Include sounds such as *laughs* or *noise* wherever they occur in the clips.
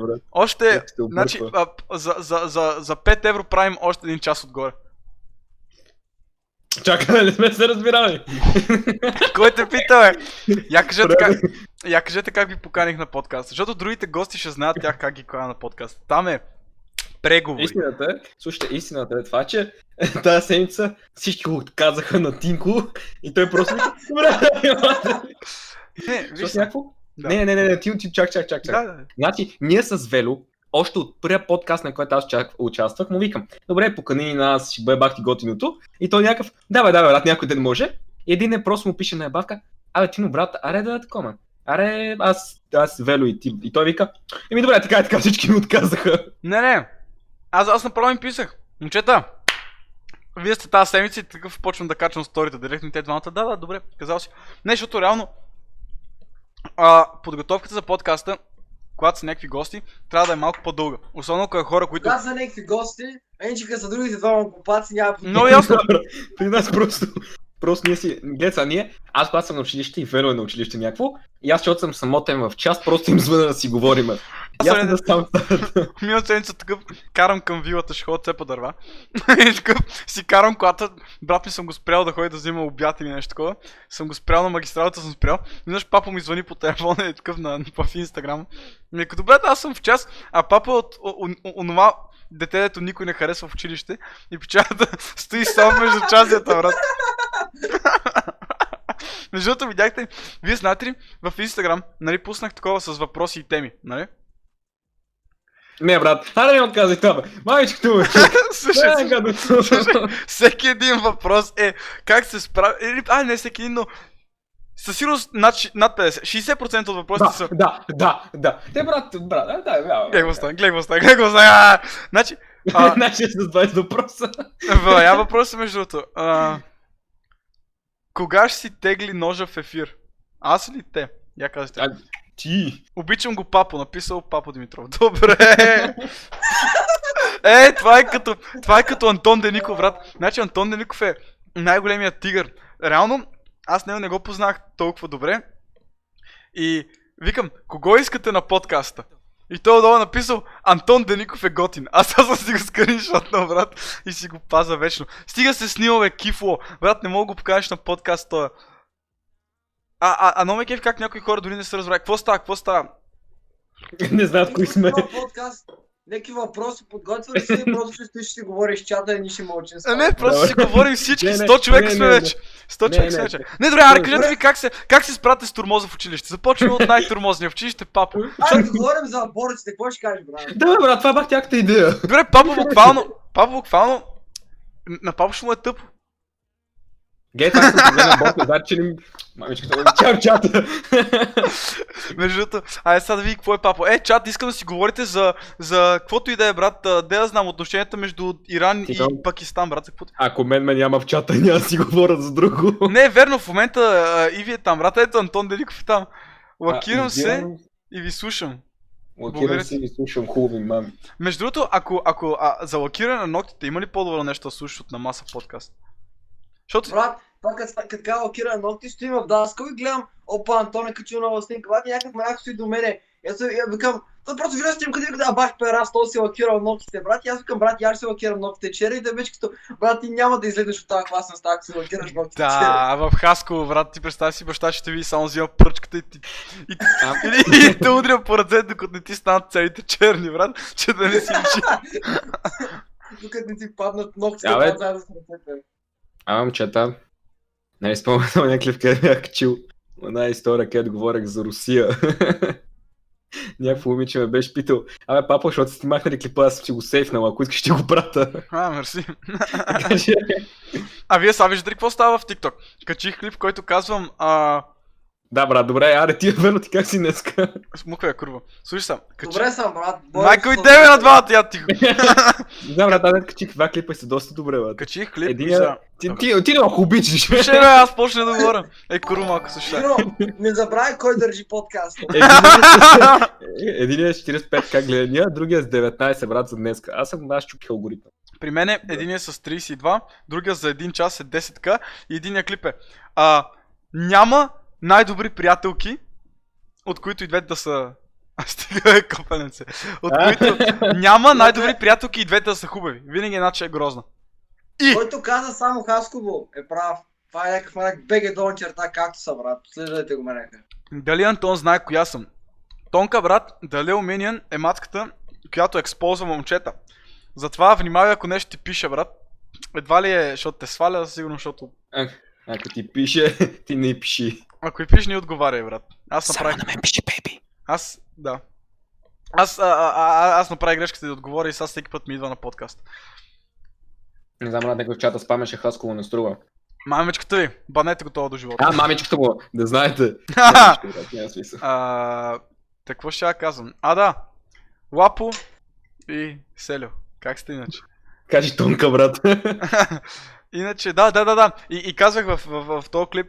брат. Още, значи, а, за, за, за, за 5 евро правим още един час отгоре. Чакай, не сме се разбирали. *laughs* Кой те пита, бе? Я кажете, как, Добре. я кажете как ви поканих на подкаст. Защото другите гости ще знаят тях как ги каня на подкаст. Там е преговори. Истината е, слушайте, истината е това, че *laughs* тази седмица всички го казаха на Тинко и той просто *laughs* добре, Не, виж някакво? Да. Не, не, не, не, Тинко, ти чак, чак, чак, чак. Да, да. Значи, ние с Вело, още от първия подкаст, на който аз чак, участвах, му викам, добре, покани ни нас, ще бъде бах ти готиното. И той някакъв, давай, давай, брат, някой ден може. И един ден просто му пише на ебавка, абе, Тино, брат, аре да е такова. Аре, аз, аз, Вело и ти. И той вика, еми добре, така и така, всички ми отказаха. Не, не. Аз, аз направо им писах. Момчета, вие сте тази седмица и такъв почвам да качвам сторите. Директно те двамата. Да, да, добре, казал си. Не, защото реално а, подготовката за подкаста, когато са някакви гости, трябва да е малко по-дълга. Особено ако е хора, които... Когато са някакви гости, енчика са другите двама глупаци, няма Но ясно. *laughs* При нас просто, просто ние си, сега, ние, аз когато съм на училище и Вело е на училище някакво, и аз, защото съм самотен в час, просто им звъна да си говорим. Аз не да ставам Миналата седмица такъв карам към вилата, ще ходя цепа дърва. *laughs* и такъв си карам колата, брат ми съм го спрял да ходи да взима обяд или нещо такова. Съм го спрял на магистралата, съм спрял. Минаш папа ми звъни по телефона и такъв на, в инстаграм. Ми е като брат, аз съм в час, а папа от онова дете, дето никой не харесва в училище и печата *laughs* стои само между часията, брат. *laughs* Между другото, видяхте, вие знаете ли, в Инстаграм, нали, пуснах такова с въпроси и теми, нали? Не, брат, аре не отказвай това, бе. Мамичката му. *laughs* Слушай, Не, слушай, всеки един въпрос е как се справя. Или, а, не всеки един, но със сигурност над, над 50. 60% от въпросите Да, са. да, да, да. Те, брат, брат, да, да, да. Гледай го стане, гледай го стане, гледай го стане. а! Значи, а, *laughs* Значи с 20 въпроса. в- я въпросът между другото. А, кога ще си тегли ножа в ефир? Аз или те? Я казвате. А, Ти. Обичам го папо, написал Папо Димитров. Добре. *laughs* Е, това е като, това е като Антон Деников, брат. Значи Антон Деников е най-големият тигър. Реално, аз него не го познах толкова добре. И викам, кого искате на подкаста? И той отдолу е написал, Антон Деников е готин. Аз аз съм си го скриншотнал, брат, и си го паза вечно. Стига се снима, бе, кифло. Брат, не мога да го покажеш на подкаст тоя. А, а, а, но ме кеф как някои хора дори не се разбрали. Какво става, какво става? *laughs* Не знаят кои сме. Това подкаст, някакви въпроси подготвя ли си, *laughs* просто ще стоиш ще си говориш чата и ние ще мълчим. А, не, просто си говорим всички, Не, не, 100 човека сме вече. 100 Не, човека сме вече. не. Добре, аре, кажете ми как се, как се справяте с турмоза в училище. Започваме от *laughs* най-турмозния в училище, папо. Айде да говорим за аборците, какво ще кажеш, брат? Да, брат, това бах тяхната идея. Добре, папо *laughs* буквално, папо буквално, на папо ще му е тъпо. Гей, това съм проблема, Бог, значи, че не... Мамичката, чао чата. *laughs* Между другото, айде сега да види какво е папо. Е, чат, искам да си говорите за, за каквото и да е, брат. а, Де да знам отношенията между Иран Ти и? Пакистан, брат. за каквото- Ако мен ме няма в чата, *laughs* няма да си говоря за друго. Не, верно, в момента а, и ви е там, брат. Ето Антон Деликов е там. Лакирам се и ви слушам. Лакирам се и слушам хубави мами. Между другото, ако, ако а, за лакиране на ногтите има ли по-добро нещо да слушаш от на маса подкаст? Защото Брат, това като, като така лакира ногти, стоим в Даскал и гледам, опа, Антон е качил нова снимка, брат, и някакъв маяк стои до мене. И аз, я викам, той просто видео снимка, и викам, а бах пера, то си лакирал ногтите, брат, и аз викам, брат, я ще си лакирам ногтите вчера и да беше като, брат, ти няма да излезеш от тази класна стая, ако си лакираш ногтите да, в Хасково, брат, ти представи си баща ще види само взима пръчката и ти... И, и, и те удря по ръце, докато не ти станат целите черни, брат, че да не си. *laughs* Докато не ти паднат ногтите, брат, заедно с ръцете. А, момчета, нали спомням *laughs* някакъв къде бях качил една история, където говорех за Русия. *laughs* Някакво момиче ме беше питал, абе папа, защото сте махнали клипа, аз си го сейфнал, ако искаш ще го прата. *laughs* А, мерси. А вие сега виждате какво става в TikTok? Качих клип, който казвам, а... да брат, добре, аре ти, верно ти как си днеска? Смука я курва. Слушай сега, качих... Добре съм, брат. Майко и тебе на двамата, я тихо. *laughs* Не знам, брат, аз качих два клипа и са доста добре, брат. Качих клип и Единия- за... Ти, ти, ти не ако обичаш. Ще бе, аз почна да говоря. Е, куру малко слушай. Жиро, не забравяй кой държи подкаста. Единият е с 45к гледания, другия с 19 брат за днес. Аз съм аз чупих алгоритъм. При мен е един е с 32, другия за един час е 10к и единия клип е а, няма най-добри приятелки, от които и двете да са А стига е копенеце. От които няма най-добри приятелки и двете да са хубави. Винаги една, че е грозна. И! Който каза само Хасково е прав. Това е някакъв БГ долна черта, както са брат. Следвайте го менека. Дали Антон знае коя съм? Тонка брат, дали Умениан е матката, която ексползва момчета. Затова внимавай ако нещо ти пише, брат. Едва ли е, защото те сваля, сигурно, защото... А, Ако ти пише, *laughs* ти не пиши. Ако и пише, ни отговаряй, брат. Аз направих... мен пише, бейби. Аз, да. Аз, а, а, а, аз направих грешката да отговоря и сега всеки път ми идва на подкаст. Не знам, брат, някой в чата спамеше Хасково не струва. Мамичката ви, банете го това до живота. А, мамичката му, да знаете. *laughs* А, какво ще я казвам? А, да. Лапо и Селю. Как сте иначе? Кажи тонка, брат. *laughs* иначе, да, да, да, да. И, и казвах в, в, в, в този клип,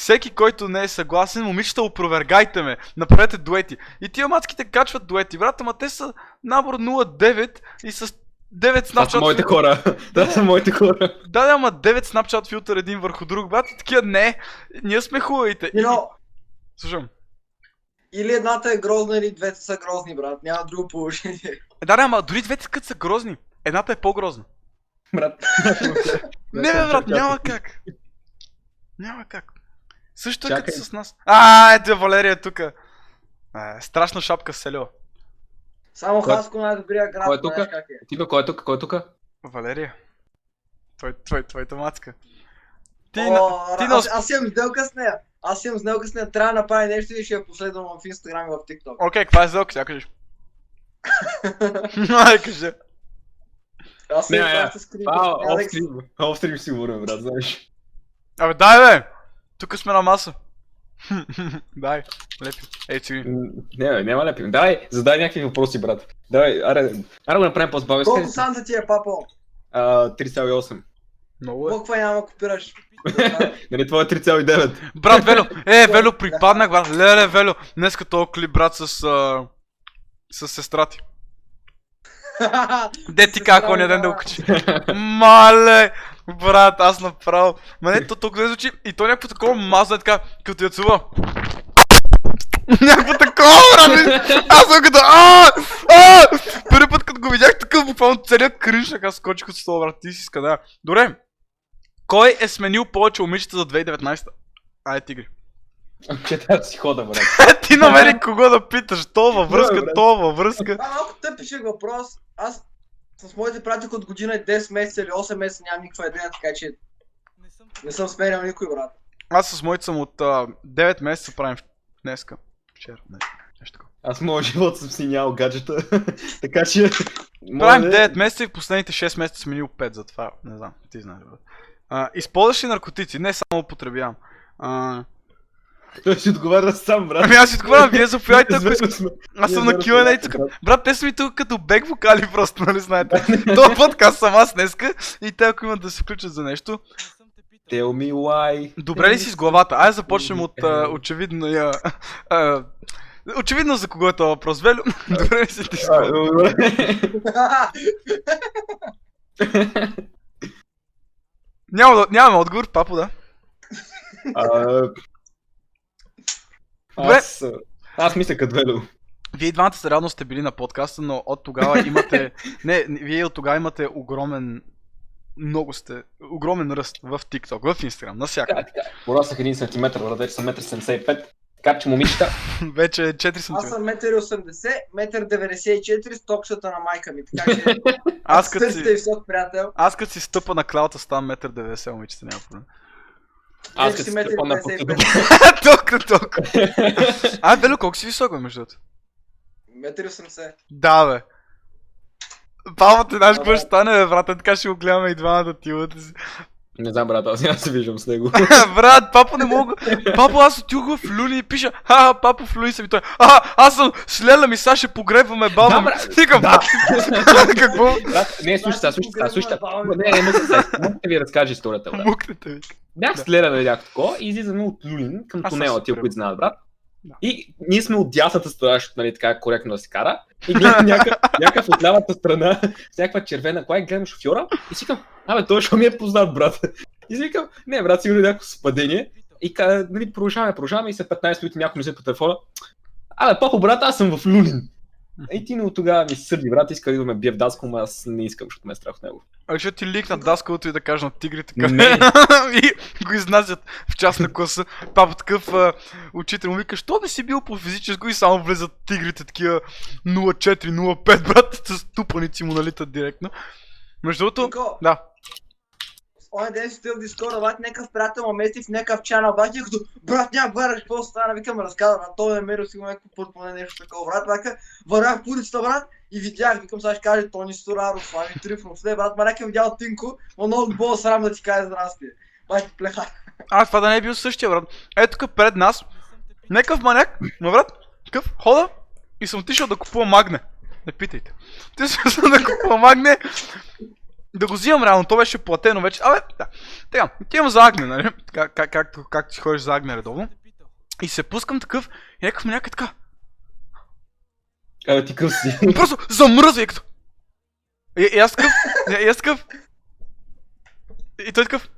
всеки, който не е съгласен, момичета, опровергайте ме, направете дуети. И тия мацките качват дуети, брат, ама те са набор 09 и с 9 Това са Snapchat моите хора. *laughs* Това са моите хора. Да, да, ама 9 Snapchat филтър един върху друг, брат, и такива не, ние сме хубавите. You know, Слушам. или едната е грозна, или двете са грозни, брат. Няма друго положение. Е, да, да, ама дори двете като са грозни, едната е по-грозна. Брат. *laughs* Не, бе, брат, няма как. Няма как. Също е като с нас. А, ето я Валерия тук. страшна шапка село. Само Кой- Хаско най-добрия град, кой е как е. Ти бе, кой е тук? Кой е тук? Валерия. Твой, твой, твоята мацка. Ти, О, на, ти аз, на... аз имам сделка с нея. Аз имам сделка с нея. Трябва да направя нещо и ще я последвам в Инстаграм и в TikTok. Окей, каква е сделка? Сега кажеш. *laughs* Ай, кажи. Аз Не, не, не, това ще скрим. Това Няма да ги- офстрим. Офстрим си говорим, брат, знаеш. Абе, дай бе! Тук сме на маса. *laughs* дай, лепи. Ей. М, Не, няма лепим. Давай, задай някакви въпроси, брат. Давай, аре, аре го направим по-забавно. Колко санта ти е, папо? А, 3,8. Много е. Колко няма копираш? *laughs* Нали това е 3,9? Брат, Вело! Е, Вело, припаднах, брат. Леле, Вело. Днеска този клип, брат, с... А... С сестра ти. *laughs* Де ти как оня ден да го качи? Мале! Брат, аз направо. Ма не, то толкова не звучи. И то някакво такова мазно е така, като я цува. Някакво такова, брат! Аз съм като а а Първи път като го видях такъв буквално целият кринжак, аз скочих от стола, брат. Ти си скада. Добре. Кой е сменил повече момичета за 2019? Ай, тигри. Че трябва да си хода, брат. *laughs* Ти намери кого да питаш. То във връзка, то във връзка. Това е малко тъпишек въпрос. Аз с моите приятели от година и 10 месеца или 8 месеца нямам никаква идея, така че не съм сменял никой, брат. Аз с моите съм от а, 9 месеца правим днеска. Вчера, днес. Нещо такова. Аз в моят живот съм си нямал гаджета. *laughs* така че... Правим моля, 9 месеца и в последните 6 месеца сменил 5, затова не знам, ти знаеш. Бе. А, използваш ли наркотици? Не само употребявам. А, Той си отговаря сам, брат. ами аз си отговарям, вие заповядайте, ако искате. Аз съм на Q&A тук. брат. Те са ми тук като бек вокали просто, нали знаете. *laughs* Това подкаст съм аз днеска и те ако имат да се включат за нещо. Tell me why. Добре ли си с главата? Айде започнем от а, очевидно очевидно за кого е това въпрос. Велю, добре ли си ти с. Няма, да- нямаме отговор, папо, да. Добре. Аз, аз мисля като Вело. Вие двамата са реално сте били на подкаста, но от тогава имате... *laughs* не, вие от тогава имате огромен... Много сте... Огромен ръст в TikTok, в Instagram, навсякъде. Така, така. Пораснах 1 см, брат, вече съм 1,75 Така че момичета, *laughs* Вече е 4 Аз см. съм 1,80 м, 1,94 м с токшата на майка ми, така че... *laughs* Аз като сте си... висок приятел. Аз като си стъпа на клаута ставам 1,90 м, момичета, няма проблем. Аз Ти като стъпа на 55. покъдо. *laughs* толкова, толкова. *laughs* А, Бело, колко си висок, бе, между другото? 1,80 Да, бе. Папа, ти знаеш какво ще стане, бе, брат, Е, така ще го гледаме и двамата тилата си. Не знам, брат, аз няма се виждам с него. *laughs* брат, папа не мога. Папа, аз отидох в Люли и пиша, ха, папа в Люли съм и той. А, аз съм с Лела ми, сега ще погребваме баба Да, ми. Викам, да. *laughs* какво? Брат, не, слушай, сега, слушай, сега, слушай. Не, не, мога да ви разкажа историята, брат. Мукнете ви. Бях с Лера на някакво такова и излизаме от Люлин към тунела, тия, които знаят, брат. И ние сме от дясната страна, защото нали, така е коректно да се кара. И гледам някакъв, от лявата страна с някаква червена кола и гледам шофьора и си викам, абе, той ще ми е познат, брат. И си викам, не, брат, сигурно е някакво съвпадение. И нали, продължаваме, продължаваме и след 15 минути някой ми взе по телефона. Абе, папа, брат, аз съм в Люлин. И ти но тогава ми се сърди, брат, иска да ме бие в Даско, но аз не искам, защото ме е страх от него. А ще ти ликна даскалото и да кажа на тигрите така. Не. *laughs* и го изнасят в частна класа. Папа такъв а, учител му вика, що не си бил по физическо и само влезат тигрите такива 0-4-0-5, брат, с тупаници му налитат директно. Между другото, да. Оня ден си стоя в Дискорда, бат, някакъв приятел ме мести в някакъв чанал, бат, и като, брат, няма вараш, какво стана, викам, разказва, брат, той е мерил сигурно някакво път, поне нещо такова, брат, бака, вървях по улицата, брат, и видях, викам, сега ще каже Тони Стораров, Слави Трифонов, не, брат, ма някакъв видял Тинко, но много било срам да ти каже здрасти. Ти плеха. А, това да не е бил същия, брат. Ето тук пред нас, някакъв маняк, ма брат, такъв, хода и съм отишъл да купувам магне. Не питайте. Ти съм да купувам магне, да го взимам реално, то беше платено вече. Абе, да. Така, отивам за агне, нали? Как, как, както, както си ходиш за агне редовно. И се пускам такъв, и някакъв е така. Абе, ти къв си. *laughs* Просто замръзва и като. И, и аз такъв, и, аз такъв. И той такъв.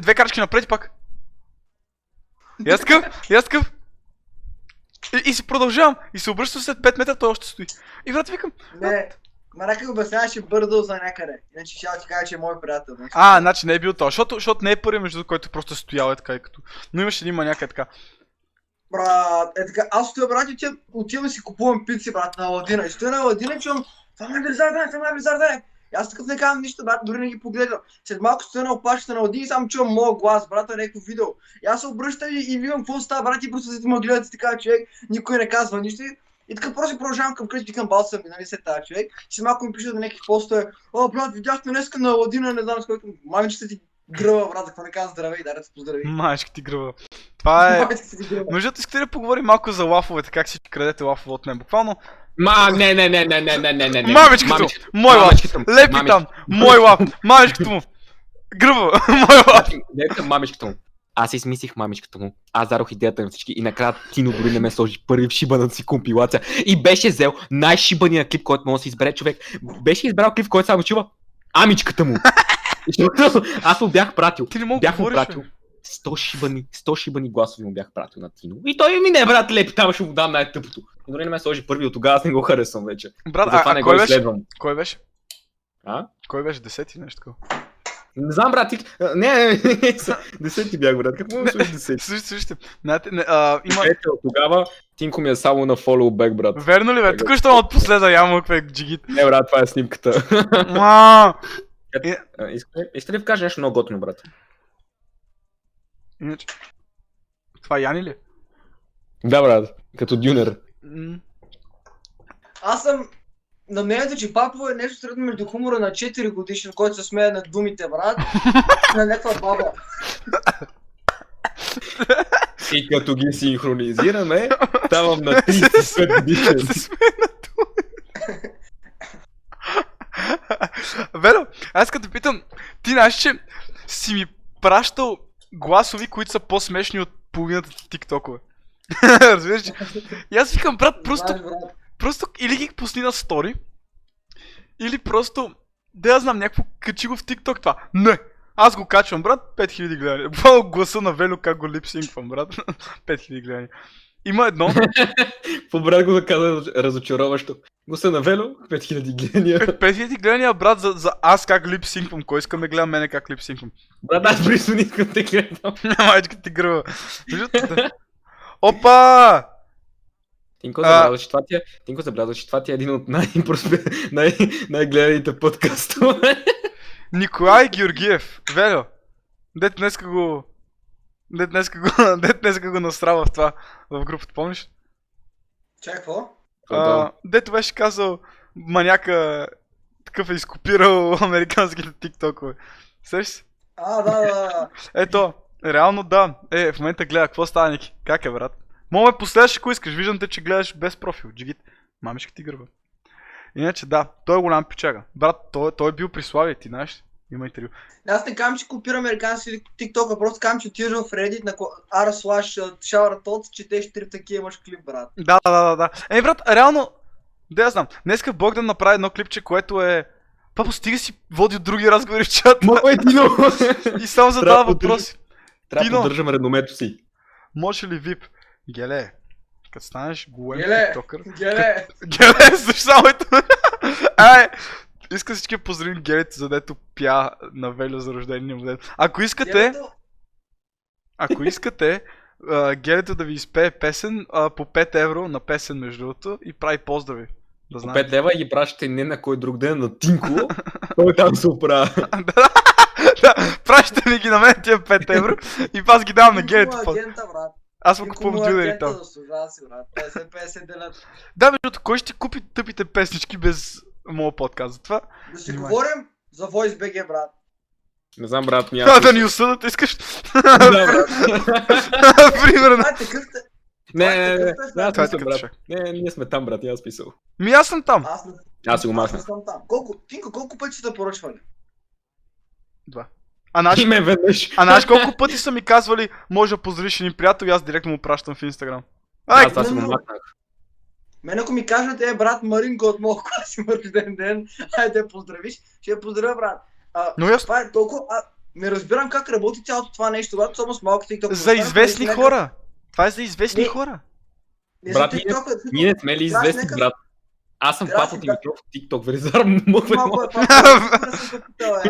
Две крачки напред и пак. И аз такъв, и аз такъв. И, и си продължавам. И се обръщам след 5 метра, той още стои. И брат викам, Не, Марака обясняваше бърдъл за някъде. Иначе ще ти кажа, че е мой приятел. нещо. а, значи не е бил той. Защото, защото не е първи, между който просто е стоял е така и като. Но имаше един маняк е така. Брат, е така, аз стоя, брат, и отивам, да си купувам пици, брат, на Аладдина. И стоя на Аладдина и чувам, това ме Близар Данек, това ме Близар Данек. И аз такъв не казвам нищо, брат, дори не ги погледам. След малко стоя на опашката на Аладдин и само чувам моят глас, брат, на някакво видео. И аз се обръщам и, и виждам какво става, брат, и просто се ме гледат и така, човек, никой не казва нищо. И- И така просто продължавам към къщи, викам бал съм, нали се тази човек. И след малко ми пишат на някакви постове, о, брат, видяхме днеска на Аладдина, не знам с който, мамичета ти гръва, брат, какво не казва здравей, да, да те поздрави. Майчка ти гръва. Това е. Между другото, искате да поговорим малко за лафовете, как си крадете лафове от мен. Буквално. Ма, не, не, не, не, не, не, не, не, не. Мамичката! Мой му. Лепи там! Мой лаф! Мамичката му! Гръва! *laughs* Мой лаф! Не към мамичката му. Аз измислих мамичката му. Аз дадох идеята на всички и накрая Тино дори не ме сложи първи в шибаната си компилация. И беше взел най-шибания клип, който може да се избере човек. Беше избрал клип, който само чува амичката му. *laughs* Аз му бях пратил. Ти не мога Бях му говориш, пратил. бе. 100 шибани, 100 шибани гласови му бях пратил на Тино. И той ми не, брат, лепи, там ще му дам най-тъпото. И дори не ме сложи първи, от тогава аз не го харесвам вече. Брат, а, Затова а не го кой беше? изследвам. Кой беше? А? Кой беше? Десети нещо такова? Не знам, брат, ти... Не, не, не, десети бях, брат. Какво му сложи десети? Знаете, не, а, има... Ето, тогава Тинко ми е само на follow back, брат. Верно ли бе? Тук ще от последа ямо, какве джигит. Не, брат, това е снимката. *laughs* Ма! А, Искате ли- да кажа нещо много готино, брат? Иначе... Това Яни ли? е? Да, брат, като дюнер. Аз съм на мнението, че Папо е нещо средно между хумора на 4 годишен, който се смее на думите, брат, на някаква баба. И като ги синхронизираме, ставам на 35 годишен. Се смее на думи. Веро, аз като питам, ти знаеш, че си ми пращал гласови, които са по-смешни от половината ти тиктокове. *laughs* Разбираш ли? И аз викам, брат, просто Знаеш, брат. Просто или ги пусни на стори, или просто, да я знам, някакво качи го в TikTok това. Не! Аз го качвам, брат, 5000 гледания. *laughs* Буквално гласа на Велю как го липсинквам, брат. *laughs* 5000 гледания. Има едно, *laughs* По брат го каза разочароващо. Го се навело, 5000 гледания. 5000 гледания, брат, за, за аз как липсинквам. Кой иска ме гледа мене как липсинквам? Брат, аз близо не искам те гледам. Майчка ти гръва. Опа! Тинко А. забеляза, че това ти е, Тинко забеляза, че това ти е един от най *laughs* най- най-гледаните подкастове. Николай Георгиев. Велю, дет днеска го... Дет днеска го, *laughs* дет днеска го настрава в това, в групата, помниш? Чакай, какво? А, дето беше казал маняка такъв е изкопирал *laughs* американските тиктокове. Сеш се? А, да, да, да. Ето, реално да. Е, в момента гледа, какво става, Ники? Как е, брат? Мога ме последваш, ако искаш. Виждам те, че гледаш без профил. Джигит. Мамишка ти гърба. Иначе да, той е голям пичага. Брат, той, той е бил при Славия, ти знаеш? Има интервю. Аз не казвам, че копира американски TikTok, а просто казвам, че отиваш в Reddit на r slash shower thoughts, четеш три такива имаш клип, брат. Да, да, да, да. Ей, брат, реално, да я знам. Днеска Богдан направи едно клипче, което е... Папа, стига си води други разговори в чата Моето е Тино! и само задава въпроси. Трябва да поддържам реномето си. Може ли вип? Геле, Като станеш голем Геле! тиктокър. Геле! *laughs* Геле, слушай само ето. *laughs* Ай, иска всички поздравим Гелето, за дето пя на Велю за рождения му. Ако искате, Гелето, ако искате, Гелето да ви изпее песен а, по 5 евро на песен между другото и прави поздрави. Да По знаете. 5 лева ги пращате не на кой друг ден, на Тинко. *laughs* Той там се оправя. да, пращате ми ги на мен тия 5 евро и аз ги давам на е Гелето. после. агента, брат. Аз му купувам дюнери там. заслужава си, брат. 50-50 делят. Да, между другото, кой ще купи тъпите песнички без моят подкаст? Затова Да си говорим за Voice BG, брат. Не знам, брат ми. а, аз- да ни осъдат, искаш? *laughs* Да, брат. *laughs* Примерно. Не, не, не, не, Това аз е мисля, брат. Не, ние сме там, брат, аз писал. Ми аз съм там. Аз Аз си го аз махна. съм там. Колко, Тинко, колко пъти сте поръчвали? Два. А знаеш, И ме веднъж. а знаеш колко пъти са ми казвали, може да поздравиш един приятел и аз директно му пращам в Инстаграм. Ай, Аз това си го махнах. Мен ако ми кажат, е, брат Маринко от моят клас има рожден ден, хайде да поздравиш, ще я поздравя, брат. А, но ясно. това е толкова... А, не разбирам как работи цялото това нещо, когато само с малко TikTok. За известни хора. Това е за известни Не. хора. Не Брат, ние- Ние не сме ли известни, нека- брат? Аз съм си- Димитров, TikTok, Велизар, мъхвай Малко е папа,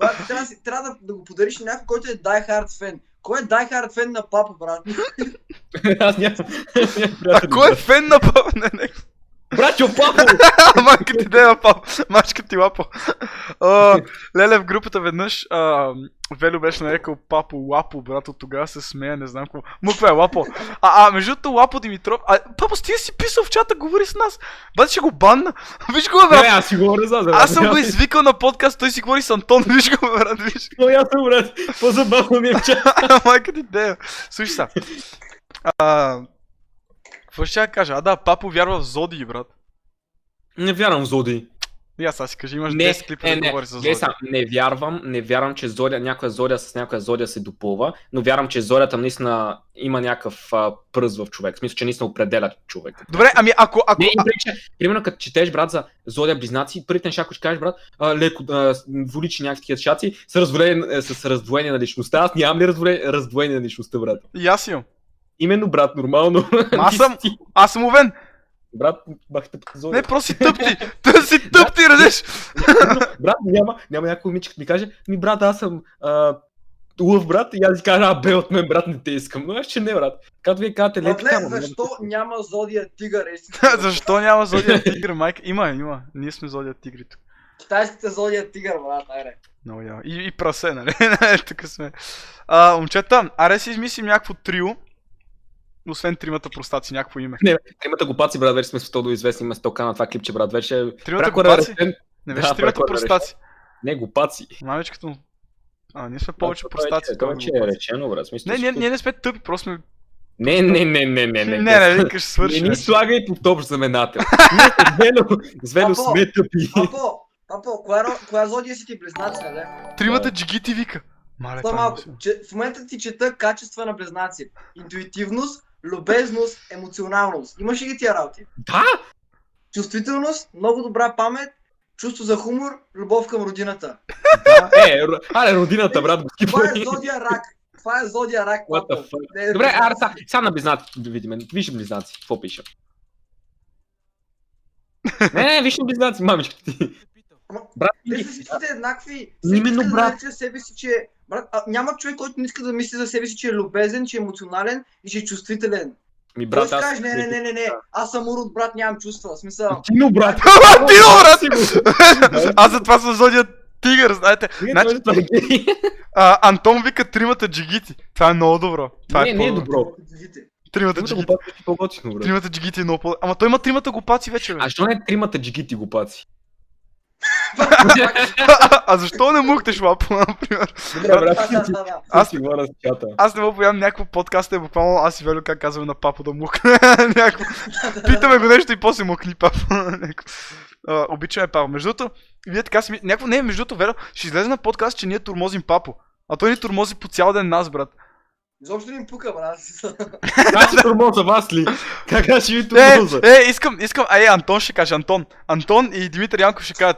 Брат, трябва, да си- трябва да, да го подариш на някой, който е die hard фен. Кой е die hard фен на папа, брат? *laughs* Аз нямам *laughs* А кой е фен на папа? *laughs* Не, не. Братчо, папо! *laughs* Майка ти дева пап. Мачка ти лапо. Леле в групата веднъж а, Велю беше нарекал папо лапо, брат, от тогава се смея, не знам какво. Муква е лапо. А, а между другото лапо Димитров. А, папа, ти си писал в чата, говори с нас. Бати ще го банна. *laughs* Виж го, бе, Не, брат. аз си говоря за брат. Аз съм го извикал на подкаст, той си говори с Антон, *laughs* виж го, брат, виж. Но съм, брат. По-забавно ми е в чат. Майка ти дея. Слушай са. А, какво ще я кажа? А да, папо вярва в Зоди, брат. Не вярвам в Зоди. И аз, аз си кажи, имаш Не, 10 клипа е, да не, говориш за гледай Зоди. сега, не вярвам, не вярвам, че Зодия, някоя Зодия с някоя Зодия се допълва, но вярвам, че Зодията наистина има някакъв а, пръст в човек. В смисъл, че наистина определя човек. Добре, ами ако, ако, Не, и преди, че, примерно като четеш, брат, за Зодия Близнаци, първите неща, които ще кажеш, брат, а, леко, а, воличи някакви такива шаци, с, раздвоение, е, с раздвоение на личността. Аз нямам ли раздвоение, раздвоение на личността, брат? и аз имам. Именно, брат, нормално. Аз съм- Аз съм овен. Брат, бахте по Зодия. Не, просто си тъп ти. Тъп си тъп ти, радеш. брат, няма, няма някой момиче, като ми каже, ми брат, аз съм а, лъв, брат, и аз си кажа, а, бе, от мен, брат, не те искам. Но аз че не, брат. Като вие казвате, ама, защо няма Зодия Тигър? Е, си- *laughs* Защо няма Зодия тигър, майка? Има, има. Ние сме Зодия тигри тук. Китайските Зодия Тигър, брат, айде. Много яко. И, и прасе, нали? *laughs* тук сме. А, момчета, аре си измислим някакво трио. Освен тримата простаци, някакво име. Не, тримата глупаци, брат, вече сме световно известни, има стока на това клипче, брат, вече Тримата глупаци? Не беше Да, тримата простаци. Не, глупаци. Мамичката. А, ние сме повече простаци. Това вече е глупаци. речено, брат. Смисъл, Не, ние, ние не сме тъпи, просто сме... Не, не, не, не, не, Не, не. не, викаш, свърши. Не ни слагай под общ знаменател. *laughs* С с Велю Папо! сме тъпи. Папо, папо, коя, коя Зодия си ти близнаци, нали? Тримата джигити вика. Мале, е малко. Че, в момента ти чета качества на близнаци. Интуитивност, любезност, емоционалност. Имаш ли ги тия работи? Да, Чувствителност, много добра памет, чувство за хумор, любов към родината. да. Е, аре, родината, брат, го Това е. Зодия рак. Това е Зодия рак, What the папо. fuck? Не, Добре, аре, сега, сега на близнаци да видим. Виж близнаци, какво пише. Не, не, виж близнаци, мамичката ти. Брат, Те са всичките еднакви. Именно, да брат. себе си, че... Брат, а, няма човек, който не иска да мисли за себе си, че е любезен, че е емоционален и че е чувствителен. ми Брат, Той аз... кажеш, не, не, не, не, не, аз съм урод, брат, нямам чувства. Смисъл, Тино, брат. Ти, брат! *laughs* *laughs* Аз затова съм Зодия тигър, знаете. Значи- е гей. А, Антон вика тримата джигити. Това е много добро. Това Не, е не е добро. Тримата джигити. е. Тримата джигити е много по... Ама той има тримата глупаци вече, бе. А що не тримата джигити глупаци? А защо не мухтеш лапо, например? Добре, брат, ти аз си говоря с чата. Аз не мога повярвам някакво подкаст е буквално аз и Велю как казваме на папа да мухне. *laughs* Някакво. Питаме го нещо и после мухни папа. *laughs* Някакво. А, обичаме папа. Между другото, вие така си... Някакво не, между другото, Велю, ще излезе на подкаст, че ние турмозим папо. А той ни турмози по цял ден нас, брат. Изобщо не им пука, брат. Аз си турмоза вас ли? Как аз ще ви Е, турмоза? е, искам, искам, а е, Антон ще каже, Антон. Антон и Димитър Янков ще кажат.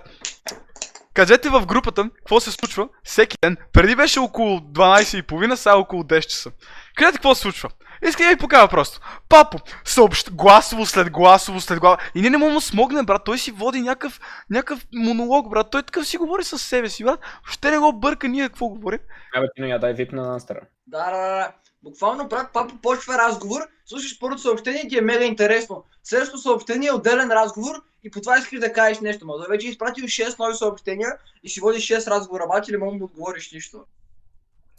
Кажете в групата, какво се случва всеки ден. Преди беше около 12.30, сега е около 10 часа. Кажете какво се случва. Иска да ви покажа просто. Папо, съобщ, гласово след гласово след гласово. И ние не да смогне, брат. Той си води някакъв, някакъв монолог, брат. Той такъв си говори със себе си, брат. Ще не го бърка ние какво говорим. Абе, ти не я дай вип на Настера. Да, да, да. Буквално, брат, папа почва разговор, слушаш първото съобщение ти е мега интересно. Следващото съобщение е отделен разговор и по това искаш да кажеш нещо. Ма вече е изпратил 6 нови съобщения и си водиш 6 разговора, обаче не мога да му отговориш нищо.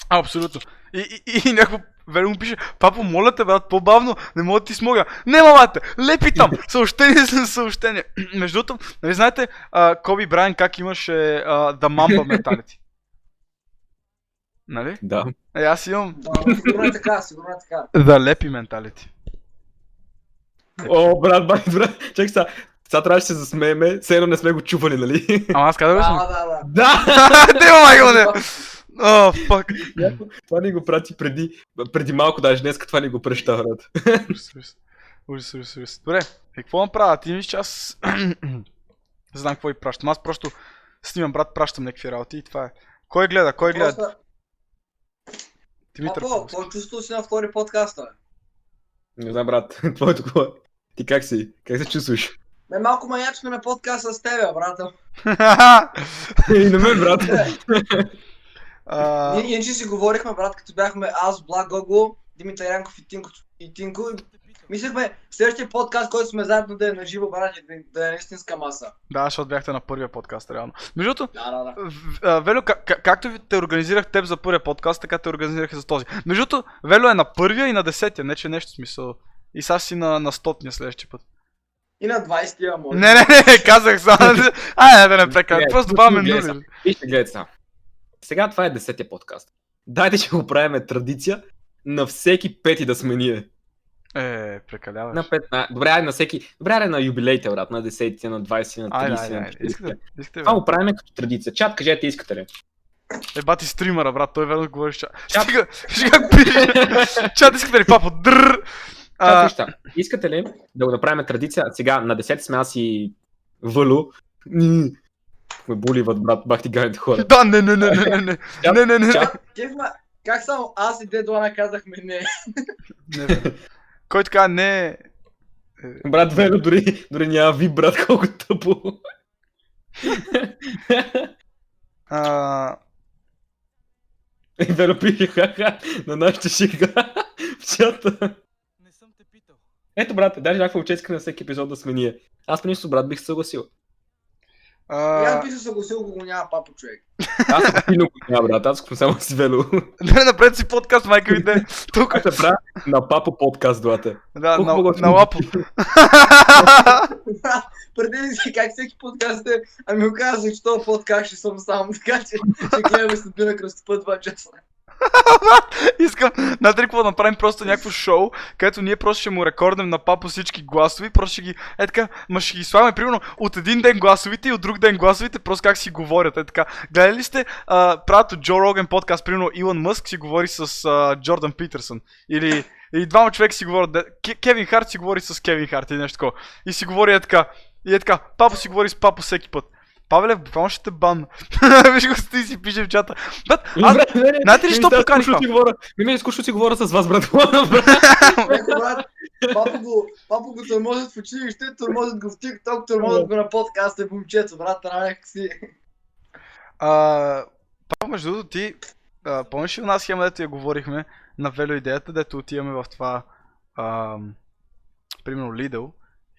А, абсолютно. И, и, и някой Вело му пише, папо, моля те, брат, по-бавно, не мога да ти смога. Не, мамате, лепи там, *laughs* съобщение за съобщение. *clears throat* Между другото, нали знаете, а, Коби Брайан как имаше а, The Mamba Mentality? Нали? Да. Е, аз имам Да, сигурно е така, сигурно е така. The Лепи Mentality. О, брат, брат, брат, чакай сега. Сега трябваше да се засмееме, все едно не сме го чували, нали? Ама аз казах ли съм? Да, да, да. *laughs* Да! О, фак. Това ни го прати преди, преди малко, даже днес това ни го преща, брат. Ужас, ужас. Ужас. Добре, и какво направя? Ти мислиш, че аз... *clears throat* Знам какво и пращам. Аз просто снимам, брат, пращам някакви работи и това е. Кой гледа? Кой гледа? Просто, Димитър. Павловски. какво чувство си на втори подкаст, бе? Не знам, брат, *laughs* твоето какво е? Ти как си? Как се чувстваш? Ме малко маячно на подкаст с тебе, брата. *laughs* И на мен, брат. *laughs* А, Ние иначе си говорихме, брат, като бяхме аз, Благ Гого, Димитър Янков и Тинко. И Тинко. Мислехме следващия подкаст, който сме заедно да е на живо, брат, да, е истинска маса. Да, защото бяхте на първия подкаст, реално. Между другото, Да, да, да. В- а, Вело, как, как- както ви- те организирах теб за първия подкаст, така те организирах и за този. Между другото, Вело е на първия и на десетия, не че нещо смисъл. И сега си на, на стотния следващия път. И на 20-я, може. Не, не, не, казах само. *laughs* Ай, да не прекалявам. Не, Просто добавяме гледай нули. Вижте, гледайте сега. Сега това е десетия подкаст. Дайте, че го правиме традиция на всеки пети да сме ние. Е, прекаляваш. На пет, на... Добре, айде на всеки... Добре, айде на юбилейте, брат, на 10, на 20, на 30, Айде, айде, айде. 40. Искате, искате, Това го правим като традиция. Чат, кажете, искате ли? Е, бати стримера, брат, той верно говориш чат. Чат. Стига, пише. Чат, искате ли, папа? Чат, А, вижте, искате ли да го направим традиция? Сега на 10 сме аз и Вълу. Ме боливат, брат, бах ти ганите хора. Да, не, не, не, не, не, не. Не, не, не. как само аз и Дедлана казахме не? Не, бе. Кой така не е... Брат, Вело дори, дори няма ви, брат, колко тъпо. А, И Вело пише ха-ха на нашата шега в чата. Не съм те питал. Ето, брат, даже някаква учетка на всеки епизод да сме ние. Аз принесо, брат, бих се съгласил. А, би се съгласил, ако го няма папа човек. Аз съм силно го няма, брат, аз съм само с Вело. не, напред си подкаст, майка ви де. Тук. Аз се правя на папо подкаст, брате. Да, на, на лапо. Преди си как всеки подкаст е, ами го казах, че този подкаст ще съм сам, *laughs* така че ще гледаме след на кръстопът 2 часа. *laughs* Искам, знаете ли какво да направим просто някакво шоу, където ние просто ще му рекорднем на папо всички гласови, просто ще ги, е така, ма ще ги слагаме примерно от един ден гласовите и от друг ден гласовите, просто как си говорят, е така. Гледали ли сте, а, правят от Джо Роген подкаст, примерно Илон Мъск си говори с а, Джордан Питърсън, или и двама човека си говорят, Кевин Харт си говори с Кевин Харт и нещо такова. И си говори е така, и е така, папо си говори с папо всеки път. Павеле, буквално ще те бан. *laughs* Виж го стои и си пише в чата. Брат, аз знаете ли, що поканих това? Не ми е скучно си говоря с вас, *laughs* брат. папа го, папа го тормозят в училище, тормозят го в TikTok, тормозят го на подкаста, момчето, брат, някак си. Павел, между другото, ти помниш ли една схема, дето я говорихме на Вело идеята, дето отиваме в това, примерно Lidl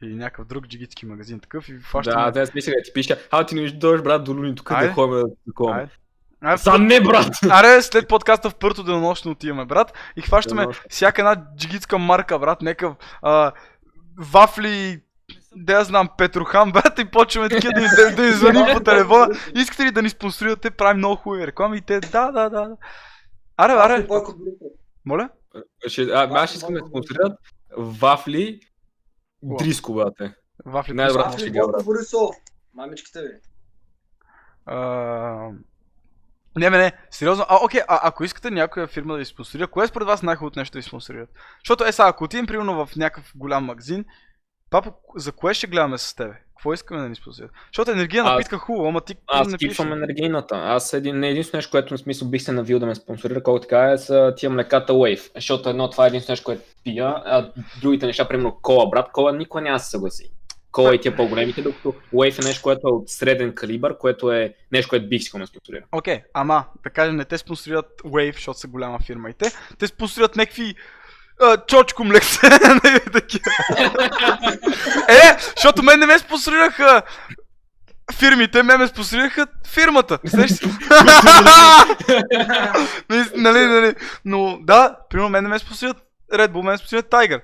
или някакъв друг джигитски магазин такъв и фащаме... Да, да, смисля, ти пише, а ти не дойдеш, брат, до Луни, тук Айде. да ходим да такова. Айде. А, Сам не, брат! Аре, след подкаста в първото денонощно отиваме, брат, и хващаме всяка една джигитска марка, брат, някакъв а, вафли, да я знам, Петрохан, брат, и почваме такива да, да, да ни звъним по телефона. Искате ли да ни спонсорирате? Правим много хубави реклами и те, да, да, да. да. Аре, аре, моля? Ще, а, аз ще искам да спонсорират вафли. Дриско, брате. Вафли. Не, брат, Афли ще ги. Борисов. Мамичката ви. А... Не, не, не, сериозно. А, окей, а ако искате някоя фирма да ви спонсорира, кое е според вас най-хубавото нещо да ви спонсорират? Защото е сега, ако отидем примерно в някакъв голям магазин, Папа, за кое ще гледаме с тебе? Какво искаме да ни спонсорират? Защото енергийна Аз- напитка хубаво, ама ти Аз не пишеш. скипвам енергийната. Аз един, не единствено нещо, което на смисъл бих се навил да ме спонсорира, колко така е, са тия млеката Wave. Защото едно, това е единствено нещо, което пия, а другите неща, примерно кола, брат, кола никой няма да се съгласи. Кола и тия по-големите, докато Wave е нещо, което е от среден калибър, което е нещо, което бих искал да спонсорира. Окей, ама, да кажем, не те спонсорират Wave, защото са голяма фирма и те. Те спонсорират някакви а, чочко млекце, *laughs* не такива. Е, защото мен не ме спонсорираха фирмите, ме ме спонсорираха фирмата. Нали, *laughs* нали, нали. Но да, примерно мен не ме спонсорират Red Bull, мен ме спонсорират Tiger.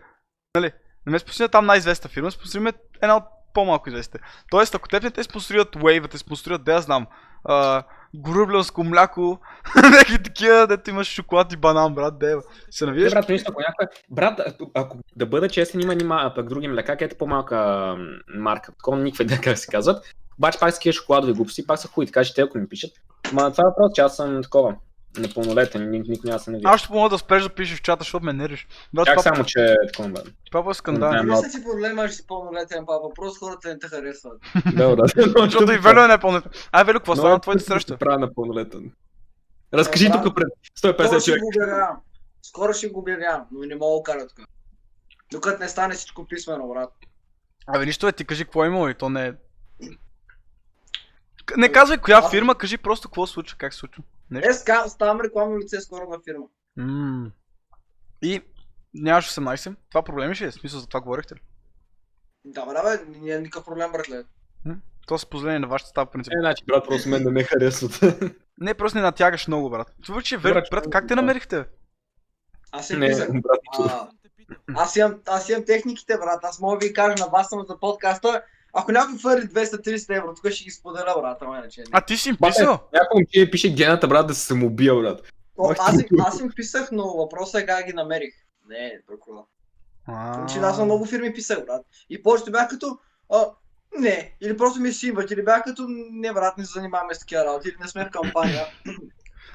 Нали? Не ме спонсорират там най-известна фирма, спонсорираме една от по-малко известните. Тоест, ако теб не те спонсорират Wave, те спонсорират, да я знам, а, горублянско мляко, *laughs* някакви такива, дето имаш шоколад и банан, брат, дева. Се навиеш? брат, наистина, ако някой... Брат, ако, да бъда честен, има нима, пък други млека, където е по-малка марка, такова никаква идея как се казват. Обаче пак са такива шоколадови глупости, пак са хуй, така че те ако ми пишат. Ма това е въпрос, че аз съм такова. Непълнолетен, ник, никой няма да се навия. Аз ще помогна да спреш да пишеш в чата, защото ме нервиш. Брат, Чак папа, само, че е такова, бе. папа е скандал. Не, Мисля си проблема, че си пълнолетен папа, просто хората не те харесват. *laughs* Да, да. Защото и Велю е непълнолетен. Ай, Велю, какво става на твоите среща? Правя на пълнолетен. Разкажи Да, тук пред Скоро 150 ще човек. го обявявам. Скоро ще го обявявам, но не мога да кажа тук. Докато не стане всичко писмено, брат. Абе, нищо е, ти кажи какво е имало и то не е... Не казвай коя фирма, кажи просто какво случва, как се случва. Нещо. Е, ска- ставам рекламно лице скоро на фирма. М. И нямаш 18? Това проблеми ще е, смисъл за това говорихте ли? Да, бе, да, бе, няма никакъв проблем, братле. То с позволение на вашата става принцип. Е, значи, брат, просто мен да не харесват. *laughs* Не, просто не натягаш много, брат. Това, че Велю, Брат, брат, как те да. намерихте? бе? Аз се не, брат, А, аз, имам, аз имам техниките, брат. Аз мога да ви кажа на вас само за подкаста. Ако някой фърли 230 евро, тук ще ги споделя, брат, ама иначе. не. А ти си им Бате, писал? Някой момче пише гената, брат, да се самоубия, брат. О, аз, им, аз им писах, но въпросът е как ги намерих. Не, толкова. А. Че аз на много фирми писах, брат. И повечето бях като, а, не, или просто ми симват, или бях като, не, брат, не се занимаваме с такива работи, или не сме в кампания.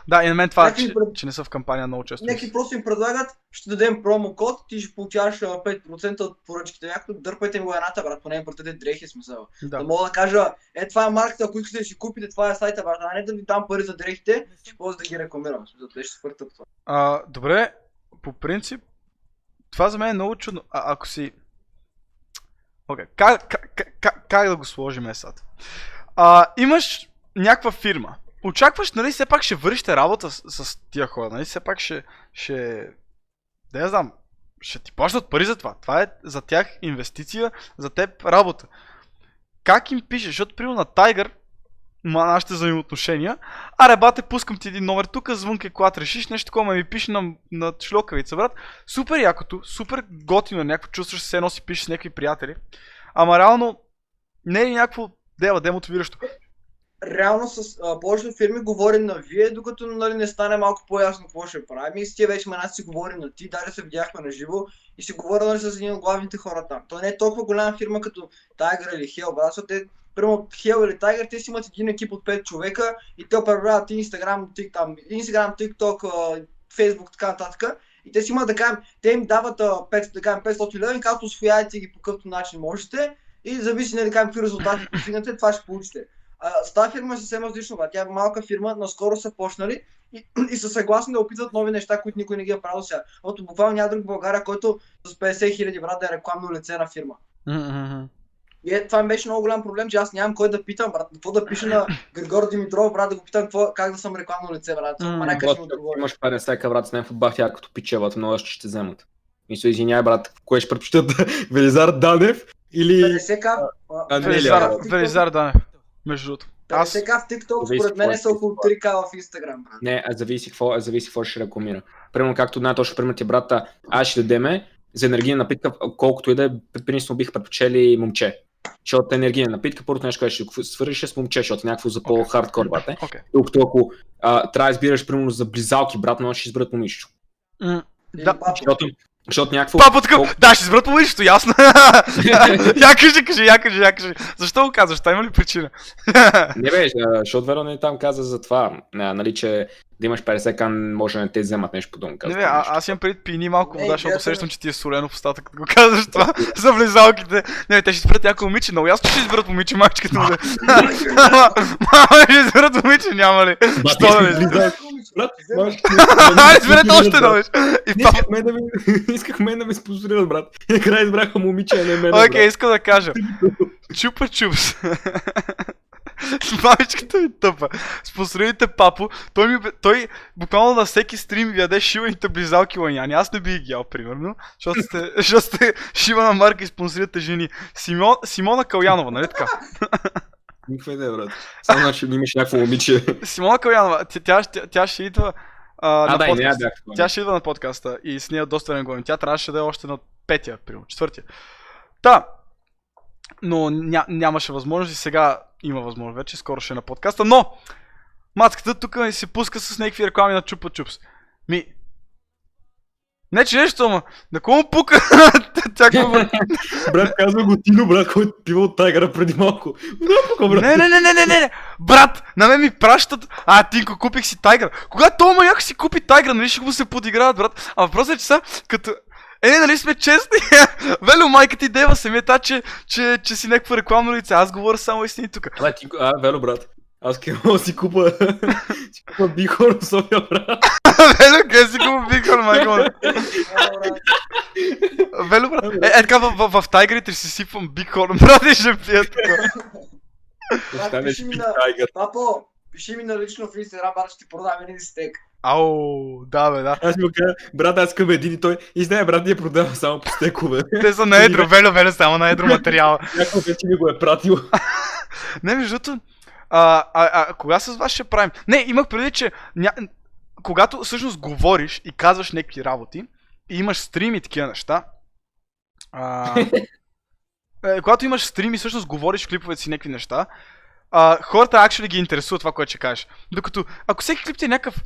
Да, и на мен това, Някакви че, пред- че не са в кампания много често. Някакви просто им предлагат, ще дадем промокод, ти ще получаваш а, 5% от поръчките. Някакво дърпайте ми го едната, брат, поне им пратете дрехи смисъл. Да. Да. мога да кажа, е това е марката, ако искате да си купите, това е сайта, брат, а не да ви дам пари за дрехите, ще после да ги рекламирам. Смисъл, те ще свъртат това. А, добре, по принцип, това за мен е много чудно. А, ако си... Окей, как, как, как, как, как да го сложим е сега? Имаш някаква фирма. Очакваш, нали, все пак ще вършите работа с, с тия хора, нали, все пак ще, ще... Да я знам, ще ти плащат пари за това. Това е за тях инвестиция, за теб работа. Как им пишеш? Защото, примерно, на Tiger, ма нашите взаимоотношения, Аре, бате, пускам ти един номер тук, звънка, когато решиш нещо такова, ме ми пише на, на шлокавица, брат. Супер якото, супер готино, е, някакво чувстваш се едно си пишеш с някакви приятели. Ама реално не е някакво дева, демотивиращо. Реално с повечето фирми говорим на вие, докато нали, не стане малко по-ясно какво ще правим. И с тия вече ме си говорим на ти, даже се видяхме на живо и си говоря нали, с един от главните хора там. То не е толкова голяма фирма като Tiger или Hell, брат, защото те, примерно Hell или Tiger, те си имат един екип от 5 човека и те управляват Instagram, TikTok, Instagram, TikTok, Facebook, така нататък. И те си имат, да кажем, те им дават а, 500, да кажем, 500 лева и казват, освояйте ги по какъвто начин можете и зависи, нали, какви резултати постигнете, това ще получите. С тази фирма е съвсем различно. Тя е малка фирма, наскоро са почнали и, *clears throat* и са съгласни да опитват нови неща, които никой не ги е правил сега. Защото буквално няма друг в България, който с 50 хиляди брат да е рекламно лице на фирма. И е, това ми беше много голям проблем, че аз нямам кой да питам, брат. Какво да пиша на *laughs* Григор Димитров, брат, да го питам какво, как да съм рекламно лице, брат. М, Ма нека ще му Брат, отговоря. имаш 50 брат с някакво бахтя, като пичеват, много ще те вземат. Мисля, извиняй, брат, кое ще предпочитат *laughs* Велизар Данев или... 50 к А, не, Велизар, Велизар, Велизар Данев. Между другото. Аз, 50 к в TikTok, Зависи според мен са е около 3к в Instagram, брат. Не, а зависи какво, а зависи какво ще рекламира. Примерно, както най-точно пример ти е брата, аз ще дадеме за енергийна напитка, колкото и да е, принципно бих предпочели момче. Защото енергийна напитка, първото нещо, което ще го свържиш е с момче, защото някакво за по-хардкор, брате. окей. Докато ако а, трябва да избираш, примерно, за близалки, брат, но ще изберат момичето. Или Да. Защото Защото някакво... Папа такъв, да, ще изберат момичето, ясно. *laughs* я кажи, кажи, я кажи, я кажи. Защо го казваш? Та има ли причина? Не бе, защото Верон не там каза за това, нали, че да имаш 50 кан, може да не те вземат нещо подобно. Не бе, а, аз имам преди пини малко вода, защото усещам, че ти е солено в устата, като го казваш това за влезалките. Не, те ще изберат някой момиче, много ясно ще изберат момиче, мачката му. *laughs* Мама, ще изберат момиче, няма ли? Що да *laughs* не? Влиза- Брат, можеш- А, изберете още едно, виж. *laughs* Исках мен да ме спонсорират, брат. Накрая избраха момиче, а не мен. Окей, искам да кажа. Чупа чупс. *laughs* Мамичката ми тъпа. Спонсорирайте папо. Той, ми, той буквално на всеки стрим ви яде шиваните близалки ланяни. Аз не бих ги ял, примерно. Защото сте, *laughs* защото сте шивана марка и спонсорирате жени. Симон, Симона Калянова, нали така? *laughs* Никаква идея, брат. Само значи имаш някакво момиче. Симона Калянова, тя, тя, тя, тя ще идва а, А, на да, не подкаст. бях. Тя ще идва на подкаста и с нея доста време говорим. Тя трябваше да е още на петия, примерно, четвъртия. Та, но ня, нямаше възможност и сега има възможност вече, скоро ще е на подкаста, но мацката тук се пуска с някакви реклами на Чупа Чупс. Ми, не че нещо, ама, на кого му пука? *laughs* *laughs* Брат, казва го Тино, брат, който пива от тайгъра преди малко. Много брат. Не, не, не, не, не, не, не, брат, на мен ми пращат, а, Тинко, купих си тайгър. Когато този маяк си купи тайгър, нали ще го се подиграват, брат. А въпросът е, че са, като, е, нали сме честни? *laughs* Вело, майка ти дева самия та, че, че, че си някакво рекламно лице. Аз говоря само истини тук. А, ти, а, Вело, брат. Аз кема *laughs* си купа, *laughs* си купа Бихор в София, брат. Вело, къде си викал, майка му? Вело, брат. Е, е така, в, в, в, тайгърите ще си сипвам биг хорн, брат, и ще пия така. Пиши ми пи на- тайгър. Папо, пиши ми на лично в Инстаграм, аз ще ти продам един стек. Ау, да, бе, да. Аз му кажа, брат, аз искам един и той. И знае, брат, ние продавам само по стекове. Те са на едро, *laughs* Вело, Вело, само на едро материала. *laughs* Някой вече ми го е пратил. Не, между другото, а, а, а, кога с вас ще правим? Не, имах преди, че ня... когато всъщност говориш и казваш някакви работи и имаш стрим и такива неща, а, *laughs* е, когато имаш стрим и всъщност говориш в клиповете си някакви неща, а, хората actually ги интересува това, което ще кажеш. Докато, ако всеки клип ти е някакъв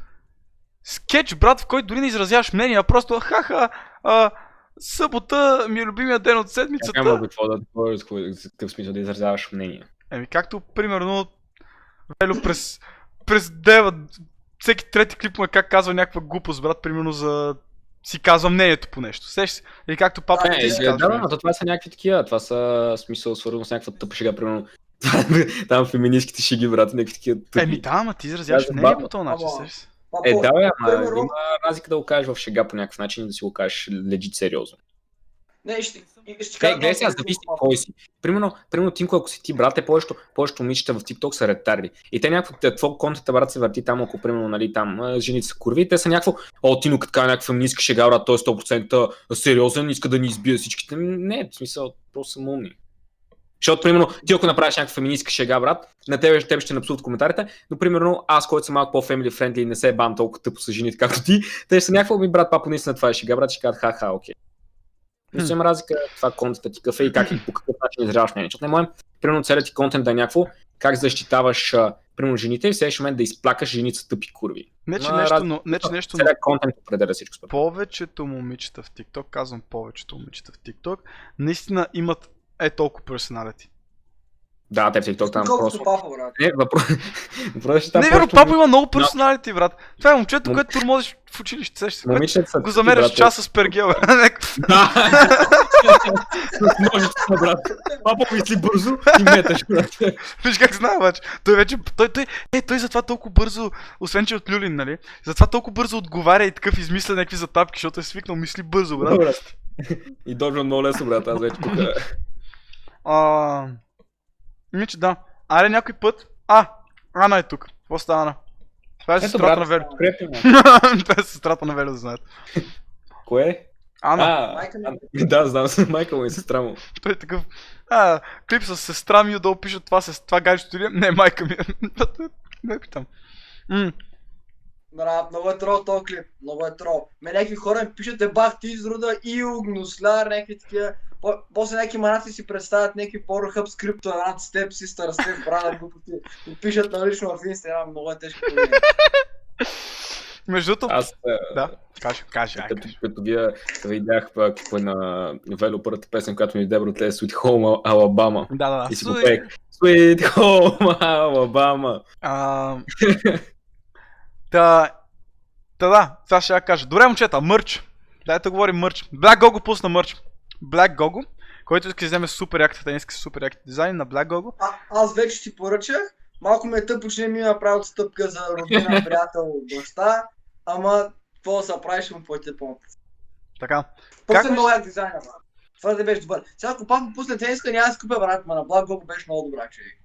скетч, брат, в който дори не изразяваш мнение, а просто ха-ха, а, събота ми е любимия ден от седмицата. Няма какво да какъв смисъл да изразяваш мнение. Еми, както, примерно, Велю през, през дева, всеки трети клип му е как казва някаква глупост, брат, примерно за... си казва мнението по нещо. Сеш се? Или както папа Да, ти си е, да, казва. да, но това са някакви такива. Това са смисъл свързано с някаква тъпа шега, примерно. *laughs* Там феминистките шеги, брат, някакви такива тъпи. Еми да, ама ти изразяваш мнение по този начин, сеш се? Е, да, бе, ама примерно- има разлика да го кажеш в шега по някакъв начин и да си го кажеш легит сериозно. Не, ще, ще кажа гледай сега, зависи кой си. Примерно, примерно Тинко, ако си ти брат, е повечето, повечето момичета в TikTok са ретарди. И те някакво, твой контента, брат, се върти там, ако примерно, нали, там жените са курви, и те са някакво, о, Тино, като някаква феминистка шега, брат, той е 100% сериозен, иска да ни избие всичките. Не, в смисъл, просто са умни. Защото, примерно, ти ако направиш някаква феминистка шега, брат, на тебе, тебе ще напсуват коментарите, но примерно аз, който съм малко по-фемили френдли и не се бам толкова тъпо с жените, както ти, те ще са някакво ми брат, папа, наистина това е шега, брат, ще кажат ха-ха, окей. Но има разлика това контента ти какъв е и как и по какъв начин изразяваш мнение. Защото не можем, примерно, целият ти контент да е някакво, как защитаваш, примерно, жените и в следващия момент да изплакаш жените са тъпи курви. Не, че Ма, нещо, но, не, че нещо, но контент определя всичко според повечето момичета в TikTok, казвам повечето момичета в TikTok, наистина имат е толкова персоналити. Да, те в TikTok там просто... папа, брат. Не, въпрос... *laughs* въпросът е, че там Не, просто папа има много персоналити, брат. Това е момчето, Мом- което турмозиш в училище, сещаш се. Момичета Го замеряш брат, часа с пергел. *laughs* Да! Ножицата, брат. Папа мисли бързо и меташ, брат. Виж как знае, обаче. Той вече, той, той, е, той затова толкова бързо, освен че е от Люлин, нали? Затова толкова бързо отговаря и такъв измисля някакви затапки, защото е свикнал мисли бързо, брат. И дожа много лесно, брат. Аз вече тук. А, ми, че да. Аре някой път. А, Ана е тук. Какво става Ана? Това е сестрата на Велю. *laughs* Това е сестрата на Велю, да знаете. Кое? Ана, А, Майка ми. а, да, знам се, *laughs* майка му и сестра му. той е такъв. А, клип с сестра ми, отдолу пише това, се, това гаджето ли е? Не, майка ми. *laughs* Не питам. М, Брат, много е трол този клип, много е трол. Ме някакви хора ми пишат, е бах ти изрода и огносляр, някакви такива. По- После някакви манаци си представят някакви поръхъп с крипто, рад с теб, систър, с теб, брат, глупости. И пишат на лично в Инстаграм, много е тежко. Между другото, Аз, а, да, кажи, ай, като, като вие видях пък е на Вело първата песен, която ми даде братле, Sweet Home Alabama. Да, да, да. И си го пеех. Sweet Home Alabama. А, Та, та да, сега ще я кажа. Добре, момчета, мърч. Дайте да говорим мърч. Black Gogo пусна мърч. Black Gogo, който иска да вземе супер яките тениски с супер яките дизайни на Black Gogo. А, аз вече си поръчах. Малко ме е тъпо, че не ми направи отстъпка за родина, *laughs* приятел, баща. Ама, какво да се прави, ще му платя по Така. После Как много як дизайна, брат. Това да беше добър. Сега ако пак му пусне тениска, няма да си купя, брат, ма на Black Gogo беше много добра, човек.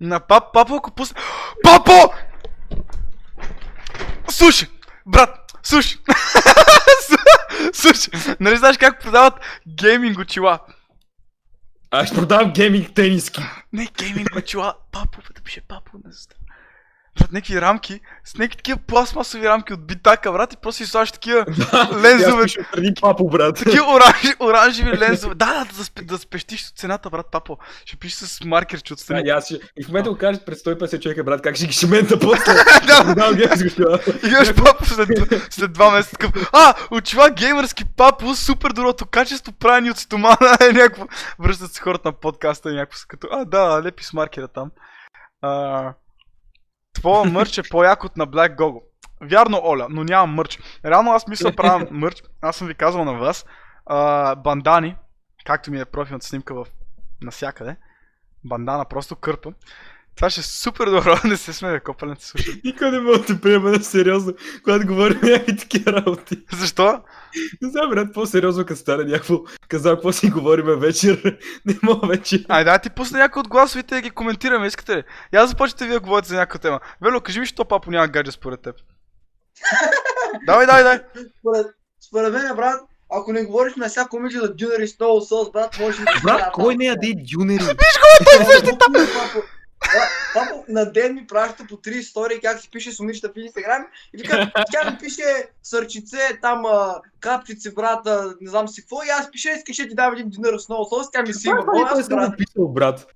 На пап, папа ако пусне... Папо! Слушай, брат, слушай. *laughs* слушай, нали знаеш как продават гейминг очила? Аз ще продавам гейминг тениски. Не, гейминг очила. Папо, да пише папо на застъп. Брат, някакви рамки, с някакви такива пластмасови рамки от битака, брат, и просто си слагаш такива *laughs* лензове. Отстрани папо, брат. Такива оранжи, оранжеви лензове. Да, да, да, спе, да спестиш цената, брат, папо. Ще пише с маркер, че Да, отстрани. аз ще... И в момента го кажат пред 150 човека, брат, как ще ги шемента после. *laughs* Да. Очила. И гледаш папо след, след два месеца такъв. А, очила геймърски папо, супер доброто качество, правени от стомана. *laughs* Е, някакво. Връщат се хората на подкаста и някакво са като. А, да, лепи с маркера там. А, Твоя мърч е по-як от на Black Gogo. Вярно, Оля, но нямам мърч. Реално аз мисля правя мърч. Аз съм ви казал на вас. А, бандани, както ми е профилната снимка в насякъде. Бандана, просто кърпа. Това ще е супер добро, *laughs* не се сме копа, не те. Никой не мога да те приема на сериозно, когато говорим някакви такива работи. Защо? Не знам, брат, по-сериозно като стане някакво. Казал, какво си говориме вечер. *laughs* Не мога вече. Ай, да, ти пусна някой от гласовите да ги коментираме, искате ли? Я започнете вие да говорите за някаква тема. Вело, кажи ми, що папо няма гадже според теб. *laughs* давай, давай, давай. Според, според мен, брат, ако не говориш на всяко момиче за дюнери с много сос, брат, може да Брат, кой не яде дюнери? Папо, Бра- Папо, на ден ми праща по три истории как си пише с момичета в Инстаграм и вика, тя ми пише сърчице, там а, капчици, брата, не знам си какво и аз пише, искаш да ти дам един дюнер с много сос, тя ми си има, не аз съм брат. писал, брат.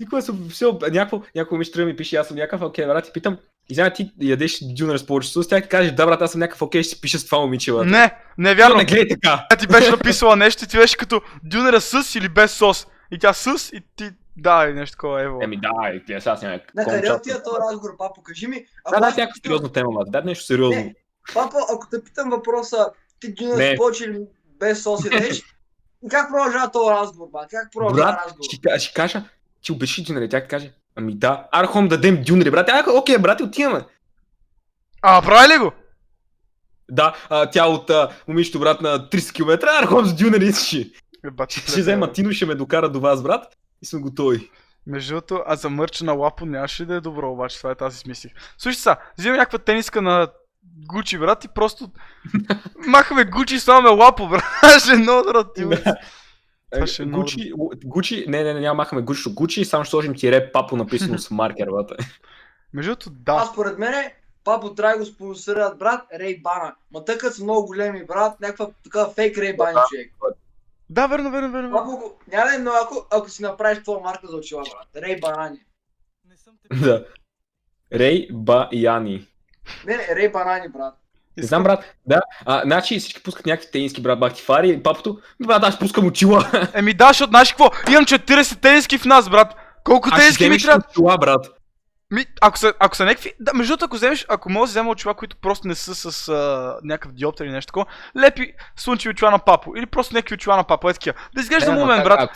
Никога съм писал, някакво, някакво момиче ми пише, аз съм някакъв, окей, брат, и питам, Извиня, ти ядеш дюнер с повече сос, тя ти каже, да брат, аз съм някакъв окей, ще си пиша с това момиче, брат. Не, не е Вярно. Не гледай така. Тя ти беше написала нещо и ти беше като дюнера с или без сос. И тя с и ти да, и нещо такова, ево. Еми да, и тя сега няма На какво къде отива този разговор, папо? Кажи ми. Да, ако да, някаква питам- сериозна тема, брат. Да, нещо сериозно. Не. Папа, ако те питам въпроса, ти Не. с повече или без сос ядеш, *laughs* как продължава този разговор, брат? Как продължава Брат, разговор? ще, ще кажа, ти обещи дюнери, тя ти каже, ами да, архом дадем дюнери, брат. А, окей, брат, отиваме. А, прави ли го? Да, а, тя от а, момичето, брат, на 300 км, архом с дюнери. Е, бати, Ще взема Тино, ще ме докара до вас, брат. И съм готови. Между другото, а за мърча на Лапо нямаше да е добро, обаче това е тази смислих. Слушай са, взимам някаква тениска на Гучи, брат, и просто *laughs* махаме Гучи и слагаме Лапо, брат. Ще е много добро ти. Е Гучи, Гучи, не, не, не, няма махаме Гучи, защото Гучи, само ще сложим тире папо написано с маркер, брат. Между другото, да. Аз според мене, папо трябва да го спонсорират брат Рей Бана. Ма тъй като са много големи брат, някаква такава фейк Рей Бани човек. Да, верно, верно, верно. Папо, го- няма много, ако, ако си направиш твоя марка за очила, брат. Рей Банани. *laughs* да. Рей Ба Яни. Не, не, Рей Банани, брат. Не знам, брат. Да. А, значи всички пускат някакви тениски, брат, бахтифари. И папото, брат, аз пускам очила. Еми да, защото знаеш какво? Имам 40 тениски в нас, брат. Колко тениски ми трябва? очила, брат. Ми, ако са, ако са някакви... Да, между другото, ако вземеш, ако можеш да взема очила, които просто не са с а, някакъв диоптер или нещо такова, лепи слънчеви очила на папо. Или просто някакви очила на папо, е такива. Да изглежда как- брат. А,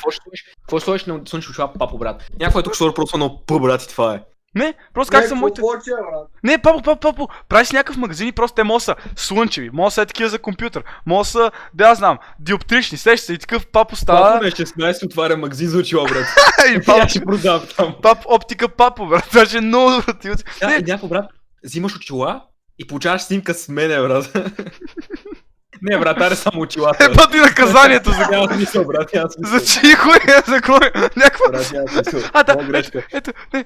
какво ще сложиш? На слънчево очила, папо, брат? Някой е тук ще просто на П, брат, и това е. Не, просто как са какво моите... брат? Не, папо, папо, папо, прави си някакъв магазин и просто те могат да са слънчеви, могат да са е такива за компютър, могат да я знам, диоптрични, сеща се и такъв папо Папо става. на 16 отваря магазин за очила, брат. *laughs* и папо, аз ще продавам там. пап, оптика папо, брат, това ще е много добро ти. Да, и някой брат, взимаш очила и получаваш снимка с мене, брат. *laughs* Не, брат, аре само очилата. е пъти наказанието за... Няма смисъл, брат, няма смисъл. За чихо е, за кой? Някаква... Брат, няма смисъл. А, да, Много грешка. Ето, не,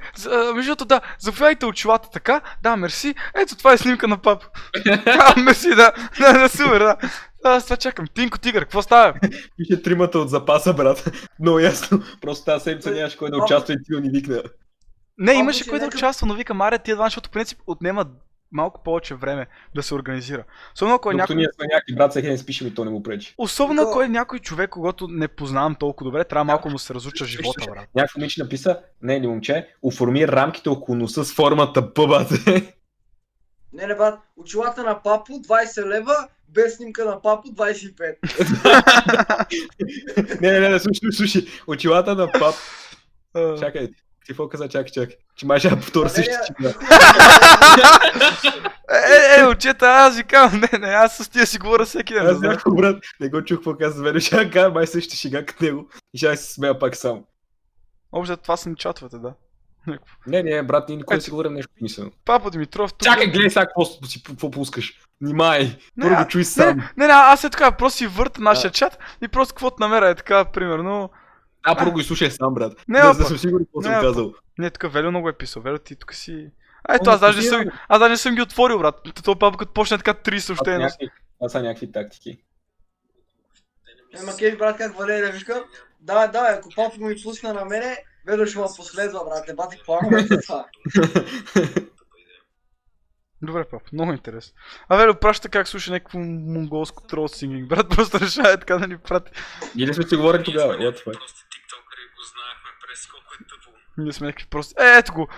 между другото, да, заповядайте очилата така, да, мерси, ето това е снимка на папа. *laughs* А, мерси, да, да, да, супер, да. Да, Аз това чакам. Тинко Тигър, какво става? Пише тримата от запаса, брат. Много ясно. Просто тази седмица нямаше кой да участва и ти да ни викна. Не, имаше си кой да участва, но викам, аре, тия два, защото принцип отнема малко повече време да се организира. Особено ако е някой, ние сме някакви брат, всеки ден спишем и то не му пречи. особено ако е някой човек, когато не познавам толкова добре, трябва малко му се разуча живота, брат. Някакво момиче написа, не или момче, оформи рамките около носа с формата бъбате. Не, не, брат, очилата на папо 20 лева, без снимка на папо 25. не, *laughs* не, не, не, слушай, слушай, очилата на пап. А, Чакай, какво каза, чакай, чакай. Че май ще я повторя Валерия, същия чина. Е, е, очета, аз ви казвам, не, не, аз с тия си говоря всеки ден. Аз някакво брат, не го чух какво каза, мен ще я кажа, май същата шега като него. И ще се смея пак сам. Общо това са ни чатовете, да. Не, не, брат, ние никога не си говорим нещо смислено. Папа Димитров, тук... Чакай, гледай сега какво си какво пускаш. Внимай, Не, първо чуй сам. не, не, аз е така, просто си върта нашия чат и просто каквото намеря е така, примерно. А, първо го изслушай сам, брат. Не, да, да съм сигурен какво съм казал. Не, тук Велю много е писал. Велю, ти тук си... А, ето, О, аз даже, не съм, аз даже не съм ги отворил, брат. То папа като почне така три Това съобщения. Това са някакви тактики. Ема кеф, брат, как Валерия вика? Да, да, ако папа ми пусна на мене, Вело ще ме последва, брат. Не бати, какво е това? *laughs* Добре, пап, много интересно. А Велю праща как слуша някакво монголско трол сингинг. Брат *laughs* просто решава така да ни прати. Ние сме си говорили тогава? What the fuck? През колко е тъпо. Ние сме някакви просто... Е, ето го!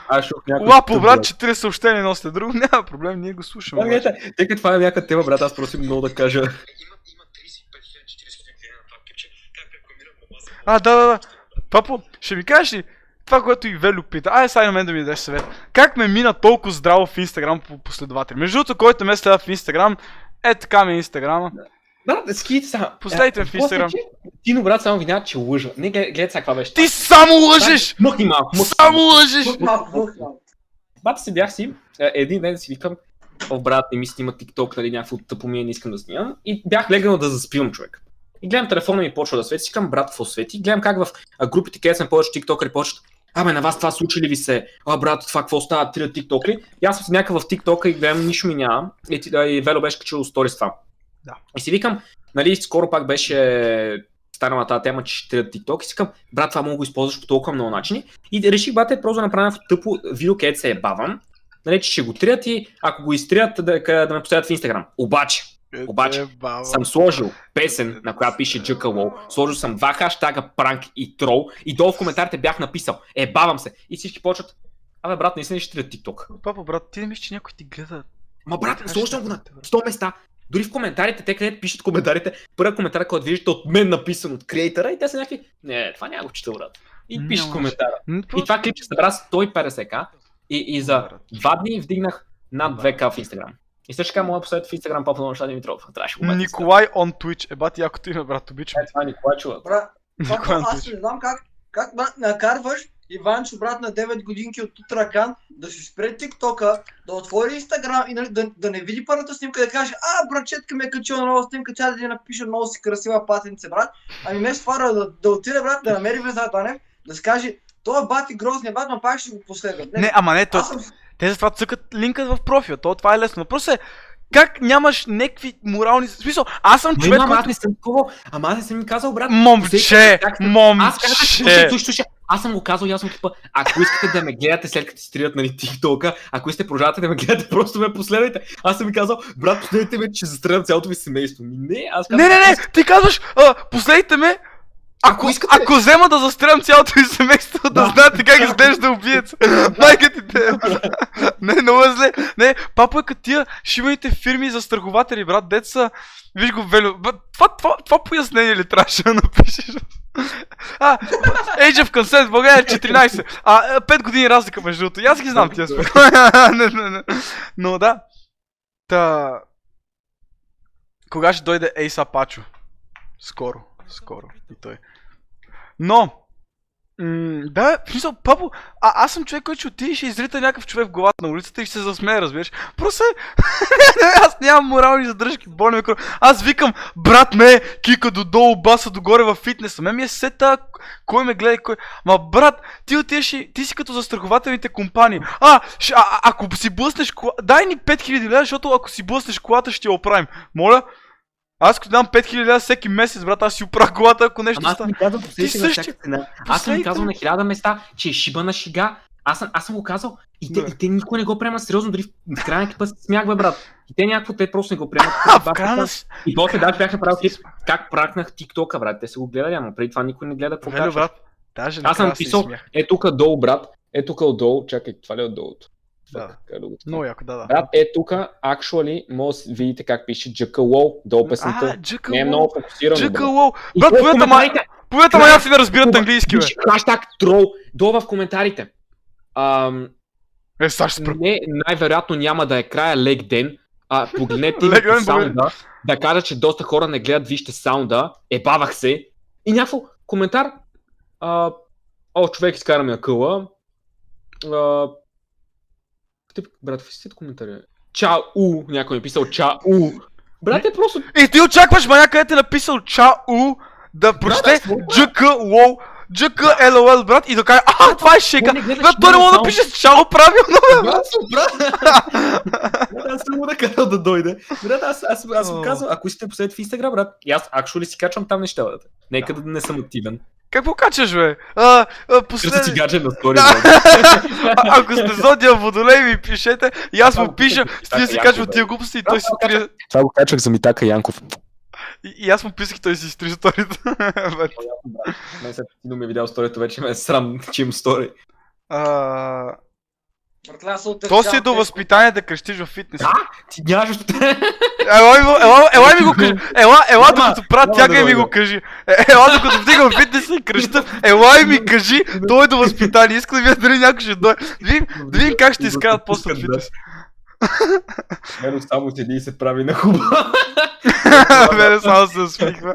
Лапо, брат, четири съобщения едно след друго. *laughs* Няма проблем, ние го слушаме. Да, обаче. гледайте, тъй като това е някаква тема, брат, аз просто имам много да кажа. Има, има 35 000, 40 000 гледания на това. Как моба за А, да, да, да. Папо, ще ми кажеш ли това, което и Велю пита? Ай, сега на мен да ми дадеш съвет. Как ме мина толкова здраво в Инстаграм по последователи? Между другото, който ме следва в Инстаграм, е така ми е Инстаграма. Брат, ските сега. Последайте ме в Какво Инстаграм. случи? Тино, брат, само видя, че лъжа. Не, гледай, сега каква беше. Ти само лъжеш! Мъкни малко. Само лъжеш! Бата си бях си, е, един ден си викам, о брат, не ми снима TikTok, нали, някакво тъпомия, не искам да снимам. И бях легнал да заспивам човек. И гледам телефона ми почва да свети, си казвам, брат, какво свети? Гледам как в групите, където сме повече тиктокери, почват. Абе, на вас това случи ли ви се? А, брат, това какво става? Три тиктокли. И аз съм някакъв в тиктока и гледам, нищо ми няма. И, ти- и Вело беше качил стори с това. Да. И си викам, нали, скоро пак беше станала тази тема, че ще TikTok и си казвам, брат, това мога да го използваш по толкова много начини. И реших, бате, просто да направя тъпо видео, където се е бавам. Нали, че ще го трият и ако го изтрият, да, да ме поставят в Инстаграм. Обаче, Обаче, Е, баба. съм сложил песен, на която пише JKLO, сложил съм два хаштага пранк и трол и долу в коментарите бях написал, е, бавам се. И всички почват, абе брат, наистина ще трият TikTok. Папа, брат, ти не мислиш, че някой ти гледа? Ма брат, сложил го на 100 места. Дори в коментарите, те където пишат коментарите, първият коментар, който виждате от мен написан от креатора и те са някакви, не, това няма го чета, брат. И пишат Нямаш. коментара. И това клипче събра 150к и, и за два дни вдигнах над 2к в Инстаграм. И също така моят последът в Инстаграм папа на Шади Димитров. Трябваше го Николай on Twitch. Е, бати, якото име, брат, обичам. Е, това е Николай чува. Брат, аз не знам как, как накарваш Иванчо, брат на 9 годинки от Тутракан, да си спре тиктока, да отвори инстаграм и нали, да, да не види първата снимка, да каже, а, братчетка ми е качила нова снимка, тя да ти напише много си красива патенце, брат. Ами вместо това да, да, да отиде, брат, да намери Веза Банев, да си каже, това е бати грозния брат, но пак ще го последвам. Не, ама не, то, аз съм те затова цъкат линкът в профила. То, това е лесно. Въпросът е, как нямаш някакви морални... Смисъл, аз съм човек, имам, аз който... не съм такова, ама аз не съм ми казал, брат. Момче, съм- Аз казах, момче. слушай, слушай, аз съм го казал и аз съм типа, ако искате да ме гледате след като стрият нали, тиктока, ако искате продължавате да ме гледате, просто ме последвайте. Аз съм ми казал, брат, последвайте ме, че застрелям цялото ви семейство. Не, аз казвам, Не, не, не, ти казваш, а, последите ме, ако, искате- ако взема да застрелям цялото ви семейство, да, Да. знаете как изглежда убиец. *laughs* Майка ти те. не, много е зле. Не, папа е като тия шибаните фирми за страхователи, брат, деца. Виж го, Велю. Това, това, това пояснение ли трябваше да напишеш? А, Age of Consent, България 14. А, 5 години разлика между другото. Аз ги знам тия спокойно. *laughs* не, не, не. Но да. Та... Кога ще дойде Ейса Пачо? Скоро, скоро. И той. Но, м- да, в смисъл, папо, а, аз съм човек, който ще отиде и ще изрита някакъв човек в главата на улицата и ще се засмее, разбираш. Просто *laughs* аз нямам морални задръжки, боли ме кръв. Аз викам, брат ме, кика додолу, баса догоре във фитнеса. Ме ми е сета, кой ме гледа, кой... Ма брат, ти отиваш и ти си като застрахователните компании. А, ш, а, а, ако си блъснеш кола... Дай ни 5000 лева, защото ако си блъснеш колата, ще я оправим. Моля? Аз като дам 5000 лева всеки месец, брат, аз си оправя колата, ако нещо Ама аз съм стане. последвайте Ти на същи-. Аз съм казал на хиляда места, че е шиба на шига. Аз съм, аз съм го казал и те, Да. и те никой не го приема сериозно, дори в- в края на клипа се смях, бе, брат. И те някакво, те просто не го приемат. А, *laughs* в края на... с- И после даже бях направил клип, как пракнах TikTok, брат. Те са го гледали, ама преди това никой не гледа какво Аз съм изсмях. е тук долу, брат. Е тук отдолу. Чакай, това ли е отдолу? Да. Как да го Много яко, да, да. Брат, е тук, actually, може да видите как пише JKLOL, долу песента. А, Не е много фокусирано. Джъка брат. Повията ма... Повията ма някакви не разбират английски, бе. Хаштаг трол. Долу в коментарите. Ам, Е, сега ще не, най-вероятно няма да е края лек ден. А, погледнете *laughs* името саунда. Да кажа, че доста хора не гледат, вижте саунда. Ебавах се. И някакво коментар. А, о, човек изкара ми акъла. А, те, брат, какви са тези коментари? Чао, у, някой е писал чао. Брат, е просто... И ти очакваш маня, където е написал чао да прочете джк лоу, джк лол, брат, и да каже, а, това е шега. не Брат, той не мога да пише чао правилно. Брат, брат! Аз съм му да карал да дойде. Брат, аз, аз, аз му казвам, ако искате последете в Инстаграм, брат. И аз actually си качвам там неща, брат. Нека да не съм активен. Какво качаш, бе? А, а, Кръста послед... гадже на стори. *laughs* А, ако сте зодия водолей, ми пишете. И аз му пиша, тия си качва бе. тия глупости и той си трие. Това го качвах за Митака Янков. И, и аз му писах, той си изтри сторите. *laughs* Бе. Мен след като ми е видял сторито, вече ме е срам, че им стори. То си е до възпитание да крещиш във фитнес. Ти нямаш Ела, ми го- ела, ела ми го кажи. Ела, ела докато правя тяга да и ми го кажи. Е, Ела докато вдигам фитнеса и креща. Ела и ми кажи, той е до възпитание. Иска да видя дали някой ще дойде. Да видим, да как ще изкарат после от фитнес. *laughs* Мено само седи и се прави на хуба. *laughs* Мене само се усмихва.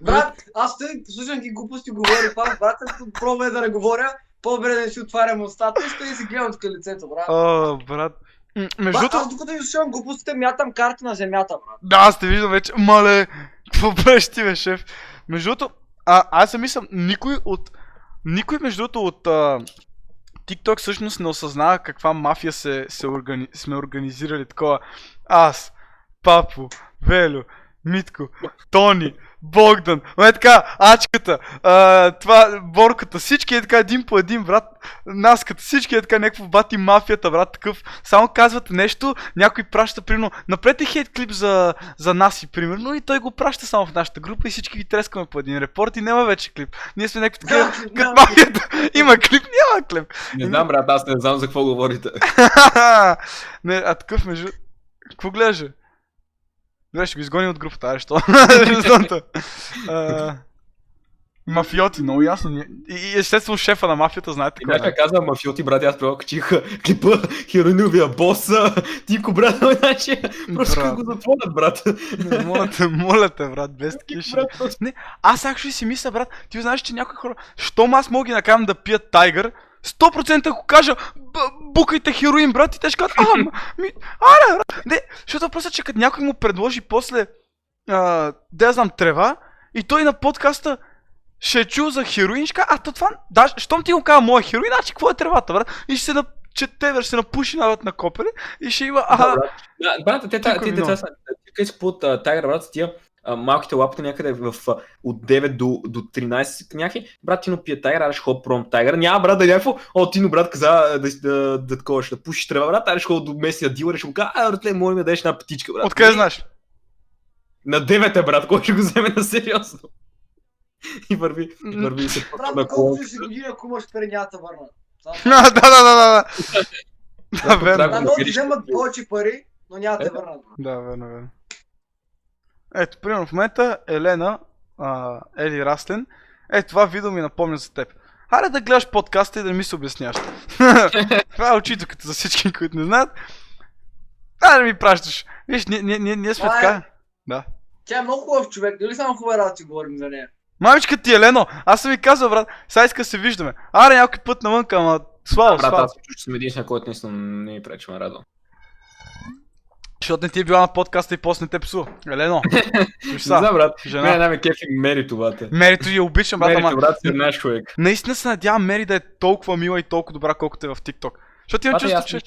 Брат, аз той слушам ги глупости говори, пак брат, пробвай да не говоря, по-добре да не си отварям устата и ще да си гледам тук лицето, брат. О, брат. Между Брат, аз докато ви слушам глупостите, мятам карти на земята, брат. да, аз те виждам вече. Мале, какво правиш ти, бе, шеф? Между другото, аз се мислям, никой от... Никой, между другото, от а, TikTok всъщност не осъзнава каква мафия се, се органи... сме организирали такова. Аз, Папо, Велю, Митко, Тони, Богдан, ма е така, Ачката, а, това, Борката, всички е така един по един, брат, Наската, всички е така някакво бати мафията, брат, такъв. Само казват нещо, някой праща, примерно, напрете хейт клип за, за Наси, примерно, и той го праща само в нашата група и всички ги трескаме по един репорт и няма вече клип. Ние сме някакви такива, Да, *laughs* като да. мафията, има клип, няма клип. Не знам, брат, аз не знам за какво говорите. *laughs* не, а такъв между... Какво гледаш? Добре, ще го изгоним от групата, аре, що? *laughs* Мафиоти, много ясно. И, естествено шефа на мафията, знаете кой е. казал мафиоти, брат, аз прямо качих клипа Хероиновия бос, Тико, брат, значи, просто Брат. го затворят, брат. Не, Моля те, моля те, брат, без. Брат, просто- Аз actually си мисля, брат, ти знаеш, че някои хора, щом аз мога ги накарам да пият тайгър, 100% ако кажа, «Б- букайте хероин, брат, и те ще кажат, а, ми, аре. Не, защото въпросът е, че като някой му предложи после, а, да я знам, трева, и той на подкаста ще е чул за хероин, ще каже, а то това, даже, щом ти го казва моя хероин, значи какво е тревата, брат? И ще се на, че те, ще се напуши навън на копеле и ще има, Да, а. Да, брат, те, те, Тико те, ми те, много. са, те си малките лапта някъде в, от 9 до, до 13 княхи. Брат, Тино пие тайгър, ще ходя пром тайгър. Няма, брат, да е някакво, о, Тино, брат, каза да, да, да, такова, ще да пушиш трева, брат, аз ще ходя до местния дилър ще му кажа, а, братле, моля ми да дадеш една птичка, брат. откъде знаеш? На 9 е, брат, кой ще го вземе на сериозно? И върви, и върви и се Брат, на и си година, ако имаш пари, няма да върна. *laughs* Да, да, да, да, да. Да, верно. Да, вземат повече пари, но няма да върнат. Да, верно, верно. Ето, примерно в момента Елена, а, Ели Раслен, е това видео ми напомня за теб. Хайде да гледаш подкаста и да не ми се обясняваш. *laughs* това е учителката за всички, които не знаят. Хайде да ми пращаш. Виж, ние, ние, ние, ние сме е- така. Да. Тя е много хубав човек, дали само хубава работа говорим за нея? Мамичка ти, Елено, аз съм ви казал, брат, сега иска се виждаме. Аре, някой път навънка, ама слава, Брат, слава. аз чуш, че съм единствен, който наистина не ми пречи, ме радва. Защото не ти е била на подкаста и после не те псува. Елено, *laughs* Не знам, брат. Жена. най-ме кефи Мери това. Мерито я обичам, брат, ама Мери, брат, си наш човек. Наистина се надявам Мери да е толкова мила и толкова добра, колкото е в TikTok. Защото имам чувство, че,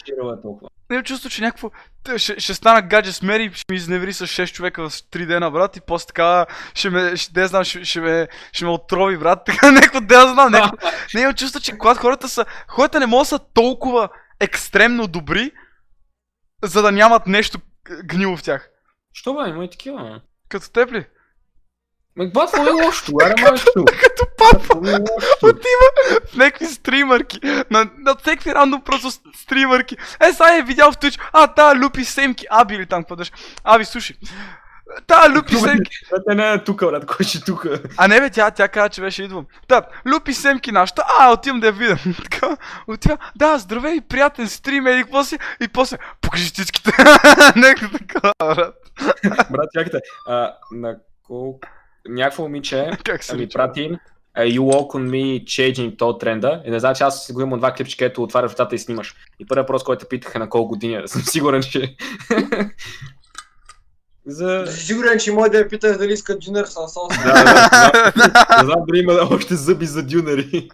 не чувство, че някакво... Ще, ще стана гадже с Мери, ще ми изневери с 6 човека в 3 дена, брат, и после така ще ме, ще, не знам, ще, ще, ме, ще ме отрови, брат, *laughs* така някакво, да знам, някакво... *laughs* Не имам чувство, че когато хората са... Хората не могат да са толкова екстремно добри, за да нямат нещо гнило в тях. Що бе, има и такива. Като теб ли? Ме, това е лошо, аре майчето. Като папа е отива в някакви стримърки. На, на всеки рандом просто стримърки. Е, сега е видял в Twitch. А, та люпи семки. Аби или там, какво. Аби, слушай. Та люпи семки. Брат, Не, не, не, тука, брат, кой ще тука? А не бе, тя, тя каза, че беше идвам. Та, люпи семки нашата. А, отивам да я видя. *laughs* така, отива. Да, здравей, приятен стрим, еди, какво си? И после, покажи цицките. *laughs* Нека така, брат. Брат, чакайте. А, на колко... Някакво момиче *laughs* ми прати а, You walk on me changing то тренда. И не знам, че аз си го имам два клипчика, където отваряш вратата и снимаш. И първият въпрос, който питаха на колко години, е, съм сигурен, че... За... Сигурен, че мой да я питаш дали иска джунер с сос. Да, да, да. Не знам дали има още зъби за дюнери.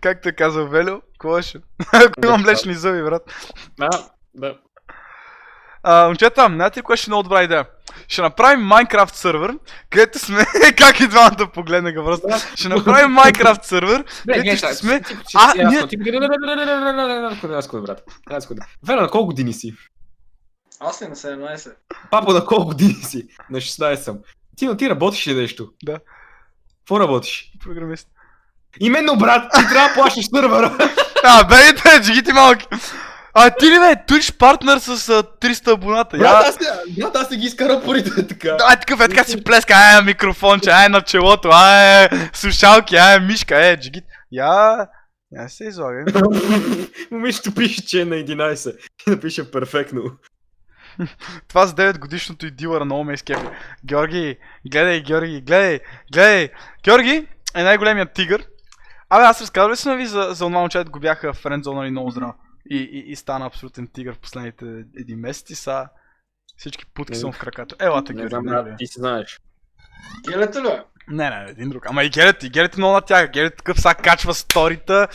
Как те казва Велю? Беше? Ако имам млечни зъби, брат. А, да. А, момчета, знаете ли кое ще е много добра идея? Ще направим Minecraft сервер, където сме... как и двамата погледнаха просто. Ще направим Minecraft сервер, където ще сме... А, ние-. Разкуда, брат. Вера, на колко години си? Аз ли на 17? Папа, на колко години си? На 16 съм. Ти, но ти работиш ли нещо? Да. Какво работиш? Програмист. Именно, брат, ти трябва да плащаш сървъра. А, бейте, джигите малки. А ти ли бе, Twitch партнер с а, 300 абоната? Брат, аз, не- брат, аз не ги изкарам парите така. Ай, такъв е, така си плеска, ай, микрофонче, ай, на челото, ай, слушалки, ай, мишка, е, джигит. Я... Я се излагай. *laughs* Момичето пише, че е на 11. И напише перфектно. *laughs* Това с 9 годишното и дилъра много ме изкепи. Георги, гледай, Георги, гледай, гледай. Георги е най-големият тигър. Абе, аз разказвал ли съм ви за, за онова момче, го бяха френдзонали много здраво. И, и, и стана абсолютен тигър в последните един месец и са всички путки са му в краката. Елата, Не Георги. знам, не, брат, бе. ти си знаеш. Гелето ли? бе? не, не, един друг. Ама и Герет, и Герет е много натяга. Герет такъв сега качва сторита,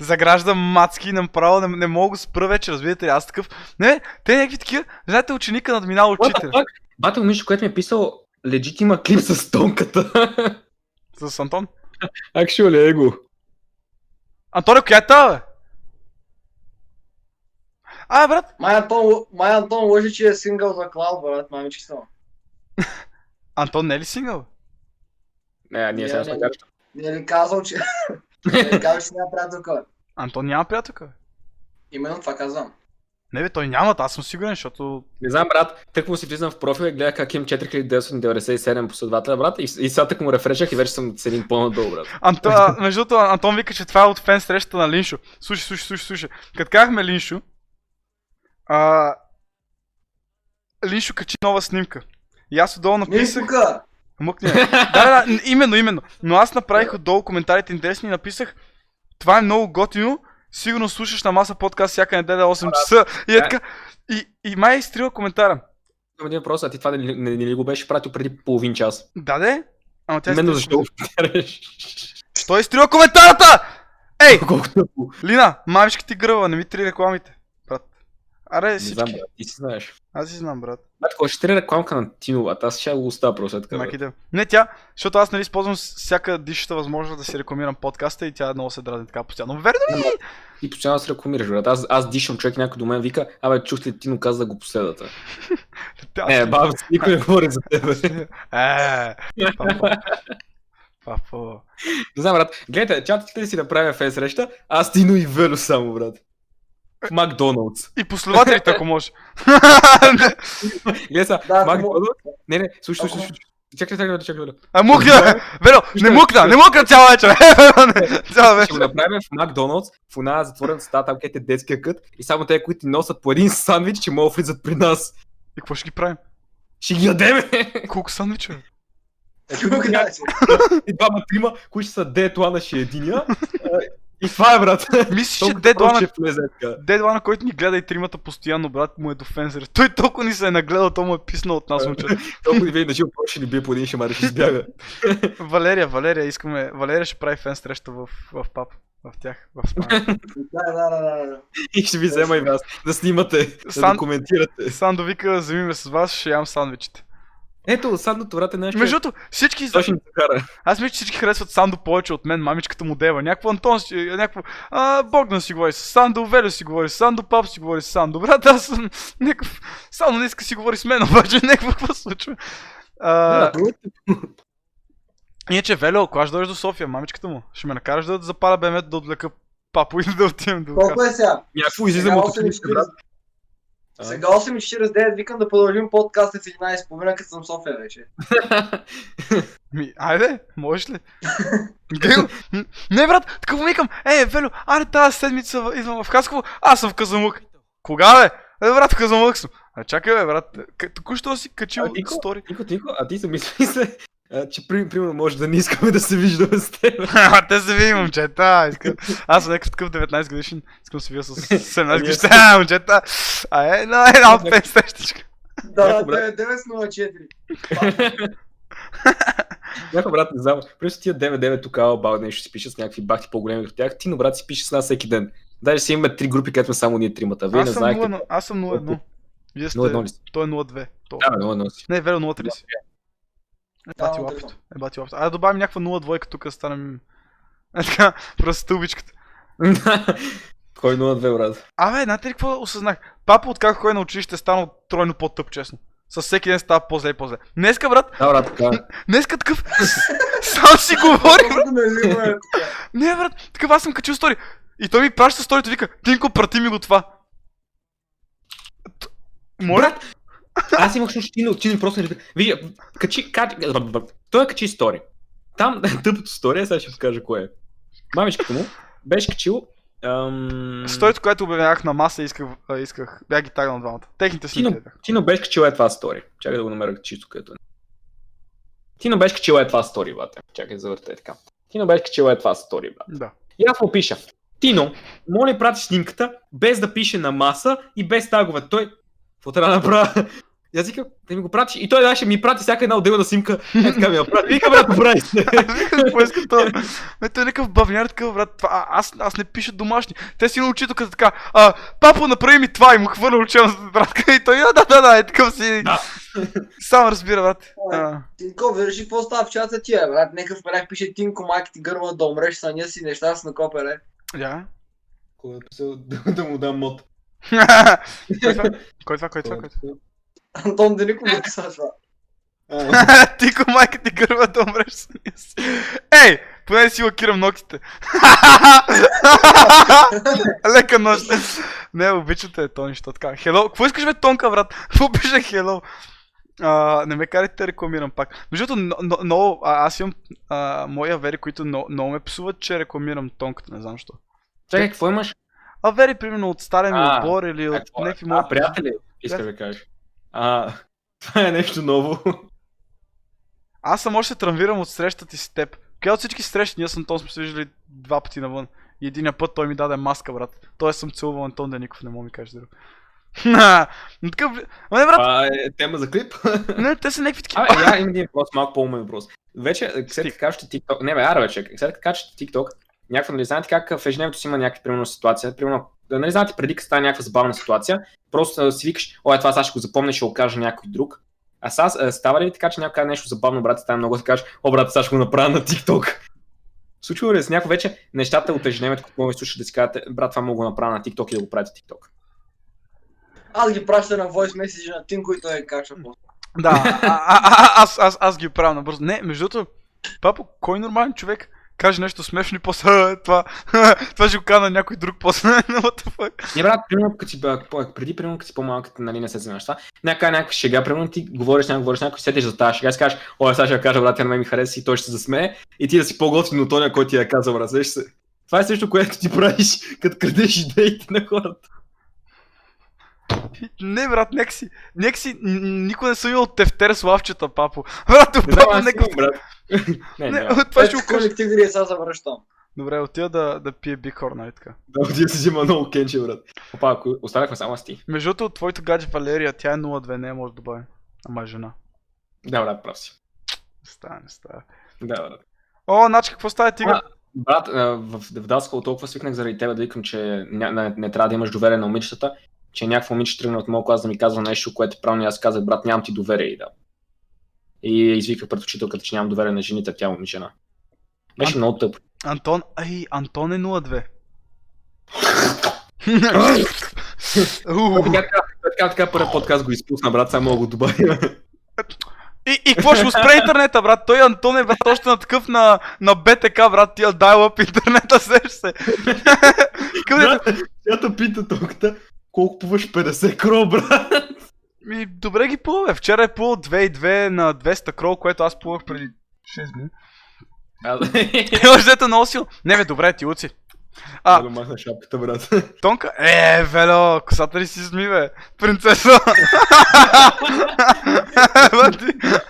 загражда мацки, направо не, не мога да го спра вече, разбирате ли, аз такъв. Не, те някакви такива, знаете, ученика надминал учителя. Бате момиче, което ми е писал, легит има клип с тонката. С Антон. Actually, его. Антонио, коя е това, бе? А, брат, Май Антон, май Антон лъжи, че е сингъл за клауд, брат, мамички съм. Антон не е ли сингъл? Не, ние Не, сега не, сме не. Не е ли казал, че... Не е ли казал, че си няма приятелка, бе? Антон няма приятелка. бе. Именно това казвам. Не бе, той няма, аз съм сигурен, защото... Не знам, брат, тък му си влизам в профил и гледах как имам 4997 последователя, брат, и, и сега тък му рефрешах и вече съм с един по-надолу, брат. Антон, а, между другото, Антон вика, че това е от фен срещата на Линшо. Слушай, слушай, слушай, слушай. Като казахме Линшо, а... Линшо качи нова снимка. И аз отдолу написах... тука! Мъкни. да, да, да, именно, именно. Но аз направих отдолу коментарите интересни и написах това е много готино, сигурно слушаш на маса подкаст всяка неделя 8 часа. И е така. И, и май изтрива коментара. Имам един въпрос, а ти това не, не, не, ли го беше пратил преди половин час? Да, де? Ама тя Именно защо? Що изтрива коментарата? Ей! *laughs* Тъпо. Лина, мамичка ти гръва, не ми три рекламите. Аре, Не знам, всички. брат, ти си знаеш. Аз си знам, брат. Брат, кой ще трябва рекламка на Тино, брат, аз ще го оставя просто е така. Брат. да. Не тя, защото аз нали използвам всяка дишата възможност да си рекламирам подкаста и тя много се дразни така постоянно. Верно ли? Ти постоянно се рекламираш, брат. Аз, аз дишам човек, някой до мен вика, абе, чухте ли Тино каза да го последата. *laughs* Тя- Не, баба, никой не говори за тебе. *laughs* Е. Папа. Не знам, брат. Гледайте, чатите си направим фен среща, аз Тино и Вело само, брат. Макдоналдс. И последователите, ако може. Гледай сега, Макдоналдс. Не, не, слушай, слушай, слушай. Чакай, чакай, чакай, чакай. А мукна! Вело, не мукна, не мукна цяла вечер! Не, Цяла Ще го вечер. направим в Макдоналдс, в една затворена стая, там където е детския кът, и само те, които ти носят по един сандвич, че могат да влизат при нас. И какво ще ги правим? Ще ги ядеме! Колко сандвича? Е, тук си. и двама, трима, които ще са дет лана ще е единия. *laughs* И това е, брат. *laughs* Мислиш, че влезе така. дедлана, който ни гледа и тримата постоянно, брат, му е до фензер. Той толкова ни се е нагледал, то му е писнал от нас, момчета. *laughs* Толкова ни види на живо, ще ни бие по един шамар и ще избяга. *laughs* Валерия, Валерия, искаме. Валерия ще прави фен среща в, в пап. В тях, в спана. Да, да, да, да, да. И ще ви взема и вас да снимате, да Сан- документирате. Сандо вика, вземи ме с вас, ще ям сандвичите. Ето, садното брат е нещо. Между другото, всички, ни кара. аз мисля, че всички харесват Сандо повече от мен, мамичката му дева. Някакво Антон, си- някакво, а, Богдан си говори с Сандо, Велю си говори с Сандо, Пап си говори с Сандо. Брат, аз съм *laughs* някакъв, Сандо не иска си говори с мен, *laughs* обаче някакво какво случва. А, иначе, Велю, кога ще дойдеш до София, мамичката му? Ще ме накараш да запаля бемет да отвлека папо или да отидем до Колко е сега? Някакво излизам от брат. 8.40. А? Сега 8.49 викам да продължим подкаста в 11.30, като съм София вече. *laughs* Ми, айде, можеш ли? М, не брат, такъв му викам, е, Велю, аре тази седмица идвам в Хасково, аз съм в Казамук. Кога бе? Е, брат, в Казамук съм. А чакай бе, брат, току-що си качил А, Нико? стори. Тихо, тихо, а ти замисли се, а, че при- примерно може да не искаме да се виждаме с теб. *laughs* А, те се види, момчета. Искам... Аз съм някакъв такъв 19 годишен. Искам да се видя с 17 Ами, годишен. А, момчета. А, е, на една от пет срещичка. Да, Добре. 9904. Някой брат, не знам, просто тия 9-9 тук бал нещо си пише с някакви бахти по-големи от тях. Ти, но брат, си пише с нас всеки ден. Даже си имаме три групи, където сме само ние тримата. Вие Аз не съм знаете. 0-1. Аз съм 0-1. Вие сте... 0-1 ли си? Той е 0-2. То. Да, бе, 0-1 си. Не, Вело 0-3 си. Е, бати Да, лапито. Е, бати лапито. Айде да добавим някаква 0-2 тук да станем... *laughs* Е така, просто стълбичката. *laughs* Кой 0-2, брат? Абе, знаете ли какво осъзнах? Папа откак кой на училище е станал тройно по-тъп, честно. С всеки ден става по-зле и по-зле. Днеска, брат, Да, брат, така. е. *laughs* днеска такъв... Сам си говори, брат. Колко не брат, такъв аз съм качил стори. И той ми праща сторито, вика, Тинко, прати ми го това. Моля? Аз имах Тино, Тино просто не... Виж, качи, качи... Той е качи стори. Там *laughs* тъпото стори, сега ще ви кажа кое е. Мамичката му беше качил... Ам... Сторито, което обявявах на маса, исках, исках, бях ги тагнал двамата. Техните Тино, снимки. бях. Тино беше качил е това стори. Чакай да го намеря чисто където е. Тино беше качил е това стори, бате. Чакай да завърта е така. Тино беше качил е това стори, брат. Да. И аз му пиша. Тино, моля прати снимката, без да пише на маса и без тагове. Той, какво трябва да направя? И аз викам, да ми го пратиш. И той даже ми прати всяка една отделна снимка. Е, така ми я прати. Вика, брат, прави се. *laughs* Какво иска то? Ме, той е някакъв бавняр, такъв, брат. Това, а, аз, аз не пиша домашни. Те си научи тук така, а, папо, направи ми това и му хвърля учебната тетрадка и той, а, да, да, да, е такъв си. Да. Сам разбира, брат. Тинко, виждаш ли какво става в чата ти, е, брат? Некъв пеляк пише Тинко, майка ти гърва да умреш, съня си неща с накопере. я. Кой е писал да, да му дам мод? *laughs* Кой това? Кой това? Кой е това? Антон Деников го писа това. *laughs* Тико майка ти гърва да умреш с. Ей, поне си лакирам ногтите. *laughs* Лека нощ. Не, обичате Тони, що така. Хело, какво искаш бе Тонка, брат? Какво пише хело? А, не ме карайте да рекламирам пак. Между другото, но- но- аз имам а, мои авери, които но- много ме псуват, че рекламирам тонката, не знам защо. Чакай, какво имаш? Авери, примерно, от стария ми отбор или от е? някакви мои... А, приятели, иска да кажеш. А, това е нещо ново. Аз съм още се травмирам от срещата ти с теб. Коя от всички срещи, ние с Антон сме се виждали два пъти навън. И единия път той ми даде маска, брат. Той съм целувал Антон Деников, не мога ми кажеш друго. Но такъв... Не, брат, Това е тема за клип. не, те са някакви такива. Абе, я имам един въпрос, малко по-умен въпрос. Вече, след като кажете TikTok, не бе, ара вече, след като кажете TikTok, някакво, нали знаете как в ежедневието си има някаква, примерно, ситуация, примерно, нали знаете, преди като стане някаква забавна ситуация, просто да си викаш, ой, това сега ще го запомня, ще го кажа някой друг. А сега става ли ви така, че някой каже нещо забавно, брат, става много да кажеш, о, брат, сега ще го направя на TikTok. Случва ли се някой вече нещата от ежедневието, които мога да слушате да си кажете, брат, това мога да го направя на TikTok и да го правите TikTok. Аз ги праща на voice message на Тинко и той е качва. Да, а, а, а, аз, аз, аз ги оправям набързо. Не, между другото, папо, кой нормален човек каже нещо смешно и после «А, това, *laughs* това ще го кажа на някой друг после. *laughs* What the? Не, брат, примерно, като си, преди, примерно, като си по-малък, нали, не се с това. Някаква някаква шега, примерно, ти говориш някой, говориш някой, сетиш за тази шега, си кажеш, о, сега ще кажа, брат, тя мен ми хареса и той ще се засмее, и ти да си по-готин от тоня, който ти я каза, брат, сещаш се. Това е също, което ти правиш, *laughs* като крадеш идеите на хората. Не, брат, нека си, нека си, никой не съм имал тефтер с лавчета, папо. *laughs* Брат, папо, аз нека... брат. *laughs* Не, Не, не, това ще Ето го кажа. колектив гри, сега завръщам. Добре, отида да, да пие бихор, нали така? Да, отида си взима много кенче, брат. Опа, ако останахме само с ти. Между другото, твоето гадже Валерия, тя е 02, не може да добави. Ама е жена. Да, брат, прав си. Става, не става. Да, брат. О, значи какво става тигър? А, Брат, в, в Даскал толкова свикнах заради тебе да викам, че не, не, не трябва да имаш доверие на момичетата, че някакво момиче тръгна от моят клас да ми казва нещо, което правилно аз казах, брат, нямам ти доверие и да. И извиках пред учителката, че нямам доверие на жените, тя ми жена. Беше А- много тъпо. Антон, ай, Антон е 02. Уу. Така, така, първият подкаст го изпусна, брат, само мога го добавя. И, и какво ще спре интернета, брат? Той Антон е брат, още на такъв на, на БТК, брат, тия dial-up интернета, сеш се. Къде? Брат, тя те пита толкова, колко пуваш 50 кро, брат. Ми, добре ги плува, бе. Вчера е плувал 2,2 на 200 крол, което аз плувах преди 6 дни. И още дето много силно. Не бе, добре, ти уци. А, Да махна шапката, брат. Тонка? Е, Вело, косата ли си зми, бе? Принцеса!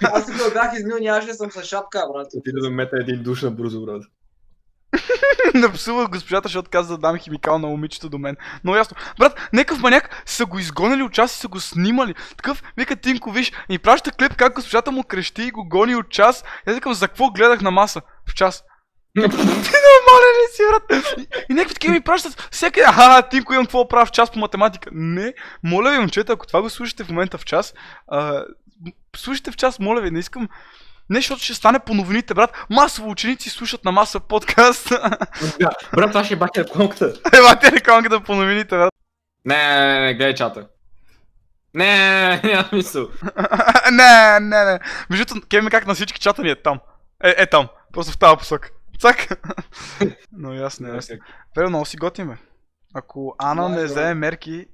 Аз тук бях измил, нямаше да съм с шапка, брат. Отида да мета един душ на бързо, брат. *laughs* Напсувах госпожата, защото каза да дам химикал на момичето до мен. Много ясно. Брат, някакъв маняк са го изгонили от час и са го снимали. Такъв, вика Тинко, виж, и праща клип как госпожата му крещи и го гони от час. Аз викам, за какво гледах на маса? В час. Ти нормален ли си, брат? И, някакви такива ми пращат всеки, аха, Тинко имам какво правя в час по математика. Не, моля ви, момчета, ако това го слушате в момента в час, а, слушайте в час, моля ви, не искам не, защото ще стане по новините, брат. Масово ученици слушат на маса подкаст. Да, брат, това ще е бака рекламката. Ела те рекламката по новините, брат. Не, не, не, не, гледай чата. Не, не, не, няма смисъл. *laughs* не, не, не. Между другото, кеме как на всички чата ни е там. Е, е там. Просто в тази посока. Цак. *laughs* Но ясно, ясно. Верно, много си готим, бе. Ако Ана не да. вземе мерки...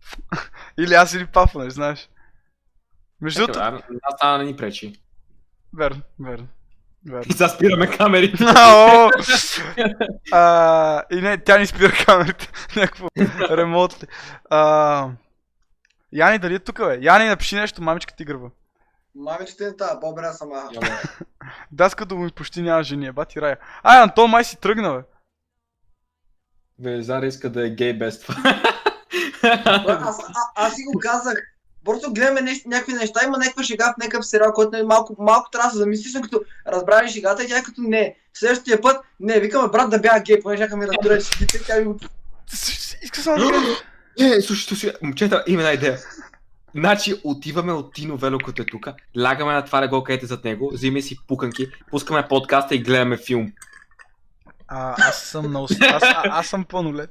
*laughs* или аз или папа, не знаеш. Между другото... Аз това не ни пречи. Верно, верно. Верно. И сега спираме камерите. *laughs* Ао! *laughs* А, и не, тя ни спира камерите. *laughs* Някакво ремонт ли. А, Яни, дали е тук, бе? Яни, напиши нещо, мамичка ти гърба. Мамичето е тази, по-добре аз съм аха. Даскато му почти няма жени, е, бати рая. Ай, Антон май си тръгна, бе. Велизара иска да е гей без това. Аз, а, аз си го казах. Просто гледаме нещо, някакви неща, има някаква шега в някакъв сериал, който е малко, малко трябва да се замислиш, като разбрали шегата и тя е като не. Следващия път, не, викаме брат да бяга гей, понеже ми разбира шегите, тя ми го... Иска само да кажа. Е, слушай, слушай, момчета, има една идея. Значи отиваме от Тино Вело, като е тук, лягаме на това легло, където е зад него, взимаме си пуканки, пускаме подкаста и гледаме филм. А, аз съм на ос... аз, а, аз съм пълнолет.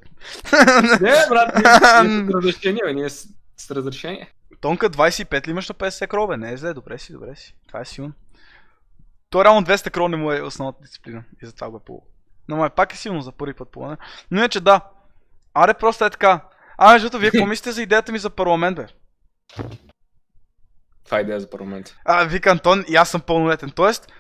Не, брат, ние, ние с разрешение, бе, ние с, с разрешение. Тонка 25 ли имаш на 50 крол, бе? Не е зле, добре си, добре си. Това е силно. То реално 200 крол не му е основната дисциплина. И затова го е по. Но май пак е силно за първи път по Но иначе да. Аре, просто е така. А, между вие *laughs* какво мислите за идеята ми за парламент, бе? Това е идея за парламент. А, вика Антон, и аз съм пълнолетен. Тоест,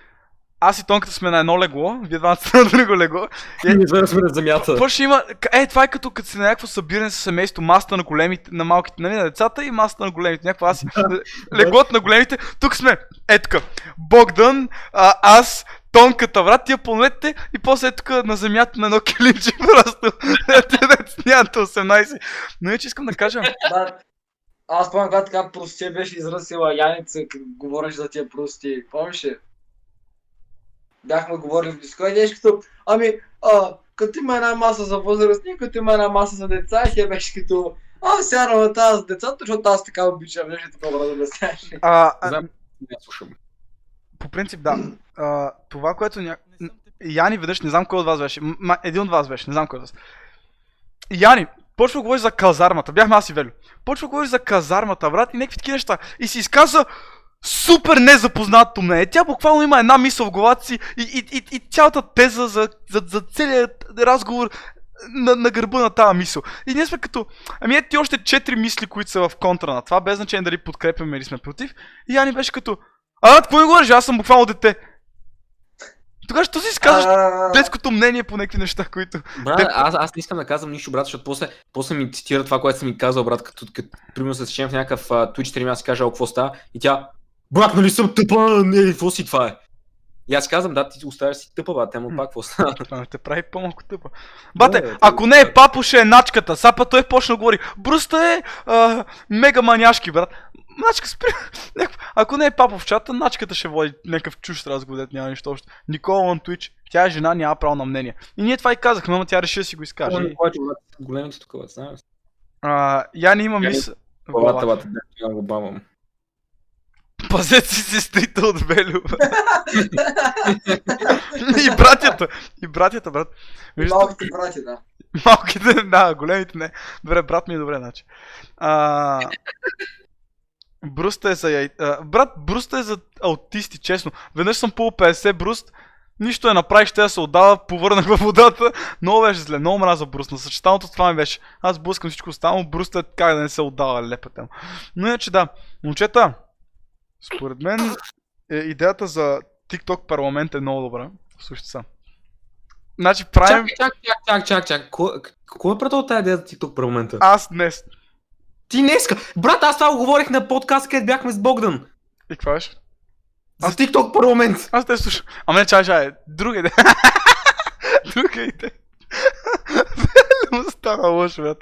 аз и Тонката сме на едно легло, вие двамата сте на друго легло. Ние сме сме на земята. Какво ще има? Е, това е като като си на някакво събиране с семейство, масата на големите, на малките, нали, на децата и масата на големите. Някаква аз леглото на големите. Тук сме, е така, Богдан, а, аз, Тонката, брат, тия пълнолетите и после е тук на земята на едно килимче *laughs* просто. Нямате 18. Но иначе искам да кажа, аз спомням, когато така простия беше изръсила Яница, като говореше за тия прости. Помниш ли? Бяхме говорили в Дискорд беше като, ами, а, като има една маса за възрастни, като има една маса за деца, и тя беше като, а, сяра на тази с децата, защото аз така обичам, беше такова да обясняваш. а, не слушам. по принцип да. А, това, което ня... Яни веднъж, не знам кой от вас беше, м- един от вас беше, не знам кой от вас. Яни, почва говори за казармата, бяхме аз и Велю. Почва говори за казармата, брат, и някакви такива неща. И си изказа супер незапознато мнение. Тя буквално има една мисъл в главата си и, и, и, и цялата теза за, за, за целият разговор на, на гърба на тази мисъл. И ние сме като, ами ето ти още четири мисли, които са в контра на това, без значение дали подкрепяме или сме против. И Яни беше като, а, какво ми говориш? Аз съм буквално дете. Тогава ще си изказваш А, детското мнение по някакви неща, които... Брат, аз, аз не искам да казвам нищо, брат, защото после, после ми цитира това, което съм ми казал, брат, като, като примерно се сечем в някакъв uh, Twitch stream, аз си кажа, «О, какво става, и тя, брат, нали съм тъпа, не, какво си това е? И аз казвам, да, ти оставяш си тъпа, бат, ама пак какво стана? Това *laughs* те прави по-малко тъпа. Бате, ако не е папо, ще е начката. Сапа той почна да говори. Бруста е а, мега маняшки, брат. Начка спри. *laughs* Ако не е папо в чата, начката ще води някакъв чуж разговор, няма нищо още. Никола на Twitch. Тя е жена, няма право на мнение. И ние това и казахме, ама тя реши да си го изкаже. Не брат, големите тук, знаеш. А, я не има Я не- мисъл. Главата, главата. да, я го бамам. Пазете си сестрите от Велю. и братята. И братята, брат. Виждате, Малките брати, да. Малките, да, големите не. Добре, брат ми е добре, значи. А... Бруста е за яй... а, Брат, Бруста е за аутисти, честно. Веднъж съм пул 50 Бруст, нищо не направих, ще да се отдава, повърнах във водата. Много беше зле, много мраза Бруст. На съчетаното това ми беше. Аз блъскам всичко останало, Бруста е как да не се отдава, лепата. Но иначе да, момчета, според мен е, идеята за TikTok парламент е много добра. Слушайте са. Значи правим... Чак, чак, чак, чак, чак. Кой- е пратил тази идея за TikTok парламента? Аз днес. Ти днеска! Брат, аз това го говорих на подкаст, където бяхме с Богдан. И какво беше? За TikTok парламент. Аз те слушам. Ама не, чай, чай. Друга идея. *laughs* Друга идея. Вело става лошо, брат.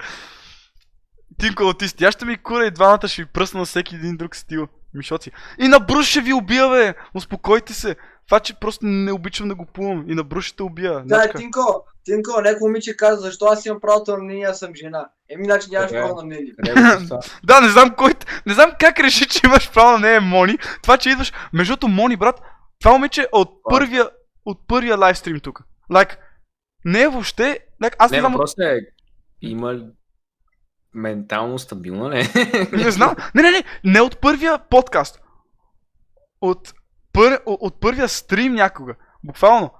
Тинко аутист. Я ще ми кура и двамата ще ви пръсна на всеки един друг стил. Мишоци. И на Бруш ще ви убия, бе. Успокойте се. Това, че просто не обичам да го плувам. И на Бруш ще те убия. Да, Начка. Тинко, Тинко, някой момиче каза, защо аз имам правото на мнение, аз съм жена. Еми, значи нямаш право на мнение. *laughs* Да, не знам кой. Не знам как реши, че имаш право на нея Мони. Това, че идваш. Между другото, Мони, брат, това момиче е от първия, от първия лайвстрим тук. Like, не е въобще. Like, аз не, Не, знам. въпросът е, има ли ментално стабилна ли? Не знам. Не, не, не. Не от първия подкаст. От, пър, от, първия стрим някога. Буквално.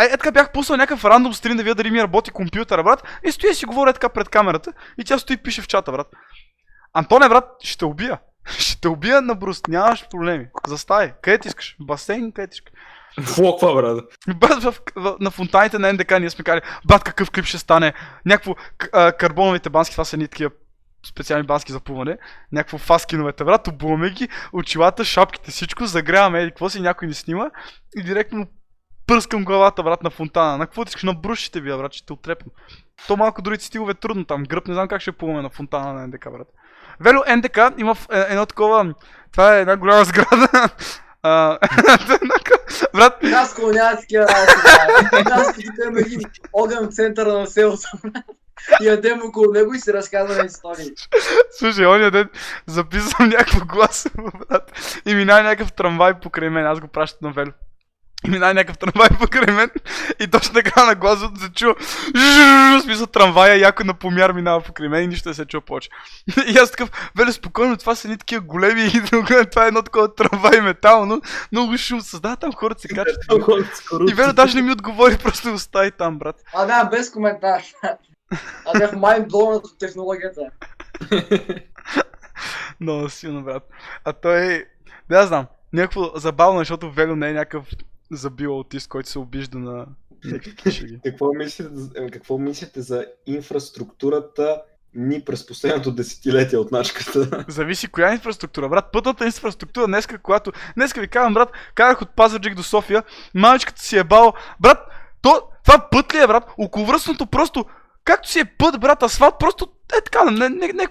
Е, е така бях пуснал някакъв рандом стрим да видя дали ми работи компютъра, брат. И стоя си говоря така пред камерата. И тя стои и пише в чата, брат. Антоне, брат, ще убия. *laughs* Ще те убия на бруст, нямаш проблеми. Застай. Къде ти искаш? Басейн, къде ти искаш? Флоква, брат. Брат, в, в, на фонтаните на НДК ние сме казали, брат, какъв клип ще стане. Някакво карбоновите бански, това са едни такива специални бански за плуване. Някакво фаскиновете, брат, обуваме ги, очилата, шапките, всичко, загряваме, еди, какво си някой ни снима и директно пръскам главата, брат, на фонтана. На какво ти искаш? На брушите бия, брат, ще те отрепна. То малко другите стилове трудно там. Гръб, не знам как ще плуваме на фонтана на НДК, брат. Вело НДК има е- едно такова, това е една голяма сграда. А, *laughs* брат, Аз работи. Аз имам един огън в центъра на селото. Ядем около него и си разказваме истории. Слушай, ония ден записвам някакво гласово, *laughs* брат. И минава някакъв трамвай покрай мен. Аз го пращам на Велю. И минава някакъв трамвай покрай мен. И точно така на гласото се чува. смисъл трамвая, яко на помяр минава покрай мен и нищо не се чува повече. И аз такъв, Велю, спокойно, това са едни такива големи и това е едно такова трамвай метално. Много шум създава, там хората се качат. И Велю даже не ми отговори, просто остави там, брат. А да, без коментар. Аз бях майндблонът от технологията. Много силно, брат. А той, да знам, някакво забавно, защото Велю не е някакъв забил аутист, който се обижда на. *laughs* Какво мислите, за- какво мислите за инфраструктурата ни през последното десетилетие от начката? *laughs* Зависи коя инфраструктура, брат. Пътната инфраструктура, днеска, когато... Днеска ви казвам, брат, карах от Пазарджик до София, мамичката си е бал. Брат, то, това път ли е, брат? Околовръстното просто, както си е път, брат, асфалт, просто е така, не, не, не,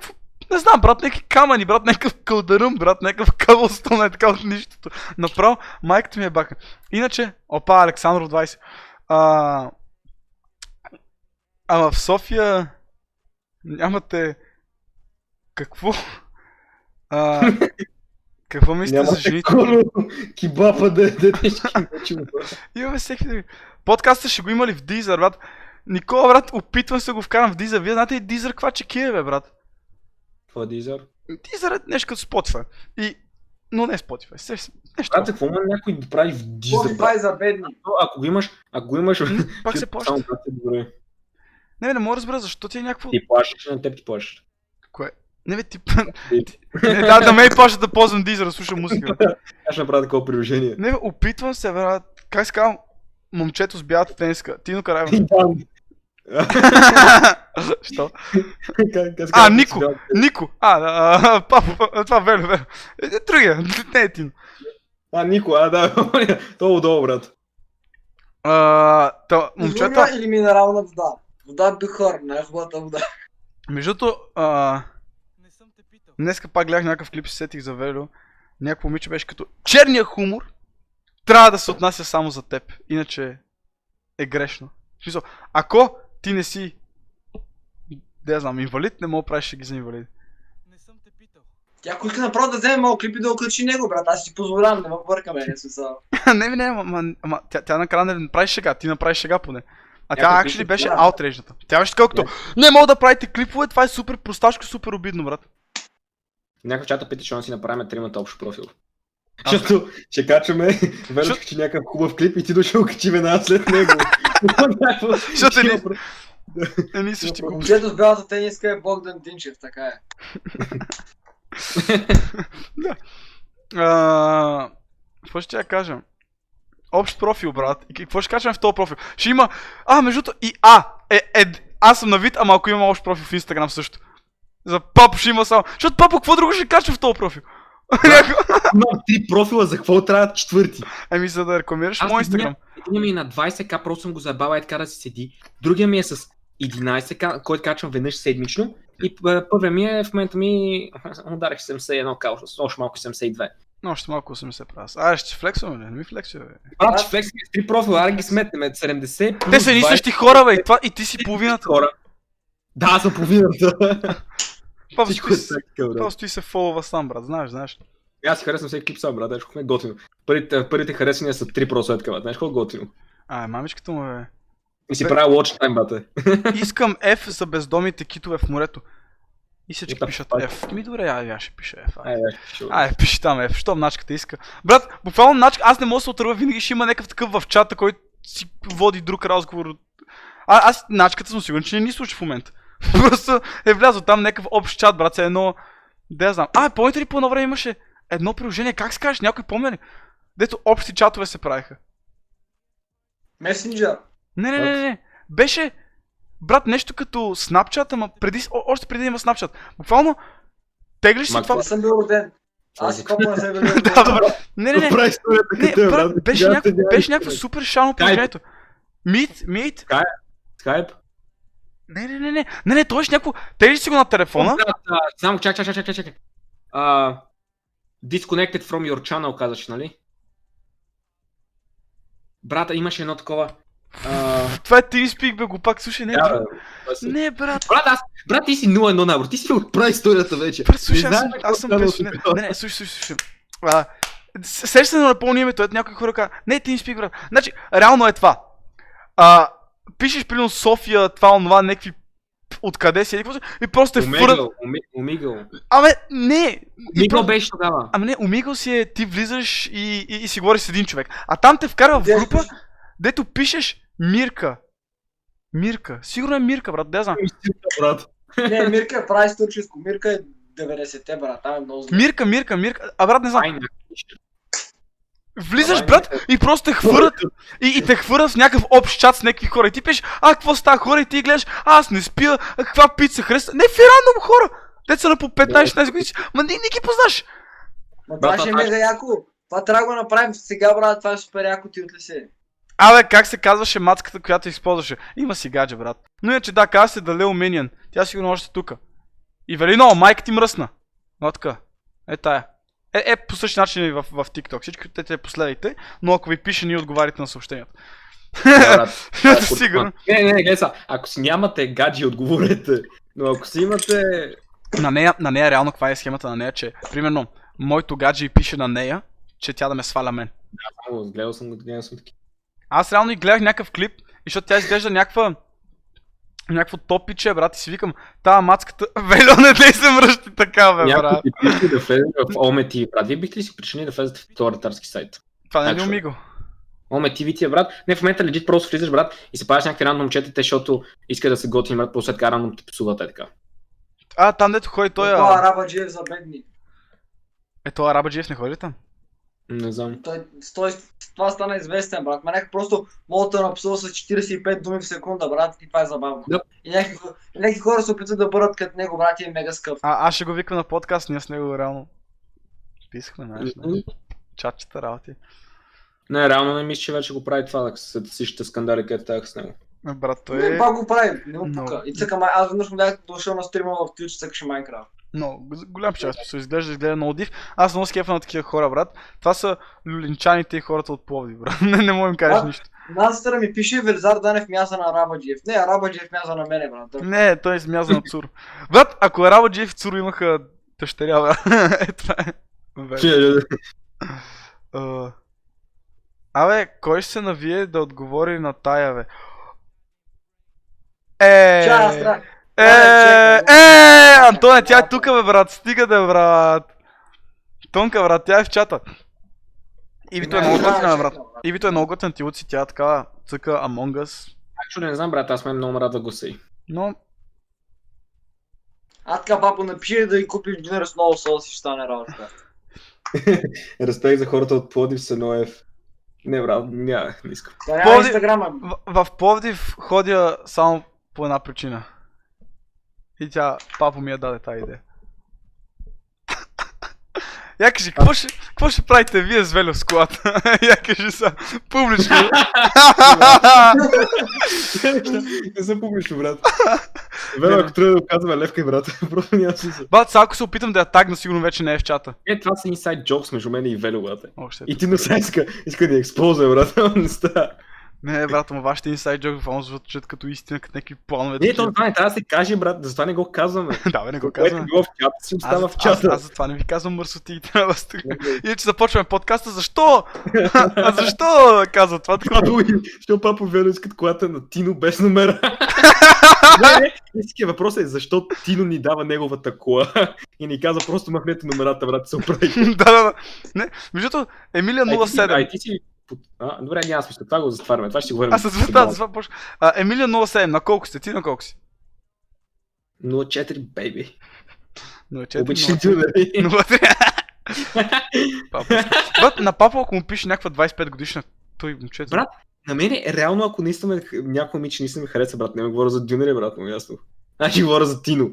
не знам, брат, някакви камъни, брат, някакъв кълдаръм, брат, някакъв кабелстон е така от нищото. Направо, майката ми е бака. Иначе, опа, Александров 20. А, ама в София нямате... Какво? А, какво мислите за жените? Кибапа да е детешки. Имаме всеки. Подкаста ще го има ли в Дизър, брат? Никола, брат, опитвам се да го вкарам в Дизър. Вие знаете ли Дизър каква чеки е, бе, брат? Това е Дизър. Дизър е нещо като Spotify. И... Но не Spotify. се- Нещо. Брат, какво има някой да прави в Дизър? Това е за бедни. Ако го имаш, ако го имаш... Пак *laughs* се плаща. Само брат, добре. Не, бе, не мога да разбера защо ти е някакво... Ти плащаш, на теб ти плащаш. Кое? Не, бе, *laughs* *laughs* ти... не, да, да ме и плаща да ползвам Дизър, да слушам музика. Аз ще направя такова приложение. Не, бе, опитвам се, брат. Как се казвам? Момчето с бялата тениска. Тино Караева. *laughs* Що? А, Нико. Нико. А, а, а, папа, а, това Велю, Велю. Е, Другия, не е Тино. А, Нико, а да, *laughs* то е удобно, брат. А, та, момчета, или минерална вода? Вода Бихор, най-хубавата вода. между другото, а, днеска пак гледах някакъв клип и се сетих за Велю. Някакво момиче беше като черния хумор трябва да се отнася само за теб. Иначе е грешно. В смисъл, ако ти не си да я знам, инвалид, не мога правиш ги за инвалид. Тя ако иска направо да вземе малко клип и да окачи него, брат. Аз си позволявам, не ме бъркаме, не смисъл. не, *laughs* не, не, ама, ама, ама тя, тя накрая не прави шега, ти направи шега поне. А тя actually беше да. аутрейжната. Тя беше така, като не мога да правите клипове, това е супер просташко, супер обидно, брат. Някакъв чата пита, че да си направим тримата общ профил. Защото ще качваме *laughs* Верочка, че някакъв хубав клип и ти дошъл качи веднага след него. *laughs* Защото Едни същи го. Момчето с бялата тениска е Богдан Динчев, така е. *laughs* А, Какво ще я кажа? Общ профил, брат. И какво ще качваме в този профил? Ще има... А, между и А. Е, е, аз съм на вид, ама ако има общ профил в Инстаграм също. За Папо ще има само. Защото Папо какво друго ще качва в този профил? Имам *laughs* три профила, за какво трябва четвърти? Еми за да рекламираш мой Инстаграм. Един ми е на 20к, просто съм го забавя и така да си седи. Другия ми е с 11к, който качвам веднъж седмично. И първият ми е в момента ми... *laughs* Ударих 71к, още- още малко 72. Но още малко 80 правя. А, ще флексваме, ли? Не ми флексваме. Брат, ще флексим с три профила, аре ги сметнем. 70 плюс Те са едни 20 същи хора, бе. И, това, и ти си половината. хора. Да, съм половината. *laughs* Всичко стои, е се- фолова сам, брат. Знаеш, знаеш. Аз си харесвам всеки клип сам, брат, защото ме е готино. Първите, първите харесвания са 3% така, знаеш колко готино. А, мамичката му е. И си Бе- правя watch time, бате. *laughs* Искам F за бездомните китове в морето. И всички пишат? F. Ми добре, ай, аз ще пиша F. ай. Ай, пиши там F, щом начката иска. Брат, буквално начка, аз не мога да се отърва, винаги ще има някакъв такъв в чата, който си води друг разговор. А, аз начката съм сигурен, че не ни слуша в момента. *laughs* Просто е влязъл там някакъв общ чат, брат, се едно... Да я знам. А, помните ли по едно време имаше едно приложение, как се кажеш, някой помня ли? Дето общи чатове се правиха. Месенджер. Не, не, не, не, не. Беше, брат, нещо като Snapchat, ама преди, о, още преди да има Snapchat. Буквално, теглиш си Ма, това... Не съм бил роден. Аз си копа не съм бил роден. *laughs* Да, добре. Не, не, не. Добра историята Не, като брат, беше, някакво, беше някакво супер шално положението. Мит, мит. Skype? Не, не, не, не. Не, не, той е някакво. Теглиш си го на телефона. Само чак, чак, чак, чак, чак, Disconnected from your channel казваш, нали? Брата, имаше едно такова. А, Това е TeamSpeak, бе, го пак, слушай, не. да, си- Не, брат. Брат, аз, брат, ти си 0-1 набор, ти си от прави историята вече. Брат, слушай, аз, какво аз съм без... Не, не, не, слушай, слушай, слушай. А, Сеща се на напълно името, ето някой хора казва, не, TeamSpeak, брат. Значи, реално е това. А, пишеш, примерно, София, това, онова, някакви откъде си, какво и просто е фурат. Омигъл, Оми- Омигъл. Аме, не! Омигъл беше тогава. Ами не, Омигъл си е, ти влизаш и, и, и си говориш с един човек. А там те вкарва в група, дето пишеш Мирка. Мирка. Сигурно е Мирка, брат, да знам. брат. Не, Мирка е прави историческо. Мирка е 90-те, брат. Там е много зле. Мирка, Мирка, Мирка. А брат, не знам. Айна. Влизаш, брат, и просто те хвърят и, и те хвърят в някакъв общ чат с някакви хора. И ти пишеш, а, какво става хора? И ти гледаш, а, аз не спя, а, каква пица хареса. Не, фи рандом хора. Деца на по 15-16 години. Ма не, не ги познаш. Ма това ще е мега яко. Това трябва да го направим сега, брат. Това е супер яко ти отли се. Абе, как се казваше мацката, която използваше? Има си гадже, брат. Но иначе да, казва се да Лео Минион. Тя сигурно още е тука. И Велино, майка ти мръсна. Но така. Е тая. Е, е по същия начин и в, в TikTok. Всички те те последвайте, но ако ви пише, ние отговарите на съобщенията. Да. *laughs* Сигурно. Не, не, не, гледай сега. Ако си нямате гаджи, отговорете. Но ако си имате... На нея, на нея реално каква е схемата на нея, че примерно моето гадже пише на нея, че тя да ме сваля мен. Само, гледал съм, гледал съм такива. Аз реално и гледах някакъв клип, и защото тя изглежда някаква някакво топиче, брат, и си викам, тая мацката, *laughs* Вело, не дей се мръщи така, бе, Някой брат. ти пише да влезе в Ome TV, брат. Вие бихте ли си причини да влезете в този ретарски сайт? Това не е ли умиго? Ome TV ти е, брат. Не, в момента легит просто влизаш, брат, и се правиш някакви рандом четите, защото иска да се готини, брат, после така рандом те псуват е така. А, там дето ходи той, Това араба джиев за бедни. Е, той Араба Джиев не ходи там? Не знам. Той, той, това стана известен, брат. Ма някак просто мога да напсува с 45 думи в секунда, брат, и това е забавно. Да. И някакви, някакви хора се опитват да бъдат като него, брат, и е мега скъп. А, аз ще го викам на подкаст, ние с него реално. Писахме, знаеш, не? Чатчета работи. Не, реално не мисля, че вече го прави това, да след всичките скандали, където тях с него. Е, Брат, той Не, е пак го прави, не му Но- пука. И цъка, май- аз веднъж му бях дошъл на стрима в Twitch, цъкаше Майнкрафт. Г- голям част, смисъл, изглежда, изглежда много див. Аз много скефа на такива хора, брат. Това са люлинчаните и хората от Пловдив, брат. *laughs* не, не мога им кажеш А? нищо. Настъра ми пише Велизар Данев мяза на Арабаджиев. Не, Арабаджиев мяза на мене, брат. Не, той е смязан от Цур. Брат, ако Раба Джейф и Цур имаха дъщеря, брат. *laughs* е, това е. А, Абе, кой ще се навие да отговори на тая, бе? Е, аз трябва. Е, е, Антоне, тя е тук, бе, брат. Стига да, брат. Тонка, брат, тя е в чата. Ивито е много готина, да брат. Ивито е много готин, ти си тя така цъка Among Us. Actually, не знам, брат, аз ме много рад да го сей. Но, А така, папа, напиши да и купиш динер с много соус и ще стане работа. *laughs* Респект за хората от Плодив Сеноев. Не, брат, няма, не искам. Да Пловдив- в, в Пловдив ходя само по една причина. И тя, папа ми я даде тази идея. *laughs* Я кажи, какво ще, какво ще правите вие с Велю в колата? *laughs* Я кажи са, публично. не съм публично, брат. Вело, ако трябва да го казваме левка и брат, *laughs* просто няма смисъл. Бат, сега ако се опитам да я тагна, сигурно вече не е в чата. Е, това са inside jokes между мен и Вело, брат. И ти на сега иска, иска да я експозва, брат, не става. Не, брат, ама вашите инсайд джок в звучат като истина, като някакви планове. Не, то това не трябва да се каже, брат, затова не го казваме. *laughs* да, бе, не го Което е казвам. било в чата, си Аз, остава аз, в аз, чата. аз затова не ви казвам мърсоти. Трябва да сте- Иначе започваме подкаста. Защо? *laughs* а защо казва това? Това думи, що папа Вело искат колата на Тино без номера. *laughs* не, не, въпрос е защо Тино ни дава неговата кола и ни каза просто махнете номерата, брат, се оправи. да, да, да. Не, между Емилия Ай, ти си- 07. Ай, ти си... А, добре, няма смисъл, това го затваряме, това ще говорим. Аз с това, да, това почна. А, Емилия 07, на колко сте? Ти на колко си? 0-4, бейби. 04, Обичай нали? 03. *laughs* Папа. Брат, на папа, ако му пише някаква 25 годишна, той момчето. Брат, На мене, реално, ако наистина някой момиче наистина ме хареса, брат, не ме говоря за Дюнери, брат, му ясно. Аз ще говоря за Тино.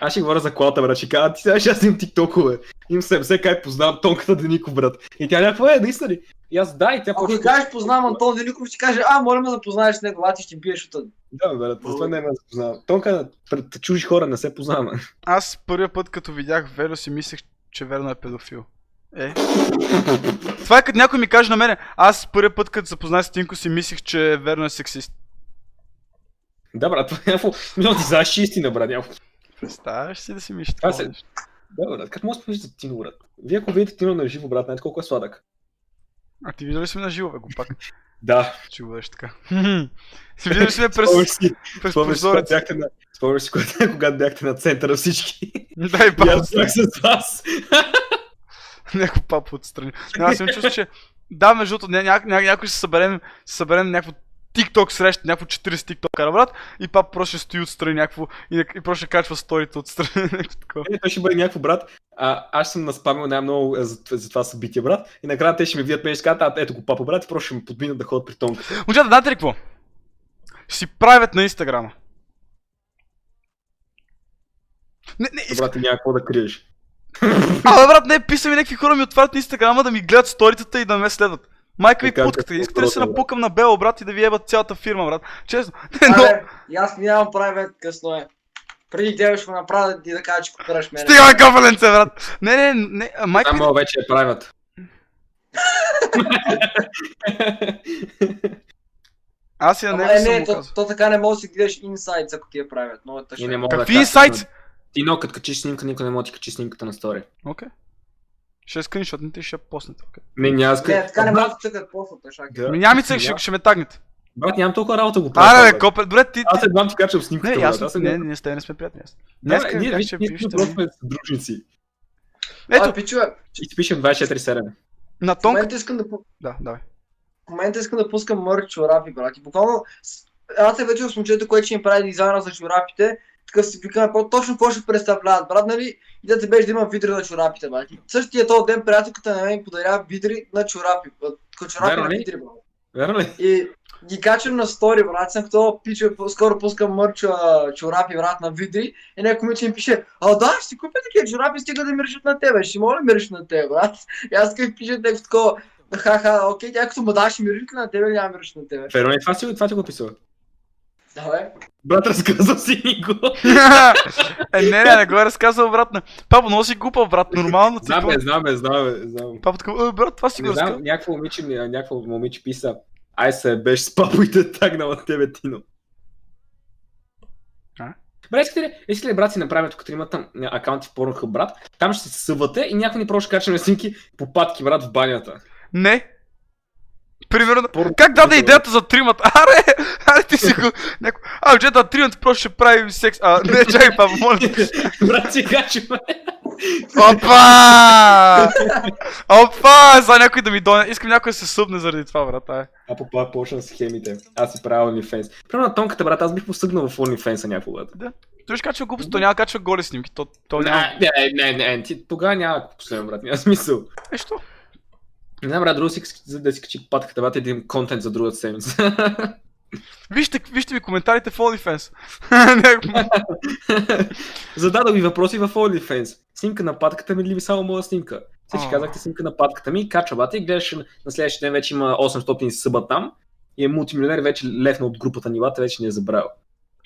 Аз ще говоря за колата, брат, ще кажа, ти сега ще аз имам тиктокове. Имам 70 как познавам тонката Деников, брат. И тя някаква е, наистина ли? И аз да, и тя Ако почва. кажеш познавам Антон Великов, ще каже, а, моля ме да познаеш с него, а ти ще биеш от Да, брат, затова не ме да се познавам. Тонка пред чужи хора не се познаваме. Аз първия път, като видях Велю, си мислех, че верно е педофил. Е. *laughs* Това е като някой ми каже на мене, аз първия път, като запознах с Тинко, си мислех, че верно е сексист. Да, брат, това *laughs* е някакво. Ти знаеш е истина, брат. Някакво. Представяш си да си Това такова се-? Да, брат, как може да за Тино, брат? Вие ако видите Тино на живо, брат, знаете колко е сладък. А ти виждали сме на живо, бе, го пак. *laughs* Да. Ще го бъдеш така. *laughs* Виждали сме *laughs* през, си, през си, прозорец. Спомняш си, когато, бяхте на центъра всички. Дай И папа. аз бях с вас. Някой папа отстрани. Аз им чувствам, че да, между другото, ня, ня, ня, някой ще съберем, ще съберем някакво TikTok среща, някакво 40 TikTok брат, и папа просто ще стои отстрани някакво и, и просто ще качва сторите отстрани. *laughs* Е, той ще бъде някакво брат. А, аз съм наспамил най-много е, за, за, това събитие, брат. И накрая те ще ме видят мен и ще кажат, ето го папа, брат, и просто ще ме подминат да ходят при тонка. Момчета, знаете ли какво? Ще си правят на Инстаграма. Не, не, иска... Брат, ти няма какво да криеш. Абе, брат, не, писаме някакви хора ми отварят на Инстаграма да ми гледат сторитата и да ме следват. Майка ви путката, искате ли да се напукам на Бело, брат, и да ви ебат цялата фирма, брат? Честно. *laughs* Не, но... Абе, аз нямам правят, късно е. Преди тебе ще го направя и да кажа, че копираш мене. Стига ме кафаленце, брат! Не, не, не, майка. Само вече я правят. *laughs* Аз я Ама не е, съм не, го то, то, така не може да си гледаш инсайдс, ако ти я правят. Много е И тъжно. не Какви да инсайдс? Ти но, като качиш снимка, никой не може да ти качи снимката на стори. Окей. Ще скриншотните и ще поснете. Не, няма да Не, така не може да цъкат после, шак. да. Ми няма ми цък, ще, ме тагнете. Брат, нямам толкова работа го правя. Аре, бе, копе, добре, ти... Аз ти... едва ти качвам снимката, Не, аз Аз не, не, сте, не сме приятни. Аз. Да, ние, ние, ще ние, сме дружници. Ето, пичове, И ти пишем 24-7. на в тонк... момента искам да, Да, давай. в момента искам да пускам мърч чорапи, брат. И буквално, с- аз се вече с момчето, което ще ми прави дизайна за чорапите, така си викаме точно какво ще представляват, брат, нали? И да те беше да има видри на чорапите, брат. Същия този ден приятелката на мен подарява видри на чорапи. Като чорапи на видри, брат. Верно ли? И ги качвам на стори, брат. Съм като пича, скоро пускам мърч а, чорапи, брат, на видри. И някой момиче ми пише, а да, ще си купя такива чорапи, стига да миришат на тебе. Ще мога ли мириш на тебе, брат? И аз такъв пиша текст такова, Ха-ха, окей, тя като му даш мириш ли на тебе или няма мириш на тебе? Верно ли това си, това ти го писал? Давай. Брат, разказал си ни го. *laughs* е, не, не, не го е разказал обратно. Папа, много си глупав, брат, нормално ти. Знаме, знаме, знаме, знаме. Папа така, «Е, брат, това си го Не разказал. знам, някакво момиче, ми- някакво момиче писа, ай се беше с папо и те тагнала тебе, Тино. Бре, искате ли, искате ли брат си направим тук тримата акаунти в Pornhub, брат? Там ще се съвате и някой ни просто ще качаме снимки по патки, брат, в банята. Не. Примерно, Порно- как даде идеята за тримата? *laughs* Аре, аре ти си *laughs* го... Няко... А, че да тримата просто ще прави секс. А, не, *laughs* чакай, папа, моля. брат, си качваме. Опа! Опа! За някой да ми дойде. Искам някой да се събне заради това, брат. Ай. А по пак почна с схемите. Аз си правя OnlyFans. Примерно на тонката, брат, аз бих посъгнал в OnlyFans някакво, брат. Той ще качва глупост, той няма да качва голи снимки. То, то няма... Не, не, не, не, ти тогава няма да последвам, брат, няма смисъл. Нещо. Не знам, брат, друго си за да си качи патката, брат, и да имам контент за другата седмица. *laughs* Вижте, вижте ми коментарите в OnlyFans. *laughs* Не, *laughs* Зададох ви въпроси в OnlyFans. Снимка на патката ми или ви само моя снимка? Всички казахте снимка на патката ми, качва бата и гледаш на следващия ден вече има 800 съба там и е мултимилионер, вече левна от групата нивата, вече ни е забравил.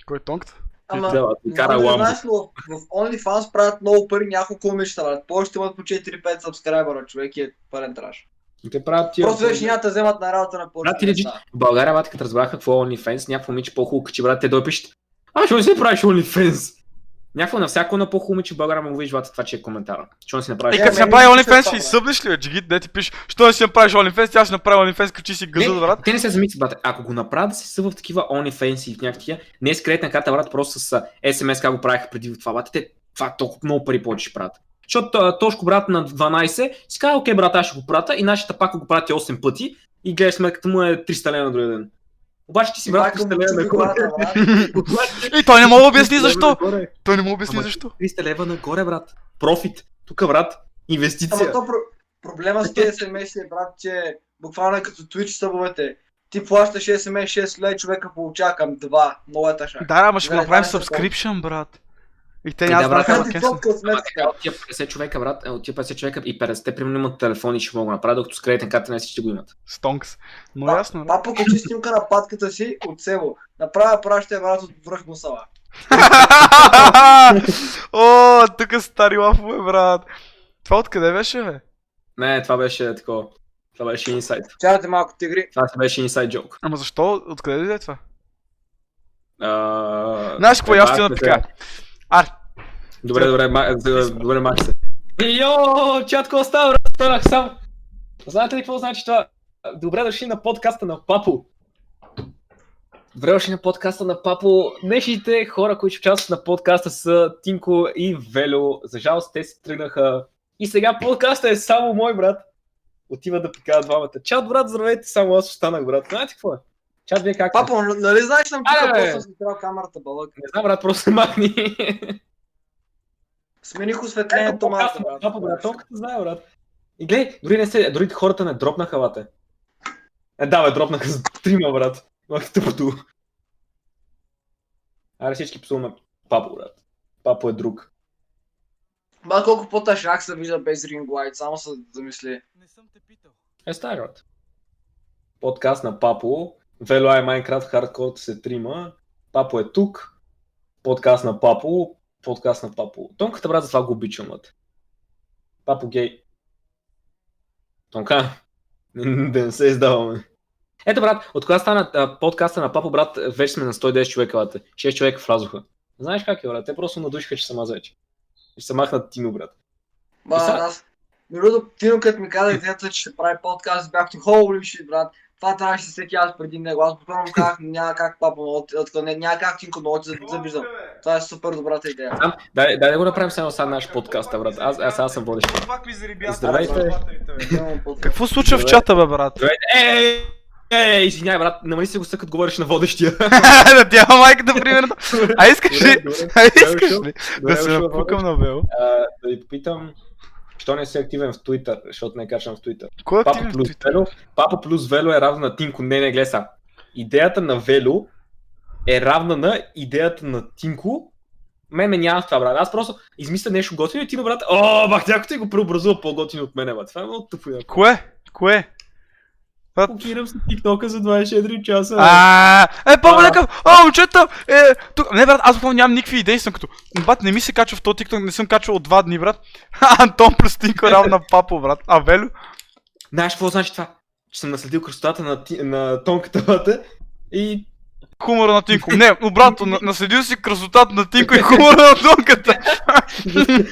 Кой е тонката? Ама, Да, кара да ламбо. знаеш, но в OnlyFans правят много пари няколко момичета, брат. Повече имат по 4-5 сабскрайбера, човек е пълен траш. Те правят тия... Просто вече няма да вземат на работа на Брат, повече ти лежи, в България, брат, като разбраха какво е OnlyFans, някакво момиче по-хубаво качи, брат, те дой пишат. А, ще не си правиш OnlyFans? Някакво на всяко на по-хубаво момиче в България му видиш, брат, това, че е коментара. Що не си Е, направиш? Е, като си направи пише OnlyFans, ще брат. събнеш ли, бе? Джигит, де ти пиш, що не си направиш OnlyFans, тя ще направи OnlyFans, качи си газа, брат. те не се замислят, брат. Ако го направят да се съва в такива OnlyFans и в някакви не е с кредитна карта, брат, просто с SMS, как го правиха преди това, брат. Те това толкова много пари повече ще правят. Защото Тошко, брат, на 12, си казва, окей, брат, аз ще го пратя и нашата пак го прати 8 пъти и гледаш сметката му е 300 лева на другия ден. Обаче ти си брат 300 лева на. Обаче- *laughs* И той не мога да обясни 300 лева защо. Той не мога да обясни Ама- защо. 300 лева нагоре, брат. Профит. Тук, брат. Инвестиция. Ама то про- проблема с тези SMS е, брат, че буквално е като Twitch събовете. Ти плащаш SMS 6 лева, човека получава към 2. Много е тъжак. Да, ама ще го Не, направим subscription, брат. И те Е, няма да, брат, Тази кенсъл. топка от тия 50 човека, брат, е, от тия 50 човека и 50 примерно имат телефони ще могат да направят, докато с кредитен карта не всички го имат. Стонкс. Но Па- ясно. Папа качи снимка на патката си от село. Направя праща брат от връх мусала. *laughs* О, тук стари лафове, брат. Това откъде беше, бе? Не, това беше такова. Това беше инсайд. Чакайте малко тигри. Това си беше инсайд джок. Ама защо? Откъде дойде това? Знаеш какво, е, аз Макс, така. Ар, Добре, добре, ма- за- добре, Макс. Йо, чатко остава, брат, станах сам. Знаете ли какво значи това? Добре дошли на подкаста на Папо. Добре дошли на подкаста на Папо. Днешните хора, които участват на подкаста са Тинко и Вело. За жалост те се тръгнаха. И сега подкаста е само мой брат. Отива да пикава двамата. Чат, брат, здравейте, само аз останах, брат. Знаете какво е? Чат, вие как? Папа, нали знаеш, съм тук, просто съм спрял камерата, балък. Не знам, брат, просто се махни. Смених Ето, осветлението малко, на Папо, брат, толкова знае, брат. И гледай, дори не се, дори хората не дропнаха, бате. Е, да, бе, дропнаха с трима, брат. Мах тъпото. Аре всички псуваме Папо, брат. Папо е друг. Ма колко по-тъжак се вижда без ринг лайт, само се замисли. Не съм те питал. Е, стар, брат. Подкаст на Папо. Вело е Майнкрафт, хардкор се трима. Папо е тук. Подкаст на Папо. Подкаст на Папо. Тонката, брат, затова го обичам. Папо гей. Тонка. *laughs* да не се издаваме. Ето, брат, от кога стана а, подкаста на Папо, брат, вече сме на 110 човека, брат. 6 човека влязоха. Знаеш как е, брат? Те просто надушиха, че съм аз вече. Ще се махнат Тино, брат. Сега- аз... Между Тино, като ми каза идеята, че ще прави подкаст, бях ти shit, брат. Това трябваше да всеки аз преди него. Аз буквално му казах, няма как папа, но от- от- не, няма как Тинко, но да завиждам. Това е супер добрата идея. Знам, дай, дай да го направим само сега наш подкаст, брат. Аз, аз, аз съм водещ. Здравейте. Какво случва в чата, бе, брат? Ей! Ей, извиняй, брат, намали се го като говориш на водещия. *laughs* да тя майката, примерно. А искаш ли? А искаш ли? Да се напукам на Бел. Да ви попитам, що не си активен в Twitter, защото не качвам в Twitter. Кой е Папа активен в плюс Twitter? Вело, Папа плюс Вело е равна на Тинко. Не, не, гледай сега. Идеята на Вело е равна на идеята на Тинко. Мен ме няма в това, брат. Аз просто измисля нещо готино и ти, брат, о, бах, някой ти го преобразува по-готино от мене, брат. Това е много тъпо. Кое? Кое? Блокирам си TikTok за 24 часа. А, е, по А. лека, а, момчета, е, тук, не, брат, аз буквално нямам никакви идеи, съм като, брат, не ми се качва в този TikTok, не съм качвал от два дни, брат. *laughs* Антон плюс Тинко равно на Папо, брат. А, Велю? Знаеш какво значи това? Че съм наследил красотата на, на тонката вътре и Хумора на Тинко. Не, обратно, на- наследил си красотата на Тинко и хумора на Тонката. *laughs*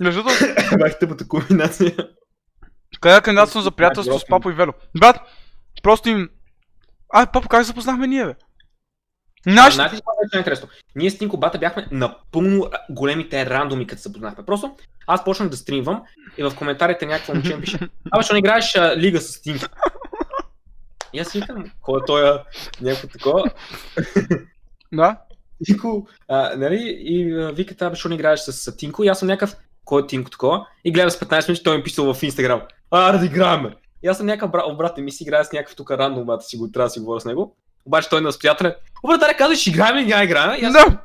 Между другото, бях тъпата комбинация. Къде кандидатствам за приятелство с Папо и Вело? Брат, просто им... А, Папо, как запознахме ние, бе? Знаеш, Знаете ли беше интересно? Ние с Тинко Бата бяхме напълно а, големите рандоми, като се запознахме. Просто аз почнах да стримвам и в коментарите някакво момче ми пише Абе, ще не играеш а, лига с Тинко. И аз си викам, кой е той а, някакво такова? да, Тинко, а, нали? И а, викат, абе, що не играеш с а, Тинко? И аз съм някакъв, кой е Тинко такова? И гледам с 15 минути, той ми е писал в Инстаграм. А, да играем. И аз съм някакъв брат, брат, ми си играя с някакъв тук рандом, бата си го трябва да си говоря с него. Обаче той е настоятелен. О, брат, да казваш, играем ли, няма играем. И аз да.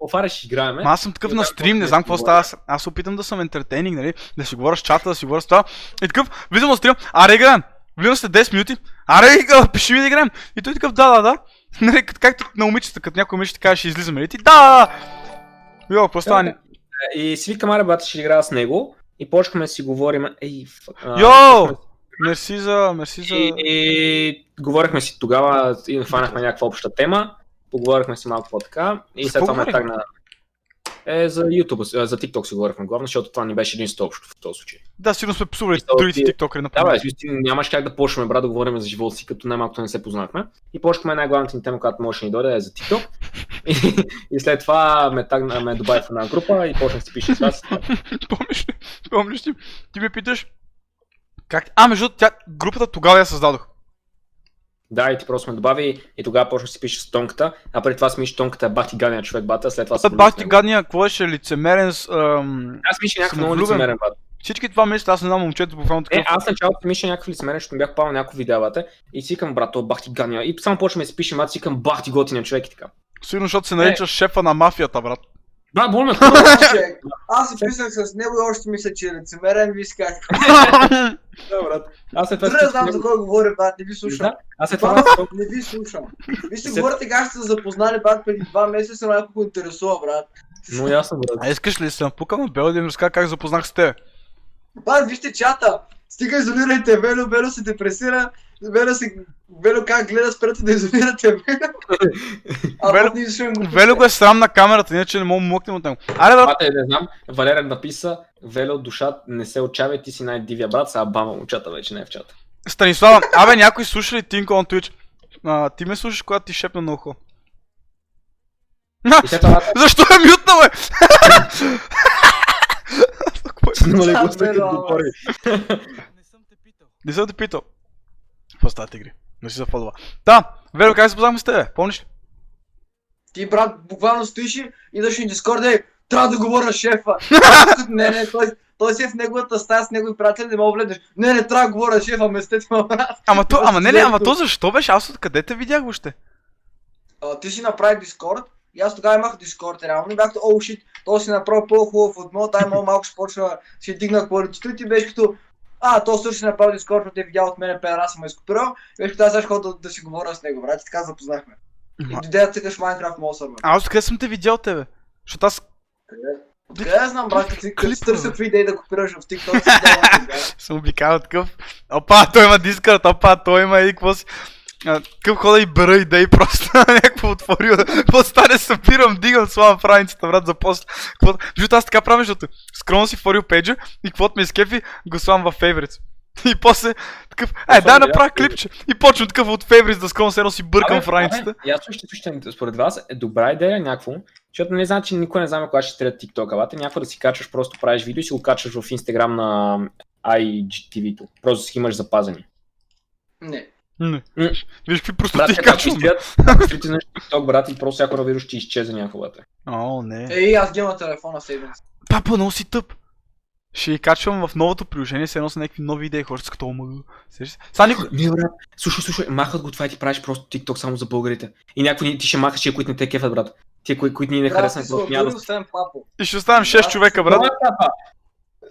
Офареш, играем. Ма аз съм такъв И на така, стрим, не знам ще какво става. Аз, опитам да съм ентертейнинг, нали? Да си говоря с чата, да си говоря с това. И такъв, влизам на стрим, аре играем. Влизам след 10 минути, аре, пиши ми да играем. И той такъв, да, да, да. *laughs* Нали, както на момичета, като някой момиче ти каже, ще излизаме, нали? Ти, да. Йо, просто това не... И си викам, аре, брат, ще играя с него. И почнахме да си говорим. Ей, а, Йо! Мерси за, мерси за... И, и говорихме си тогава, и фанахме някаква обща тема. Поговорихме си малко по-така. И след това ме тагна. Е, за YouTube, за TikTok си говорихме главно, защото това ни беше единството общо в този случай. Да, сигурно сме псували другите ти- тиктокери на Да, бе, нямаш как да почнем, брат, да говорим за живота си, като най-малкото не се познахме. И почнахме най-главната ни тема, която може да ни дойде, е за TikTok. И, и след това ме, тагна, ме добави в една група и почнах си пише с вас. *laughs* Помниш ли? Помниш ли? Ти ме питаш... Как? А, между тя, групата тогава я създадох. Да, и ти просто ме добави и тогава почнах да си пише с тонката, а преди това си че тонката е бахти гадния човек бата, след това се Та влюбих бах в ти него. гадния, какво беше лицемерен с... Ам... Аз мисля някакъв много лицемерен бат. Всички това мисля, аз не знам момчето буквално Е, такъв. аз началото мисля някакъв лицемерен, защото бях пал няколко видеовата и си викам, брат, то бахти гадния. И само почваме да си пишем, аз си викам, бахти готиния човек и така. Сигурно, защото се наричаш шефа на мафията, брат. Брат, боли ме, Човек, Аз *laughs* се писах с него и още мисля, че е лицемерен, ви сках. да, брат. Аз след това да знам за кой говори, брат, не ви слушам. Да, аз след това Не ви слушам. Ви си След- говорите как сте се запознали, брат, преди два месеца, но някой го интересува, брат. Но ясно, брат. А искаш ли да се напукам на Бел да ми разкажа как запознах с теб? Брат, вижте чата. Стига изолирайте Вело, Вело се депресира. Вело, се... Вело как гледа, спрете да изолирате *laughs* ще го Велю го е срам на камерата, иначе не мога да млъкнем от него. Аре, брат, Бате, не знам, Валерен написа, Веле от душа, не се отчавай, ти си най-дивия брат, сега бама момчата вече не е в чата. Станислава, абе някой слуша ли Тинко на Twitch? А, ти ме слушаш, когато ти шепна на ухо. Защо е мютна, бе? но не Вело, като говори. Не съм те питал. Какво става, тигри? Не си запълва. Да, Веро, как се запознахме с тебе? Помниш ли? Ти, брат, буквално стоиш и идваш на Дискорд и трябва да говоря с шефа. *laughs* Не, не, той, той си е в неговата стая с негови приятели, не мога да влезеш. Не, не, трябва да говоря с шефа, местете ме, брат. Ама то, ама не, не, ама то защо беше? Аз откъде те видях въобще? А, ти си направи Дискорд и аз тогава имах Дискорд, реално. И бях о, шит, той си направи по-хубав от моят, тай малко, ще почва, ще дигна квалитето и ти беше като, а, то също си направи Дискорд, защото е видял от мен пера, аз съм изкопирал. И беше ще ходя да, да, си говоря с него, брат, и така запознахме. И дойде да цъкаш Майнкрафт Монстър, бе. А аз откъде съм те видял тебе? Защото аз Откъде да знам, брат, си- като търся какви идеи да копираш в TikTok, си съм обикал такъв. Опа, той има дискърт, опа, той има и какво си. А, Къв хода и бера идеи просто *laughs* някакво отворил. Какво стане, събирам, дигам, слагам в раницата, брат, за пост. Защото аз така правя, защото скромно си форил пейджа и каквото ме изкефи, го слагам в favorites. И после такъв, е, дай направя клипче. И почвам такъв от favorites да скромно се едно си бъркам Абе, в раницата. абе, Ясно ще слушате, според вас е добра идея някакво, защото не знам, че никой не знае кога ще трябва TikTok, абате някакво да си качваш, просто правиш видео и си го качваш в Instagram на IGTV-то. Просто си имаш запазени. Не. Не. М. Виж какви просто ти качвам. ако *laughs* стоите на TikTok, брат, и просто всяко видео ще изчезне някога. О, не. Ей, аз ги на телефона сейвен. Папа, много си тъп. Ще ги качвам в новото приложение, се едно с някакви нови идеи, хората са като омага. Сега никой... Не, брат, слушай, слушай, махат го това и ти правиш просто TikTok само за българите. И някой ти ще махаш тия, които не те кефят, брат. Тия, кои, които ние не харесваме, ти просто няма да. И ще оставям 6 Да. човека, брат.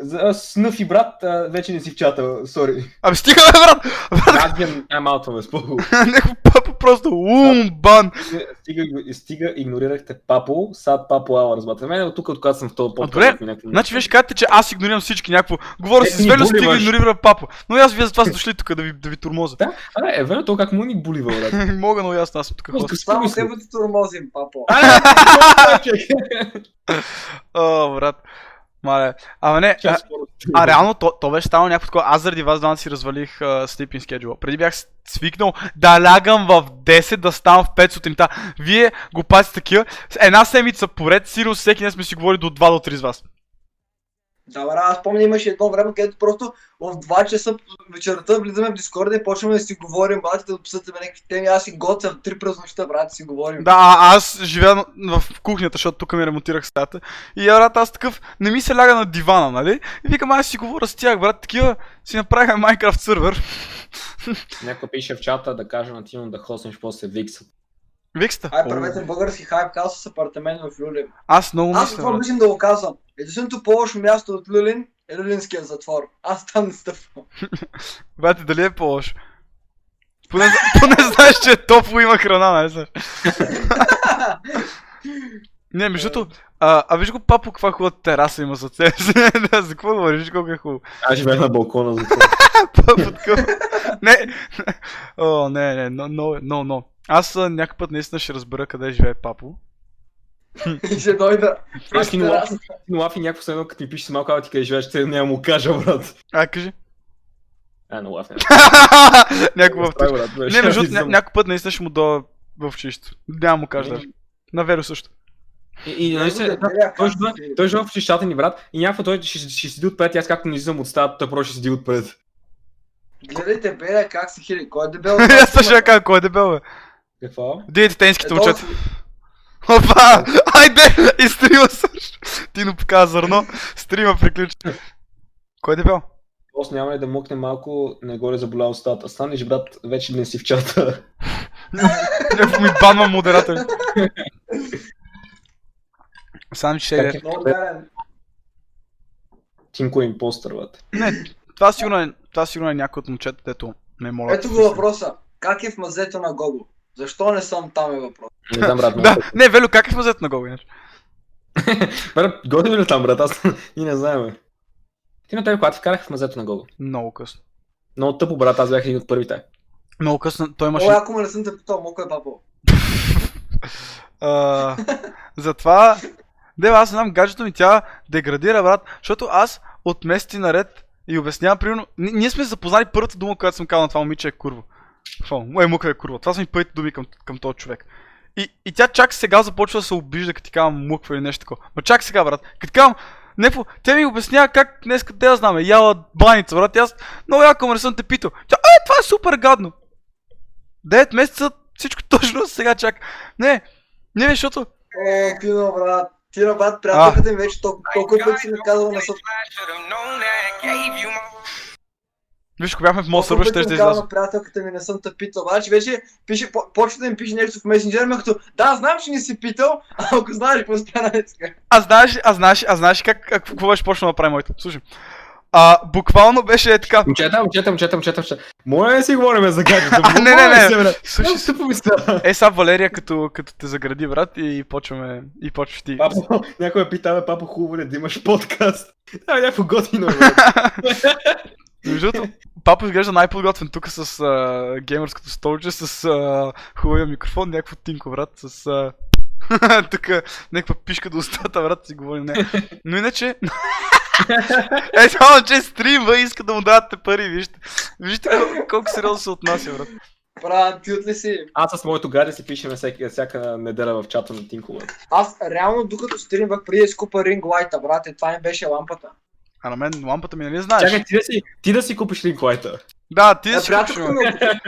За Снъфи брат, а, вече не си в чата, сори. Абе стига бе, брат! Аз гледам тайм-аута ме спого. Него папа просто умбан! Стига, стига, игнорирахте Папо, сад Папо Hours, брат. Мен от тук, откога съм в този добре, подкаст. някакво- Значи виж кажете, че аз игнорирам всички някакво. Говоря Е, си с Велю, стига игнорира папа. Но и аз вие за това сте дошли тук да ви, да ви турмоза. Да, Абе, е верно, то как му ни болива, брат. Мога, но и аз аз съм тук. Само те бъдете тормозим, папо. О, брат. Мале. Ама не, а, а реално то, то беше станало някакво такова. Аз заради вас двамата си развалих uh, sleeping schedule. Преди бях свикнал да лягам в 10, да ставам в 5 сутринта. Вие го пазите такива. Една седмица поред, сигурно всеки ден сме си говорили до 2 до 3 с вас. Да, бра, аз помня имаше едно време, където просто в 2 часа вечерта влизаме в Дискорда и почваме да си говорим, брат, да обсъждаме някакви теми. Аз си готвя в 3 през нощта, брат, си говорим. Да, аз живея в кухнята, защото тук ми ремонтирах стаята. И а, брат, аз такъв не ми се ляга на дивана, нали? И викам, аз си говоря с тях, брат, такива си направиха Minecraft сервер. Някой пише в чата да каже на Тино да хоснеш после Викса. Викста. Ай, правете български хайп каус с апартамент в Люлин. Аз много Аз мисля, това брат. обичам да го казвам. Единственото по-лошо място от Люлин е Люлинския затвор. Аз там не стъпвам. *laughs* Бате, дали е по-лошо? Поне, поне знаеш, че е топло има храна, нали знаеш? *laughs* Не, между другото, а, а виж го папо каква хубава тераса има за теб. *laughs* Да, за какво говориш? Виж колко е хубаво. Аз живея на балкона за това. Папо такъв. Не, о, не, не, но, но, но. Аз някакъв път наистина ще разбера къде живее папо. *laughs* И ще дойда. Аз кино Тераса. Кино Лафи някакво съм като ми пише с малко, а ти къде живееш, те няма му кажа, брат. А, кажи. А, но Лафи. Някой в Това, брат, беше. Не, между някой път наистина ще му дойда в училище. Няма му кажа даже. На Веро също. И, и нали се, да, той живее в чищата ни, брат, и някакво той ще, ще седи отпред, аз както не излизам от стаята, той просто ще седи отпред. Гледайте, Беля, как се хили. Кой е дебел? *laughs* Аз също ще кажа, кой е дебел, бе? Какво? Дидите тенските Ето, учат. Опа! Айде! И стрима също. Тино показа зърно. Стрима приключи. Кой е дебел? Просто няма ли да мукне малко, не горе заболял стата. Станеш, брат, вече не си в чата. Някакво ми банва модератор. Сам ще е? Тинко е импостър, брат. Не, това сигурно е, това сигурно е някой от момчета, дето ме моля. Ето го въпроса. Как е в мазето на Гого? Защо не съм там е въпрос? Не знам, брат. Да, не, Велю, как е в мазето на гол, иначе? *laughs* Брат, годи ли там, брат? Аз *laughs* и не знаем. бе. Ти на тебе, когато вкарах в мазето на Гого. Много късно. Много тъпо, брат, аз бях един от първите. Много късно, той О, имаше... ако ме не съм те питал, моко е. *laughs* А, затова, де, аз знам, гаджето ми тя деградира, брат, защото аз от месеци наред и обяснявам, примерно, ни- ние сме запознали първата дума, която съм казал на това момиче е курво. Какво? Мое мука е курва. Това са ми първите думи към, към този човек. И, и тя чак сега започва да се обижда, като ти казвам муква или нещо такова. Но чак сега, брат. Като казвам, Нефо, тя ми обяснява как днес къде да знаме, яла баница, брат. И Аз много яко ме не съм те питал. Тя, е, това е супер гадно. 9 месеца, всичко точно сега чак. Не, не, защото О, Тино, брат. Тино, брат, приятелката ми вече толкова толкова пъти си ми казала на съд. Виж, ако бяхме в моят сървър, ще да казала изляза. приятелката ми, не съм те питал. Обаче вече пише, по- почва да ми пише нещо в месенджера, ме като да, знам, че не си питал, а ако знаеш какво стана днес. А знаеш, а знаеш, а знаеш как, как какво беше почнал да прави моето? Слушай. А, буквално беше е така. Момчета, момчета, момчета, момчета, момчета. Моля да си говорим за гаджето. *laughs* А, не, не, не. се. Слушай, ми става. е сега Валерия като, като те загради, брат, и почваме, и почваш ти. Папо, някой ме пита, бе, папо, хубаво ли е да имаш подкаст? Е някакво готино, брат. *laughs* Между другото, папа изглежда най-подготвен тук с а, геймърското столче, с а, хубавия микрофон, някакво тинко, брат, с а, *laughs* тук някаква пишка до устата, брат, си говори не. Но иначе... *laughs* е, само, че стрима иска да му давате пари, вижте. Вижте колко, колко сериозно се отнася, брат. Брат, кют ли си? Аз с моето гаде си пишеме всяка, всяка неделя в чата на Тинко, брат. Аз реално докато стримвах преди да си купа ринг лайта, брат, и това ми беше лампата. А на мен лампата ми нали знаеш? Чакай, ти да си, ти да си купиш линклайта. Да, ти да си купиш,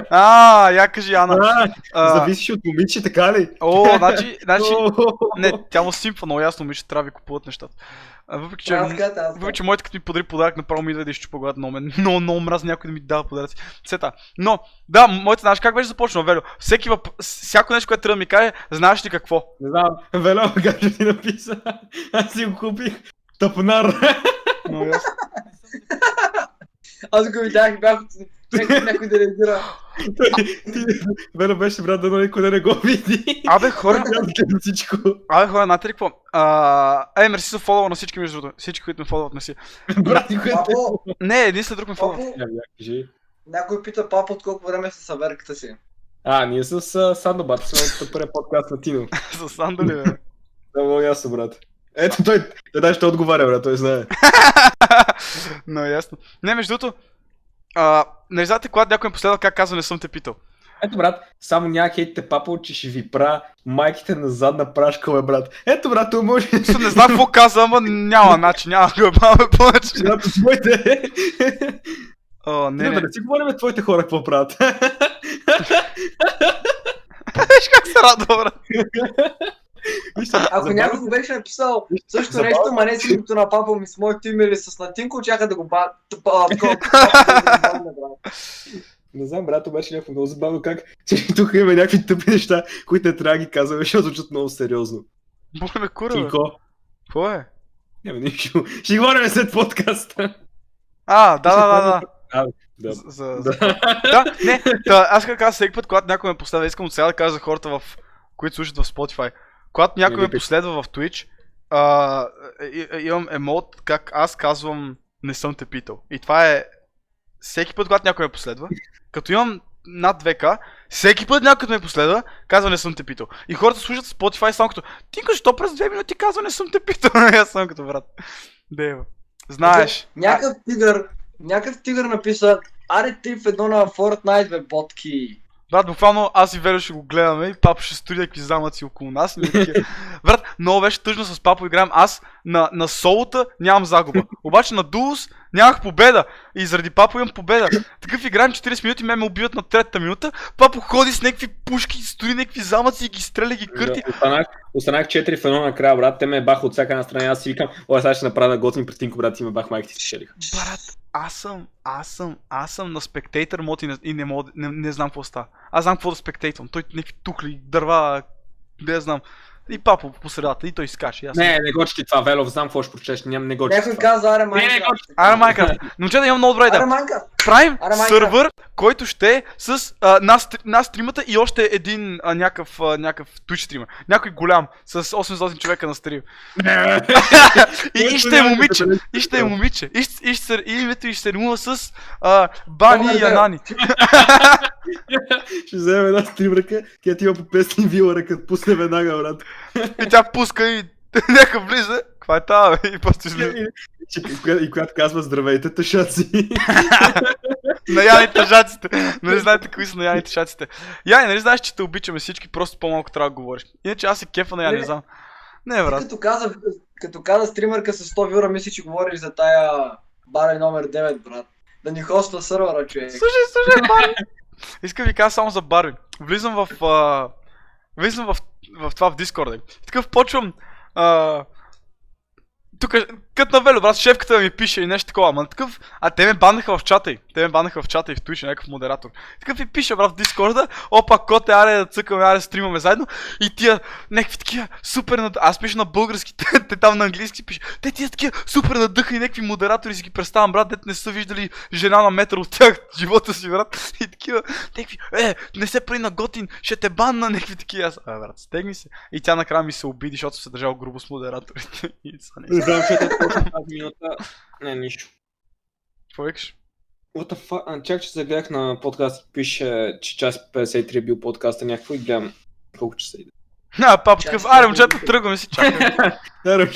А, я кажи, Ана. А, А, зависиш от момиче, така ли? О, значи, значи, не, тя му симпва много ясно, момиче трябва да ви купуват нещата. Въпреки, че, въпреки, че моите като ми подари подарък, направо ми идва да изчупа главата много мен. Много, много мраз някой да ми дава подаръци. Сета. Но, да, моите, знаеш как беше започнал, Велю? Всеки въп... всяко нещо, което трябва да ми каже, знаеш ли какво? Не знам, Вело гадже *laughs* ти написа. Аз си го купих. Тъпнар. Но ясно. Аз го видях, бях някой, да реагира. Вело беше брат, дано никой да не го види. Абе, хора, всичко. абе, хора, знаете ли какво? А, Е, мерси за фоллоу на всички, между другото. Всички, които ме фолловат, мерси. Брат, никой не един след друг ме кажи. някой пита папа от колко време са съверката си. А, ние с Сандо бат сме от първия подкаст на Тино. *laughs* С Сандали, бе. Да, много ясно, брат. Ето той, той даже ще отговаря, брат, той знае. *laughs* Но ясно. Не, между другото, а, не знаете, когато някой ме последва, как казва, не съм те питал. Ето, брат, само няма хейтите папа, че ще ви пра майките на задна прашка, бе, брат. Ето, брат, то може... Мисля, не знам какво казва, ама няма начин, няма да го баваме повече. Брат, твоите... О, не, Не, не. да не си говорим твоите хора какво правят. Виж как се радва, брат. *laughs* Вижте, Ако забавно- някой го беше написал също Забавно. нещо, ма не с името на папа ми с моето име или с Натинко, чака да го ба... *laughs* Не знам, брат, обаче някакво много забавно как, че тук има някакви тъпи неща, които не трябва да ги казваме, защото звучат много сериозно. Боля ме кура. Тинко. Какво е? Няма нищо. Ще говорим след подкаста. А, да, да, да, да. Да. За, за, Да. да, не, да, аз как казвам всеки път, когато някой ме последва, искам от сега да кажа за хората, в, които слушат в Spotify. Когато някой ме последва в Twitch, а, и- и- имам емот, как аз казвам не съм те питал. И това е всеки път, когато някой ме последва, като имам над 2к, всеки път някой ме последва, казва не съм те питал. И хората слушат Spotify само като Тинко, защо през 2 минути казва не съм те питал? *laughs* аз съм като брат. Дева. Знаеш. Някакъв тигър, някакъв тигър написа, аре ти в едно на Fortnite, бе, ботки. Брат, буквално аз и Велю ще го гледаме и папа ще строи някакви замъци около нас. *laughs* Брат, много беше тъжно с папа играем. Аз на, на солота нямам загуба. Обаче на Дуус нямах победа. И заради папа имам победа. Такъв играем 40 минути, ме ме убиват на третата минута. Папа ходи с някакви пушки, строи някакви замъци и ги стреля, ги кърти. Останах, останах 4 в едно накрая, брат. Те ме баха от всяка една страна. Аз си викам, ой, сега ще направя готин пред брат, и ме бах майките си шелиха. Брат, аз съм, аз съм, аз съм на спектейтър мод и не, и не, мога, не, не знам какво става. Аз знам какво да спектейтвам. Той някакви тухли, дърва, не знам. И папа по средата, и той скача. Аз Не, не го чети това, Велов, знам какво ще прочеш, ням, не го чети Някой каза, аре Не, не, Майнкрафт. го Аре Майнкрафт. Момчета, имам много добра идея. Майнкрафт. Правим Майнкрафт. сървър, който ще е с а, нас, нас тримата и още един а, някакъв, а, някакъв Twitch стрима. Някой голям, с 800 човека на стрим. И, *laughs* и ще е момиче. И ще е момиче. И, ще- и, ще се- и името и ще се с а, Бани и. Анани. *laughs* *laughs* Ще вземем една стримръка, която има по 500 вилара, като пусне веднага, брат. И тя пуска и *laughs* някакъв влиза. Каква е тази, бе? И просто излиза. И, и, и, коя- и която казва здравейте, тъшаци. *laughs* На Яни тъжаците. Нали знаете кои са на Яни тъжаците? Яни, нали знаеш, че те обичаме всички, просто по-малко трябва да говориш. Иначе аз се кефа на Яни, не Не. знам. Не, Ти брат. като каза, като каза стримърка с 100 вюра, мисли, че говориш за тая баре номер 9, брат. Да ни хоства сървъра, човек. Слушай, слушай, Барби. Искам ви кажа само за Барби. Влизам в... А... Влизам в, в това в Дискорда. Такъв почвам... А... Тук, като на Вело, брат, шефката ми пише и нещо такова, ама такъв, а те ме баннаха в чата й. Те ме баннаха в чата и в Twitch, някакъв модератор. Такъв и пише, брат, в Дискорда, опа, коте, аре да цъкаме, аре стримаме заедно. И тия, някакви такива, супер над... Аз пиша на български, *laughs* те, те там на английски пише. Те тия такива, супер надъха и някакви модератори си ги представям, брат, дете не са виждали жена на метър от тях *laughs* живота си, брат. И такива, някакви, е, не се прави на готин, ще те банна, някакви такива. Аз, а, брат, стегни се. И тя накрая ми се обиди, защото се държал грубо с модераторите. *laughs* И са не Точно тази минута. Не, нищо. Какво викаш? What the fuck? Чак, че се гледах на подкаст, пише, че час 53 е бил подкаста някакво и гледам колко часа иде. А, папа, такъв, аре, момчета, тръгваме си, чакай. *laughs* Да,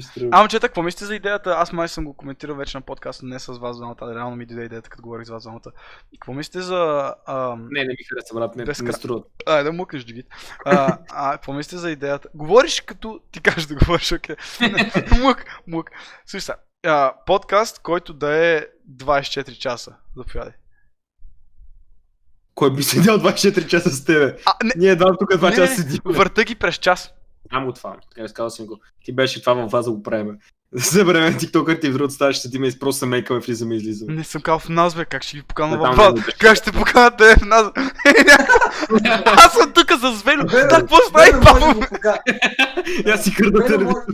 ще трябва. А, момчета, какво мислите за идеята? Аз май съм го коментирал вече на подкаста, не с вас двамата, а реално ми дойде идеята, като говорих с вас двамата. Какво мислите за... Ам... Не, не ми хареса, брат, не, Без не струва. Ай, да мукнеш Давид. А, а, какво мислите за идеята? Говориш като ти кажеш да говориш, окей. *laughs* мук, мук. Слушай сега, а, подкаст, който да е 24 часа. Заповядай. Кой би седял 24 часа с тебе? А, не, Ние едва тук 2 не, часа седим. върта ги през час. Знам го това. Така разказал съм го. Ти беше това във вас да го правим. Съберем тиктокър и в другата стая ще седим и просто се мейкаме, влизаме и излизаме. Не съм казал в нас, бе, как ще ги покана Да, там в вас? Как ще покана те в нас? *laughs* Аз съм тук с Велю. Да, какво става, покажа. Я си Велю телевизора.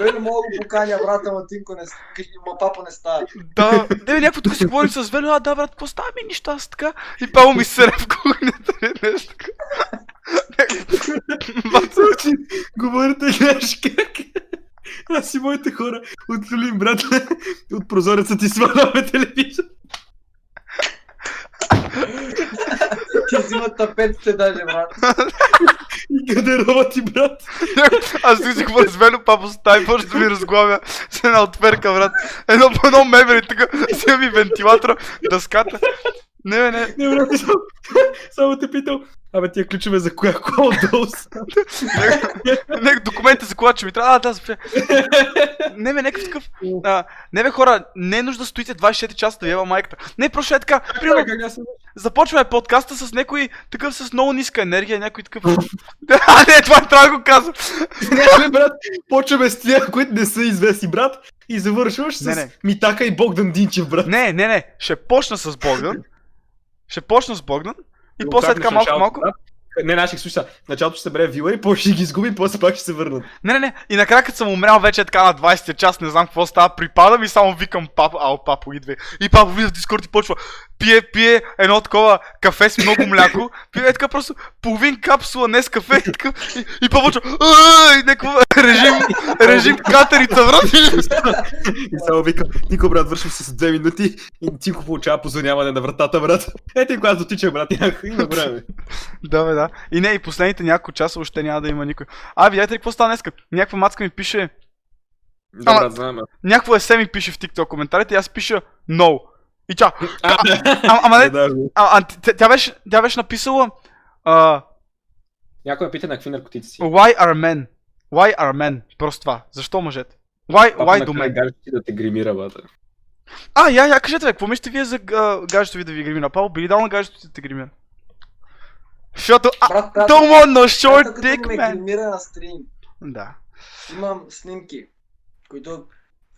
Велю мога да поканя, брата, ма Тинко не, кажи, ма папа не става. Да, не бе, някакво тук си говорим с Велю, а да, брат, поставя ми нищо, аз така. И Павел ми се в кухнята, не, нещо така. Значи, говорите, знаеш как? Аз и моите хора от Люлин, брат, от прозореца ти сваляме телевизор. Ти взимат тапетите даже, брат. *laughs* И гардероба ти, брат. *laughs* Аз си си говоря с Велю, папа стаи, почва да ми разглавя с една отверка, брат. Едно по едно мебели, тук взема ми вентилатора, дъската. Не, не, Не, брат, само, *laughs* само те питал. Абе, тия ключове за коя кола отдолу са? не, документа за кола, че ми трябва. А, да, заповядай. Не, бе, някакъв такъв. А, не, бе, хора, не е нужда да стоите 24 часа да ява майката. Не, просто е така. Примерно, аз съм- започваме подкаста с някой такъв с много ниска енергия, някой такъв. *laughs* а, не, това трябва да го казвам. Не, бе, брат, почваме с тия, които не са известни, брат, и завършваш Не, с не. Митака и Богдан Динчев, брат. Не, не, не, ще почна с Богдан. Ще почна с Богдан. И Го после капнеш така в брат. Не, наших слуша. В началото ще събере вилари, после ще ги изгуби, после пак ще се върнат. Не, не, не. И накрая, като съм умрял вече е така на 20-я час, не знам какво става, припадам и само викам папа, ау, папо, идвай. И папа влиза в Дискорд и почва, пие, пие едно такова кафе с много мляко, пие е така просто половин капсула, не с кафе, и, така, и, и почва, и някакво режим, режим катерица, брат. И само викам, Нико, брат, вършим се с две минути и Тинко получава позвоняване на вратата, брат. Ето и когато дотича, брат, има време. да, бе, да. И не, и последните няколко часа още няма да има никой. А, видяхте ли какво стана днеска? Някаква мацка ми пише, Да, Ама- бе. някакво есе ми пише в TikTok коментарите и аз пиша no. И тя, А, а, *laughs* ама не, а, а, тя, беше, тя беше написала, а, Някой ме пита на какви наркотици си. Why are men? Why are men? Просто това. Защо мъжете? Why, Папа why на do men? гадже ти да те гримира, брат. А, я, я, кажете, бе, какво мислите вие за гаджето ви да ви гримира? Павел, би ли дал на гаджето ти да те гримира? Защото, а, Брат, брат, don't want no брат, short като dick, ме man. гримира на стрим. Да. Имам снимки, които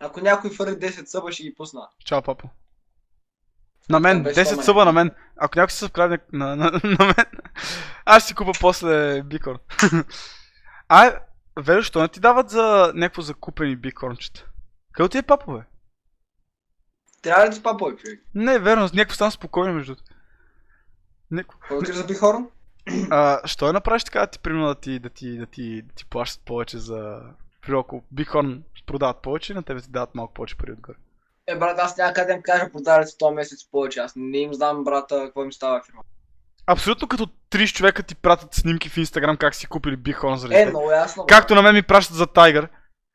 ако някой фърли 10 съба ще ги пусна. Чао, папо. На мен, Без 10 спомен. съба на мен. Ако някой се събкраде на, на, на мен, аз ще си купа после бикорн. *laughs* а, Вело, що не ти дават за някакво закупени бикорнчета? Къде ти е папо, бе? Трябва ли ти папой, човек? Не, верно, някакво стана спокойно между. другото. Някакво. Отиш за бихорн? А, що я направиш така да ти примерно да ти, да ти, да ти, да ти плащат повече за... Примерно ако Биghorn продават повече, на тебе ти дават малко повече пари отгоре. Е, брат, аз няма къде да им кажа подаръци този месец повече. Аз не им знам, брата, какво им става фирма. Абсолютно като 30 човека ти пратят снимки в Инстаграм как си купили Биghorn заради Е, много ясно. брат. Както на мен ми пращат за Тайгър.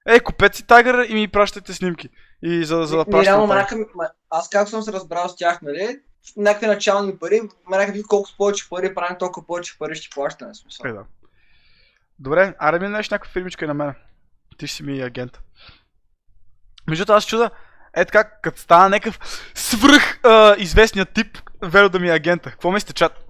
Е, купете си Тайгър и ми пращате снимки. И за, за да реално, мрака, ма- аз както съм се разбрал с тях, нали, някакви начални пари, мрака ви колко с повече пари правим, толкова повече пари ще плащаме. Смисъл. Е, да. Добре, аре ми днеш някаква фирмичка и на мен. Ти ще си ми агент. Между аз чуда, е така, като стана някакъв свръх а, известният тип, Веро да ми е агента. Какво мислите, чат?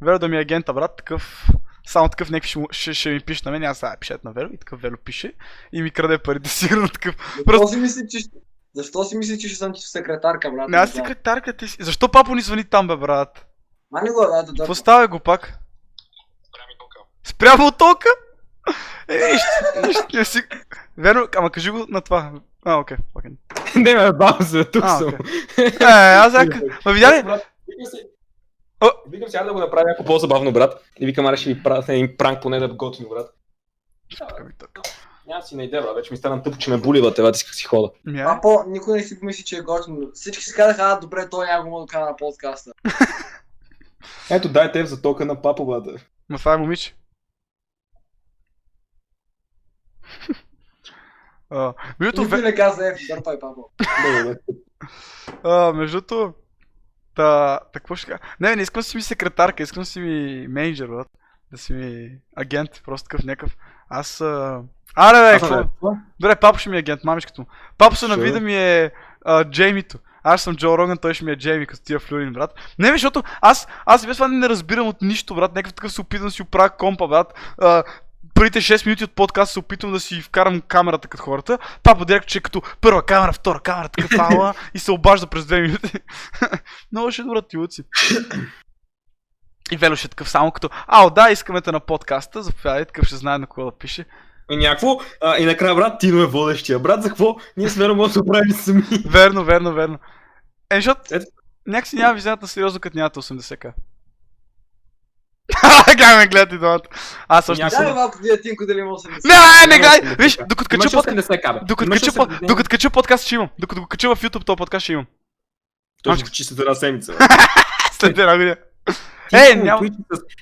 Веро да ми е агента, брат, такъв... Само такъв някакви ще, ще, ще ми пише на мен, аз сега пишат на Веро и такъв Веро пише и ми краде парите сигурно такъв. Просто- си мисли, че ще... Защо си мисли, че ще съм ти секретарка, брат? Не, аз секретарка ти си. Защо папо ни звъни там, бе, брат? Мани го, да, да, става го пак? Прямо тока. Спрямо тока? Е, нищо, не си... Верно, ама кажи го на това. А, окей, окей. Не, ме бауза, тук съм. Е, аз сега... Ма видя ли? Викам сега да го направя някакво по-забавно, брат. И викам, аре ще ви правя един пранк поне да готино, брат. Ми така. Няма си на идея. Вече ми стана тъпо, че ме буливате, брат, исках си хода. Ми, А ай. по, никой не си помисли, че е готино. Всички си казаха, а, добре, той няма го мога да кара на подкаста. *laughs* Ето, дай теб за тока на папа, брат. Ма това е момиче. *laughs* А, Между Никой другото, не каза, е, дърпай, папа. Добре, а, между другото, та, та, какво ще кажа? Не, не искам си ми секретарка, искам си ми менеджер, брат. Да си ми агент, просто такъв някакъв. Аз... А... Аре, бе, какво? Добре, папа ще ми е агент, мамичката му. Папа се навида ми е а, Джеймито. Аз съм Джо Роган, той ще ми е Джейми, като тия флюрин, брат. Не, защото аз, аз без това не разбирам от нищо, брат. Някакъв такъв се опитвам да си оправя компа, брат. А, първите 6 минути от подкаст се опитвам да си вкарам камерата като хората. Папа директно, че е като първа камера, втора камера, така *laughs* фала и се обажда през 2 минути. *laughs* Много ще добра тилуци. И Вело ще е такъв само като, ао да, искаме те на подкаста, заповядай, такъв ще знае на кого да пише. И някакво, а, и накрая брат, Тино е водещия. Брат, за какво? Ние сме да можем да се оправим сами. Верно, верно, верно. Е, защото Ето. някакси няма визията сериозно, като нямате 80к. *laughs* как ме гледате двамата? Аз още не Някой- съм. Дай малко вие Тинко дали да се Не, не, Няма гледай! 80К. Виж, докато кача под... 80. Докато кача, по... 80. докато кача подкаст ще имам. Докато го кача в YouTube, този подкаст ще имам. Той ще качи след една седмица. *laughs* След една година. Е, няма- Twitch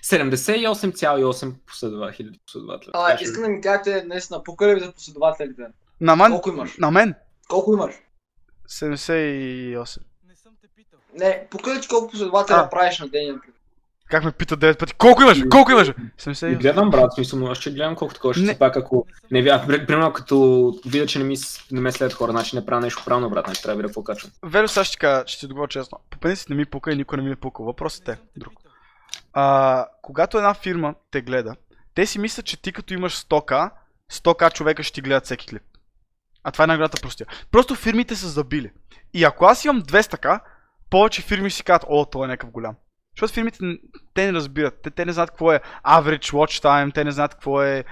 с 78,8 последова, хиляди последователи. А, искам да ми кажете наистина, покъде ви за последователите? На мен? Колко имаш? На мен? Колко имаш? 78. Не, покъде ти колко последователя А. правиш на ден, например. Как ме пита 9 пъти? Колко имаш? Колко имаш? И 78. гледам, брат, смисъл, но аз ще гледам колкото такова, ще Не. пак ако не вярвам, примерно като видя, че не ми, не ме след хора, значи не правя нещо правилно, брат, значи трябва да какво качвам. Велю, сега ще кажа, ще ти отговоря честно. По принцип не ми пука и никой не ми е пукал. Въпросът е друг. А, когато една фирма те гледа, те си мислят, че ти като имаш 100к, 100к човека ще ти гледат всеки клип. А това е наградата простия. Просто фирмите са забили. И ако аз имам 200к, повече фирми си казват, о, той е някакъв голям. Защото фирмите, те не разбират. Те, те не знаят какво е average watch time, те не знаят какво е...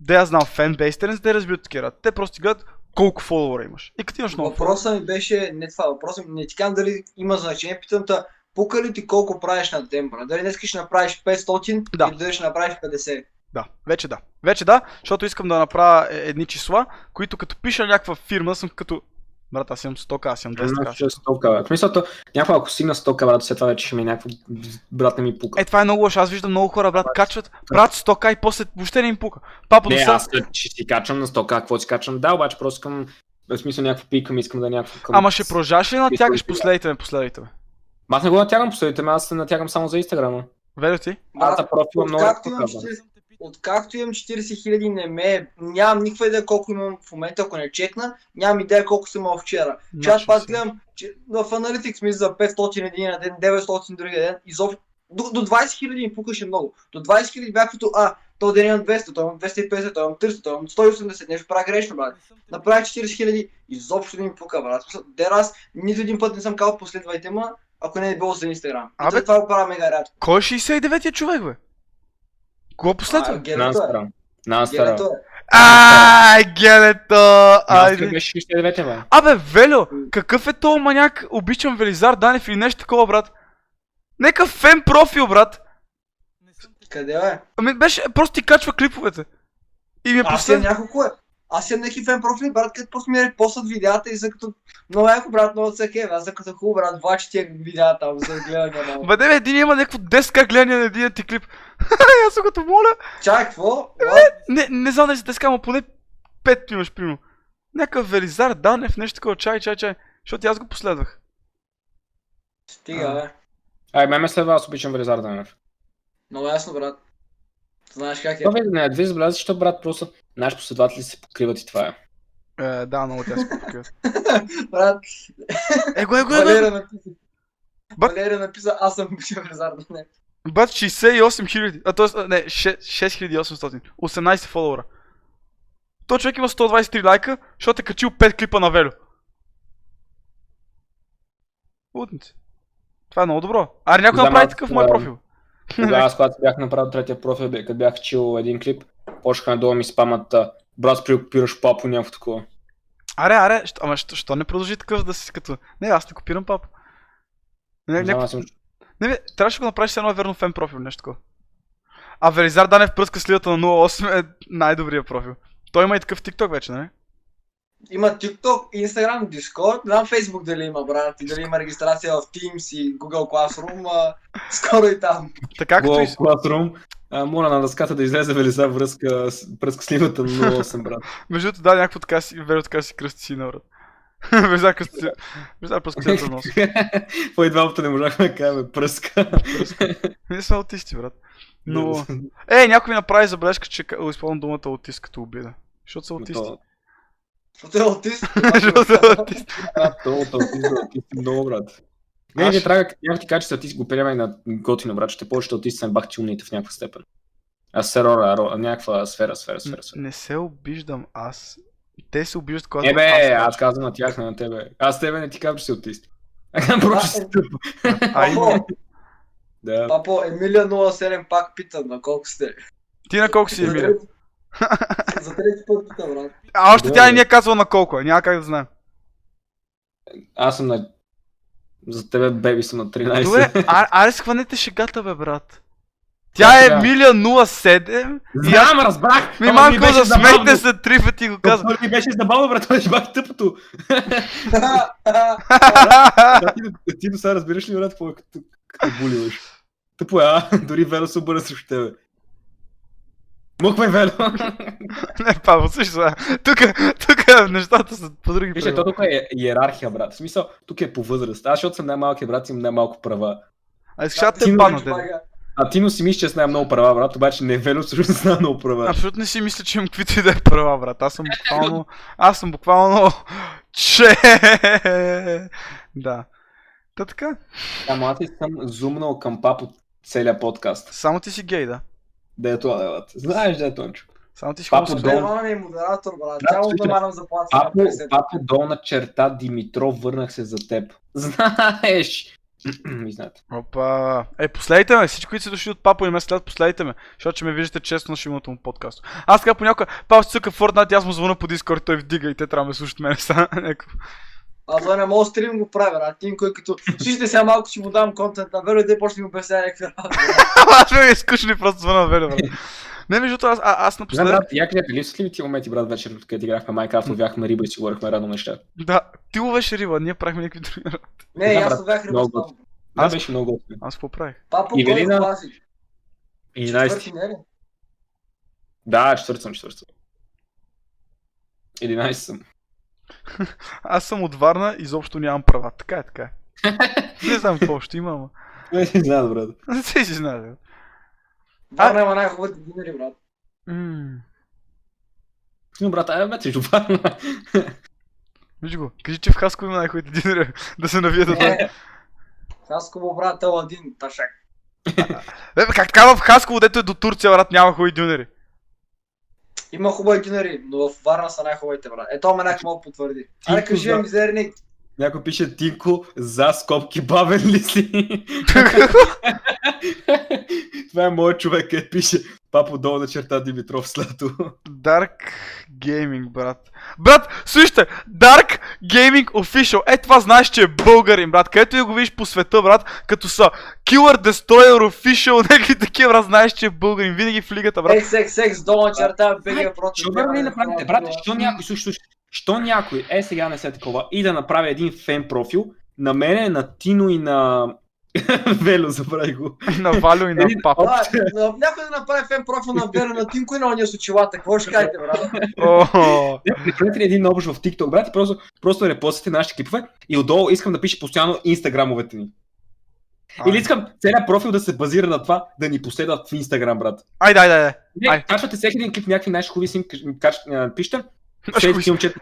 Да я знам, fanbase, те не, те разбират такива. Те просто гледат колко фолуара имаш. И като имаш много Въпросът ми беше не това, въпросът ми не ти казвам дали има значение, питам те, пука ли ти колко правиш на ден, брат? Дали днес ще направиш 500 Да. или дали ще направиш 50? Да, вече да. Вече да, защото искам да направя е- едни числа, които като пиша някаква фирма, съм като... Брат, аз имам 100к, аз имам 200к. Значи 100 кава. В смисъл, то, някаква ако стигна 100 кава, брат, след това вече ще ми е някакво, брат не ми пука. Е, това е много лошо. Аз виждам много хора, брат, качват, брат 100к и после въобще не им пука. Папа, Не, аз ще си качвам на 100 какво си качвам, да, обаче просто искам, в смисъл някакво пикам, искам да е някакво към... Ама ще продължаваш ли натягаш последите ме, последите ме? Аз не го натягам последите, ме, аз се натягам само за Инстаграма. Ведо ти? За профила много рядко имам казвам. 40 Откакто имам 40 хиляди, не ме... Нямам никаква идея колко имам в момента, ако не чекна. Нямам идея колко съм имал вчера. Че аз Значи пак си. гледам, че в Analytics ми за 500 един на ден, 900 другия ден. Изобщо до, до 20 хиляди ми пукаше много. До 20 хиляди бях като, а, то ден имам 200, той имам 250, той имам 300, той имам 180, нещо правя грешно, брат. Направих 40 хиляди, изобщо не ми пука, брат. Аз нито един път не съм казал последвайте ма, ако не е било за Инстаграм. Абе- то това го правя мега рядко. Кой е 69-я човек, бе? Кого А, последва? На Генето е. Астара. На Астара. Генето е. Астара Айде. беше 69 бе. Абе, Велю, какъв е то маняк? Обичам Велизар Данев или нещо такова, брат. Нека фен профил, брат. Къде е? Ами беше, просто ти качва клиповете. И ми е Аз последно. няколко е. Аз имам някакви фен профили, брат, като просто ми репостат видеята и за като... Много яко, брат, много се кеф. Аз за като хубаво, брат, влачи тия видеа там за гледане. Бъде бе, един има някакво 10к гледания на един ти клип. *laughs* Аз съм като моля. Чак, какво? What? Не, не знам дали са 10к, ама поне 5 имаш, примерно. Някакъв Велизар Данев, нещо такова, чай, чай, чай. Защото аз го последвах. Стига, бе. Ай, ме ме следва, аз обичам Велизар Данев. Много ясно, брат. Знаеш как е. Това не, две забеляза, защото брат просто наши последователи се покриват и това е. Е, да, много тя се покриват. *laughs* Брат, Его, его, его! Валера написа. Бат- Валера написа, аз съм бившия Велизар не. Бат 68 хиляди, а т.е. не, 6 6800, 18 фолуара. Той човек има 123 лайка, защото е качил 5 клипа на Велю. Лудници. Това е много добро. Аре някой направи аз, такъв мой профил. Тогава *laughs* аз, когато бях направил третия профил, като бях чил един клип, почнаха надолу ми спамат, брат, спри да копираш папо, някакво такова. Аре, аре, що, ама що, що не продължи такъв да си като... Не, аз не копирам пап. Не, Не не, не, бе, трябваше да го направиш с едно верно фен профил, нещо такова. А Велизар Данев пръска сливата на 08 е най-добрия профил. Той има и такъв TikTok вече, нали? Има TikTok, Instagram, Discord, не знам Facebook дали има, брат, и дали има регистрация в Teams и Google Classroom, а, *laughs* скоро и там. Така като. Google Classroom. А, моля на дъската да излезе Велизар връзка, с- връзка сливата на 08, брат. *laughs* Между другото, да, някакво така си, веро така си кръсти си на брат. *laughs* Кръсти си. Велизар пръска си на нос. По и двамата не можахме да кажем пръска. Ние сме аутисти, брат. Но... Е, някой ми направи забележка, че използвам думата аутист като обида. Защото са аутисти. То- Защото е аутист. *laughs* Защото са аутисти. брат, то- то- аутизъм, аутист е много, брат. Не, Аз- не трябва, някакви ти качества, ти си го приемай на готино, брат, ще повечето аутисти са бахти умните в някаква степен. А серора, ро- някаква сфера, сфера, сфера, сфера. Не се обиждам аз. Те се обиждат, когато Е, бе, аз кажа. казвам на тях, не на тебе. Аз тебе не ти казвам, че си аутист. *laughs* Просто си тъп. А, и... Да. папо, Емилия 07 пак пита на колко сте. Ти на колко си, Емилия? За трети път тук, брат. А още тя не ни е казвала на колко е, няма как да знаем. Аз съм на... За тебе, беби, съм на 13. Добре, а, аре схванете шегата, бе, брат. Тя е. Миля 07 и аз... Знам, разбрах! Ми ама малко беше да забавно. смейте се три пъти го казвам. Това ми беше забавно, брат, това беше бах тъпото. *laughs* Да, ти, до- ти до сега разбираш ли, брат, какво е като, като буливаш? Тъпо е, а? Дори Вело се обърна срещу тебе. Мухвай, Вело! *laughs* Не, Павел, също сега. Тук, тук нещата са по други Вижте, то тук е иерархия, брат. В смисъл, тук е по възраст. Аз, защото съм най-малкият брат, имам най-малко права. А искаш да ти те дед. А Тино си мисли, че с най-много права, брат, обаче не е Вело също с най-много права. Абсолютно не си мисля, че имам каквито и да е права, брат. Аз съм буквално... Аз съм буквално... *laughs* Че... Да. Та така. Ама аз съм зумнал към папо целия подкаст. Само ти си гей, да. Да е това, брат. Знаеш, да е тончо. Само ти си Папо хомосексуален. Дол. Стефан е модератор, брат. Да, Тя му намалям заплата. Папо, 50. папо долна черта Димитров, върнах се за теб. *laughs* Знаеш. *clears throat* Ми знаете. Опа. Е, последите ме, всички, които са дошли от папа и ме следят, последите ме. Защото ще ме виждате често на шимото му подкаст. Аз така понякога, папа си цъка Fortnite, аз му звъна по Discord, той вдига и те трябва да ме слушат мене са. *laughs* Аз това не мога стрим го правя, брат. Тим, кой като... Слушайте сега малко ще му дам контент на Веро и те почне ми обяснява някакви работи. *laughs* Аз ме е скучно и просто звъна веле, брат. Не, между това, аз, а, аз напоследък... брат, я кажете, липсват ли тия моменти, брат, вечер, където играхме Майнкрафт, ловяхме риба и си говорихме радно неща? Да, ти ловеше риба, ние правихме някакви други работи. Не, Да, аз ловях риба много Аз- беше много готино. Аз какво правих? Папа, кой е Ивелина? в класи? 11. Четвърти, не ли? Да, четвърт съм, четвърт съм. 11 съм. Аз съм от Варна, изобщо нямам права. Така е, така е. *laughs* Не знам какво ще има, ама. Не си знам, брат. Не си знае. бе. Варна има най-хубавите динери, брат. М, Но, брат, ай, бе, срещу Варна. Виж го, кажи, че в Хаско има най-хубавите динери, *laughs* да се навият да Е, Хасково, брат, Аладин, ташак. Бе, как така в Хасково, дето е до Турция, брат, няма хубави дюнери. Има хубави динери, но в Варна са най-хубавите, брат. Ето, ме мога потвърди. Аре, кажи, да. ми, мизерник. Някой пише Тинко за скобки бавен ли си? *laughs* Това е моят човек, където пише Папо долна черта Димитров Слато. Dark Gaming, брат. Брат, слушайте, Dark Gaming Official. Е, това знаеш, че е българин, брат. Където и го видиш по света, брат, като са Killer Destroyer Official, *laughs* някакви такива, брат, знаеш, че е българин. Винаги в лигата, брат. Екс, долна черта, БГ против. Що не направите, брат, що някой, слушай, слушай, що някой, е сега не се такова, и да направи един фен профил на мене, на Тино и на *laughs* Вело, забрави го. На Валю и на Папа. Някой да направи фен профил на Веро на Тинко и на ония с очилата. Какво ще кажете, брат? О, Не, Направете ли един общ в TikTok, брат, и просто, просто репостите нашите клипове и отдолу искам да пише постоянно инстаграмовете ни. Или искам целият профил да се базира на това да ни последват в Инстаграм, брат. Айде, айде, айде. Не, качвате всеки един клип, някакви наши хубави снимки, пишете. Наши.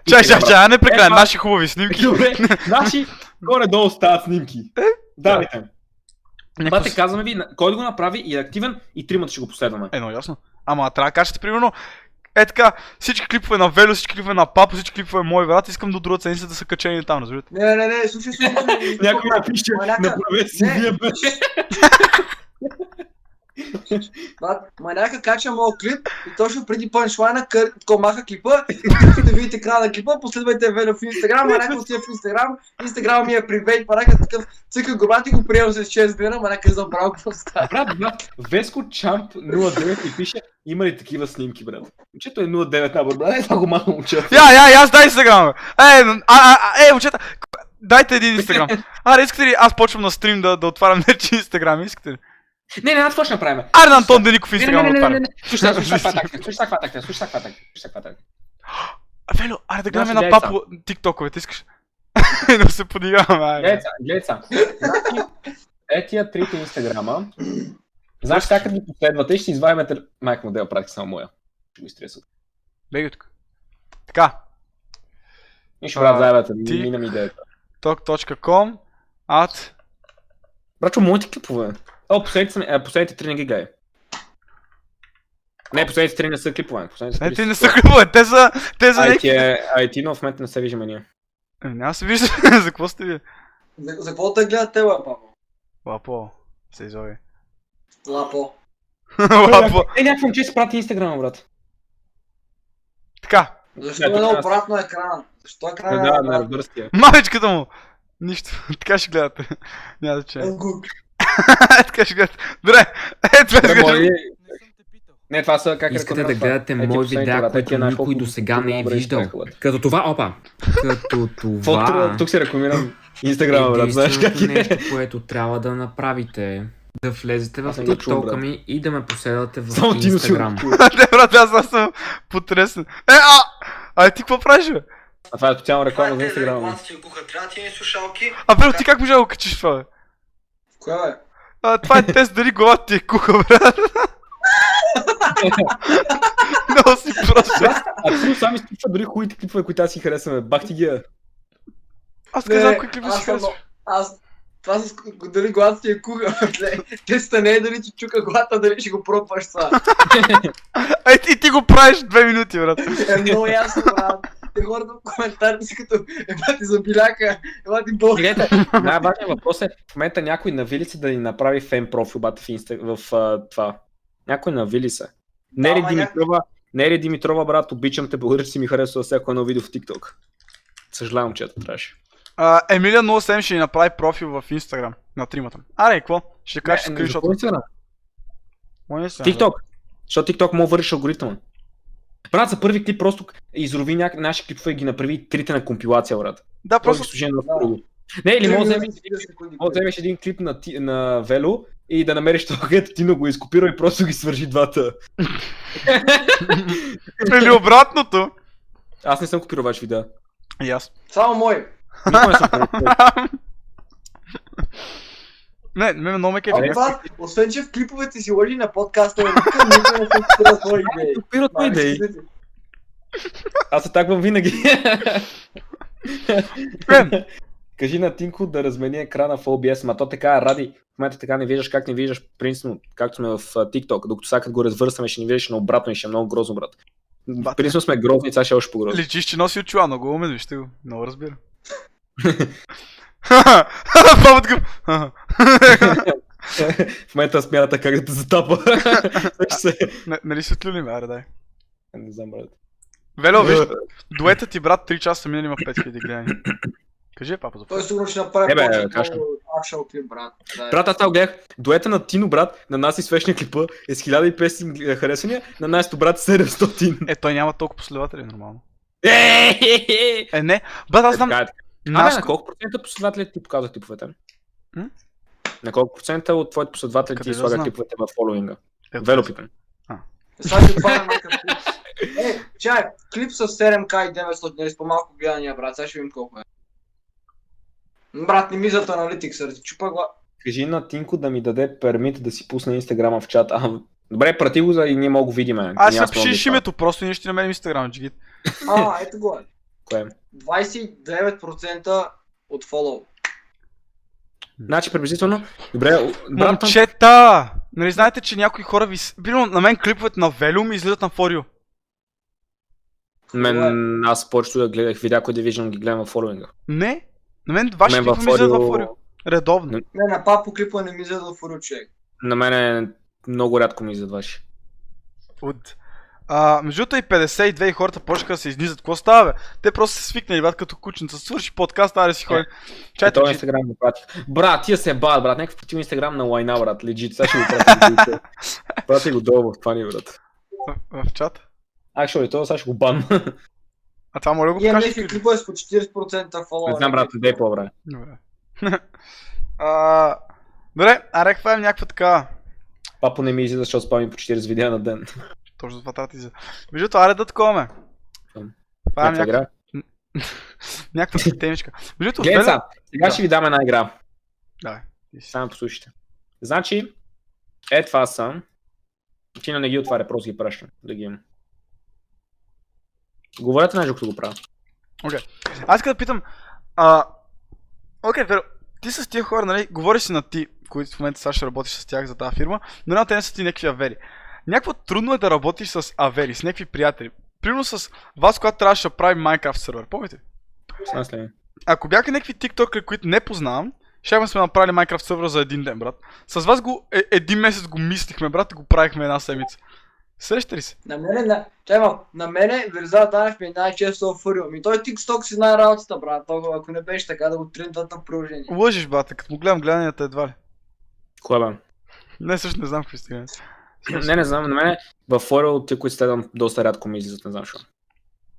Чай, чай, чай, не Е, прекрай, това- наши хубави снимки. Добре, *laughs* значи, горе-долу стават снимки. Давайте. Някакво Бате, казваме ви, кой го направи и е активен и тримата ще го последваме. Едно ясно. Ама трябва да кажете, примерно, е така, всички клипове на Велю, всички клипове на Папа, всички клипове мой брат, искам до друга седмица да са качени там, разбирате? Не, не, не, слушай, слушай. Някой напише, направете си вие, бе. Брат, маняка кача моят клип и точно преди панчлайна кър... тако маха клипа. да видите края на клипа, последвайте Велю в Инстаграм, маняка отива в Инстаграм, Инстаграм ми е привейт, маняка такъв цъка го брат и го приема с 6 дена, маняка е забрал какво става. Брат, брат, Веско Чамп 09 и пише, има ли такива снимки, брат? Момчето е 09 набор, брат, е това го махам момчето. Я, я, я, аз дай Инстаграм, бе. Е, а, а, а, е, момчета, к- дайте един Инстаграм. *laughs* Аре, искате ли аз почвам на стрим да, да отварям *laughs* нечи Инстаграм, искате ли? Не, не, аз какво ще направим? Аре на Антон Деников Не, не, Инстаграм не, не, не, отварям. не, слушай, слушай, каква тактика, слушай каква тактика, слушай каква тактика, слушай каква тактика. Велю, аре да гледаме Значи, на Папо тиктоковете, искаш? И да се подиграваме, айде. Гледай сега, гледай сега. Значи, е тия трите инстаграма, знаеш как като ги последвате, ще извадим тел... Майк модел, прати само моя. Ще го изтресват. Бегай тук. Така, Нищо, брат, А, заебата, ти- мина ми идеята. talk.com, ад, Брачо, моите клипове. О, последните, е, последните три не ги гледай. Не, последните три не са клипове. Последните не, три не са клипове, те са, те са някакви. е, ай, ти, но в момента не се виждаме ние. Е, Няма да се вижда, *laughs* за какво сте ви? За, за какво те гледат те, лапо? Лапо, се изови. *laughs* Лапо. Лапо. Е, някакво момче си прати инстаграма, брат. Така, Защо Да, е аз- обратно екрана? Защо екрана Да, е да, на ревърския. мамичката му! Нищо, *laughs* така ще гледате. Няма да чуя. *laughs* Ще гледате. Добре, е, това е мои- Не, това са как Искате да гледате мои видеа, които никой до сега не е виждал. Като това, опа, като *laughs* това Тук се рекламирам Инстаграма, брат, знаеш как е. нещо, което трябва да направите, да влезете в брат. ми и да ме последвате в Само Instagram. *laughs* Не, брат, аз съм потресен. Е, а! А ти какво правиш, бе? А това е специална реклама за Това е. А, бе, ти как можа да го качиш това, бе? Кое бе? А, това е тест дали главата ти е куха, брат. Много си просто. Абсолютно сами изключва дори хубавите клипове, които аз си харесваме. Бах ти ги. е. Аз не знам кои клипи си много- Аз... Това с дали главата ти е куха. Теста не е дали ти чука главата, дали ще го пробваш това. Ай, ти, ти го правиш две минути, брат. Е много ясно, брат. Те хората в коментарите си като еба ти забиляка, еба ти бог. Най-важният въпрос е в момента някой навили се да ни направи фен профил бата в, инста, в а, това. Някой навили се. Нери ама Димитрова, Нери Димитрова, брат, обичам те, благодаря, че си ми харесва всяко едно видео в TikTok. Съжалявам, че ето трябваше. А, Емилия 07 ще ни направи профил в Инстаграм на тримата. Аре, какво? Ще кажеш скриншот. Instagram? Се. TikTok. Защото TikTok мога върши алгоритъма. Брат, за първи клип просто изрови някакви наши клипове и ги направи трите на компилация, брат. Да, Просто служи на Да. Не, или може да вземеш и 30 секунди. може да вземеш един клип на, ти, на Вело и да намериш това, където ти го изкопира и просто ги свържи двата. *laughs* Или обратното. Аз не съм копирал ваш видео. И аз. Само мой. Никога не съм. *laughs* Не, ме много ме кефи. това, освен че в клиповете си лъжи на подкаста, никога никой не се купира твои идеи. Копира твои идеи. Аз се таквам винаги. Кажи на Тинко да размени екрана в OBS, ма то така ради. В момента така не виждаш как не виждаш, принципно, както сме в TikTok, докато сега като го развърсваме, ще ни виждаш на обратно и ще е много грозно, брат. Принципно сме грозни, сега ще е още по-грозно. Личиш, че носи очила, много умен, вижте го. Много разбира. *laughs* Папът *laughs* го. в момента смята как да те затапа. Нали се отлюли, ме, аре дай. Не знам, брат. Вело, виж, дуетът ти брат 3 часа минали има 5000 гледани. Кажи, папа, за Той сигурно ще направи Е, бе, повече акшън клип, брат. Брат, аз това гледах. Дуета на Тино, брат, на нас и свещния клипа е с 1500 харесвания, на нашето брат 700. Е, той няма толкова последователи, нормално. Е, Е, не. Брат, аз знам. Така. Абе, на колко процента последователи ти показва клиповете? М? На колко процента от твоите последователи Къде ти да слага знам? клиповете в фолуинга? Е, Вело питам. Сега ще клип. Е, чай, клип с 7к и 900, нали с по-малко гледания, брат, сега ще видим колко е. Брат, не ми зад да ти чупа гла... Кажи на Тинко да ми даде пермит да си пусне инстаграма в чат. А, добре, прати го за и ние мога го видим. Аз ще напишеш името, просто ние ще намерим Инстаграм, джигит. А, ето го е. Кое? 29% от фоллоу. Значи приблизително. Добре, брат, Момчета! Нали знаете, че някои хора ви... Примерно на мен клиповете на Велю ми излизат на Форио. мен, аз повечето да гледах видеа, които да виждам, ги гледам в фолуинга. Не. На мен ваши Мен клипове във ми излизат в Форио- Форио. Редовно. Не, на папо клипа не ми за да фуру човек. На мен е много рядко ми излизат ваши. От... А, между другото и 52 и хората почнаха да се изнизат. Какво става, бе? Те просто се свикнали, брат, като кученца. Свърши подкаст, аре си ходим. Чайте, Ето че... инстаграм го пратих. Брат, тия се бават, брат. Някакъв против инстаграм на лайна, брат. Легит, сега ще го пратя. Прати *laughs* го долу в това ни, брат. в, в чат. Actually, това сега ще го бан. А това моля го Имам покажеш. някакви клипове с по 40% фоллоу. Не знам, брат, дай по-време. *laughs* Добре. а, добре, аре, някаква така. Папо не ми излиза, защото спамим по 40 видеа на ден. Точно това трябва да ти за. Между аре да такова. Ам. Хвалям Някаква някаква, *laughs* темичка. Между другото, Гледай Веля- сега, ще ви дам една игра. Давай. Само послушайте. Значи, е това са. Тина не ги отваря, просто ги пращам. Да ги имам. Говорете нещо, като го правя. Аз искам да питам. А... Окей, Веро, ти с тия хора, нали, говориш си на ти, които в момента сега ще работиш с тях за тази фирма, но една те не са ти някакви авери. Някакво трудно е да работиш с авери, с някакви приятели. Примерно с вас, когато трябваше да правим Minecraft сервер, помните? Ако бяха някакви тиктокери, които не познавам, ще сме направили Minecraft сервер за един ден, брат. С вас го, е, един месец го мислихме, брат, и го правихме една седмица. Среща ли се? На мене, на... Чай малко, на мене Верза Танев ми е най-често фурил. Ми той TikTok си знае работата, брат. Той, ако не беше така, да го трендват на приложение. Лъжиш, бате, като му гледам гледанията едва ли. Кое бе? Не, също не знам какви сте. *laughs* Не, не знам, на мене в Форел, ти, които следвам, доста рядко ми излизат, не знам защо.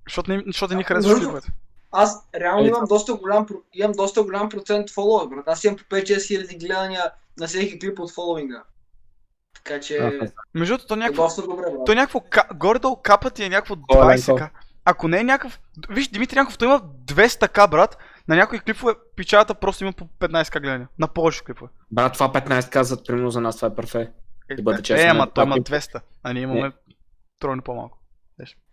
Защото не, защото не ни А, харесваш клиповете. Аз реално Е, имам доста голям, имам доста голям процент фоловър, брат. Аз имам по 5-6 хиляди гледания на всеки клип от фоловинга. Така че Аха. Между другото, то е някакво, доста добре, брат. то е някакво, ка- горе-долу капът ти е някакво Горе, 20к. Ако не е някакъв... Виж, Димитри Янков, той има 200к, брат. На някои клипове печалата просто има по 15к гледания. На повече клипове. Брат, това 15 казват, примерно за нас това е перфе. Е, Да бъде е, честен, ама това той има клип- 200, а ние имаме тройно по-малко.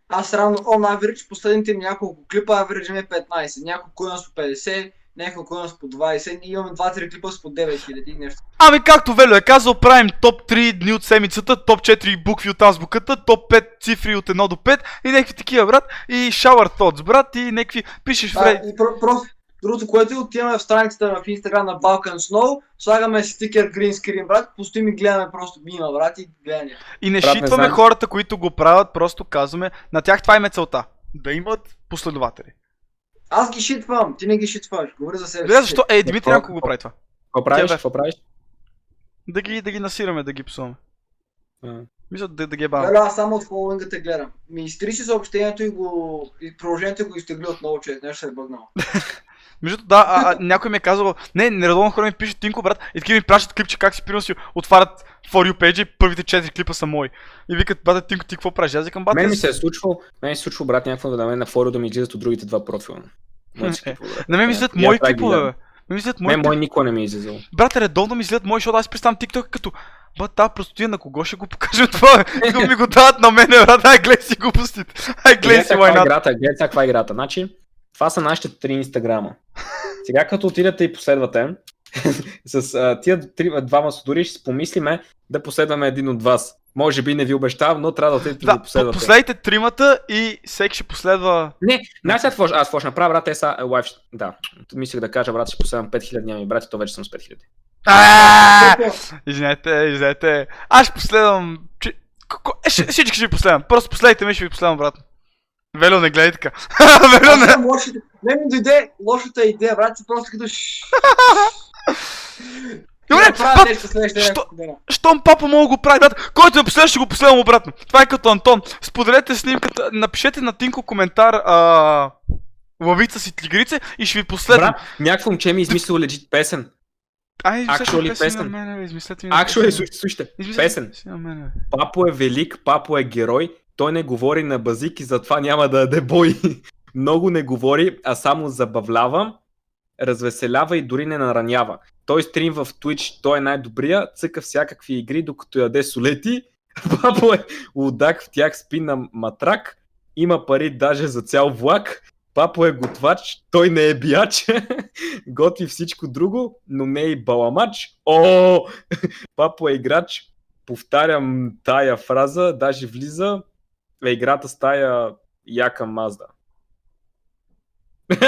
Аз равно on average, последните ми няколко клипа average ми е 15. Няколко имам с по 50, няколко имам с по 20 и имаме 2-3 клипа с по 9000 и нещо. Ами както Велю е казал, правим топ 3 дни от седмицата, топ 4 букви от азбуката, топ 5 цифри от 1 до 5 и някакви такива, брат. И shower thoughts, брат, и някакви пишеш в Да, Reddit. и про- просто другото, което е, отиваме в страницата в Instagram на Balkan Snow, слагаме си стикер green screen, брат, постоим и гледаме просто мима, брат, и гледане. И не Брат, не шитваме знам. хората, които го правят, просто казваме, на тях това им е целта. Да имат последователи. Аз ги шитвам, ти не ги шитваш, говоря за себе Гледай защо? Е, Димитри Какво- Янков го прави това. Какво правиш? Какво правиш? Да ги, да ги насираме, да ги псуваме. А. Мисля да, да ги е бавим. Леле, аз само от фоловинга те гледам. Ми изтри си съобщението и го... И приложението го изтегли отново, че нещо се е бъгнал. *laughs* Между да, а, а, някой ми е казал, не, нередовно хора ми пишат Тинко, брат, и такива ми пращат клипче, как си примерно си отварят For You page и първите 4 клипа са мои. И викат, бате, Тинко, ти какво правиш? Аз викам, бате, Мен ми се е случвало, мен ми се е случвало, брат, някакво да мен на форум да ми излизат от другите два профила. Е, брат. на мен ми аз мои клипове, бе. Ме мислят мои Мен мой никога не ми е излизал. Брат, редовно ми излизат мои, защото аз представям TikTok като Ба, та простотия на кого ще го покажа това? *laughs* Го ми го дават на мене, брат. Ай, гледай си глупостите. Ай, гледай си е войната. играта, гледай каква е играта. Значи, това са нашите три инстаграма. Сега като отидете и последвате, *laughs* с а, тия три, двама судори ще си помислиме да последваме един от вас. Може би не ви обещавам, но трябва да отидете да, Да, последвате. последайте тримата и всеки ще последва. Не, знаеш сега какво аз какво ще направя, брат, е са лайф. Да, мислех да кажа, брат, ще последвам 5000, няма ми брат, и то вече съм с 5000. Ааа! Извинете, извинете. Аз ще последвам. е, Всички ще ви последвам. Просто последайте ме, ще ви последвам, брат. Вело, не гледай така. *laughs* Вело, Аз не. Не ми дойде лошата идея, брат, си просто като. *laughs* Добре, пап, нещо следващите що- щом папа мога да го прави, брат, който е последва, ще го последвам обратно. Това е като Антон. Споделете снимката, напишете на Тинко коментар а... лавица си тигрице и ще ви последвам. Брат, някакво момче ми е измислил легит песен. Ай, actually песен песен. на мене, измислете ми на Actually, песен. слушайте, слушайте, песен. Папо е велик, папо е герой, той не говори на базик и затова няма да даде бой. *laughs* Много не говори, а само забавлява, развеселява и дори не наранява. Той стрим в Twitch, той е най-добрия, цъка всякакви игри, докато яде солети. *laughs* Папо е лудак, в тях спи на матрак, има пари даже за цял влак. Папо е готвач, той не е бияч, *laughs* готви всичко друго, но не е и баламач. О, Папо е играч, повтарям тая фраза, даже влиза в играта с тая яка мазда. *laughs*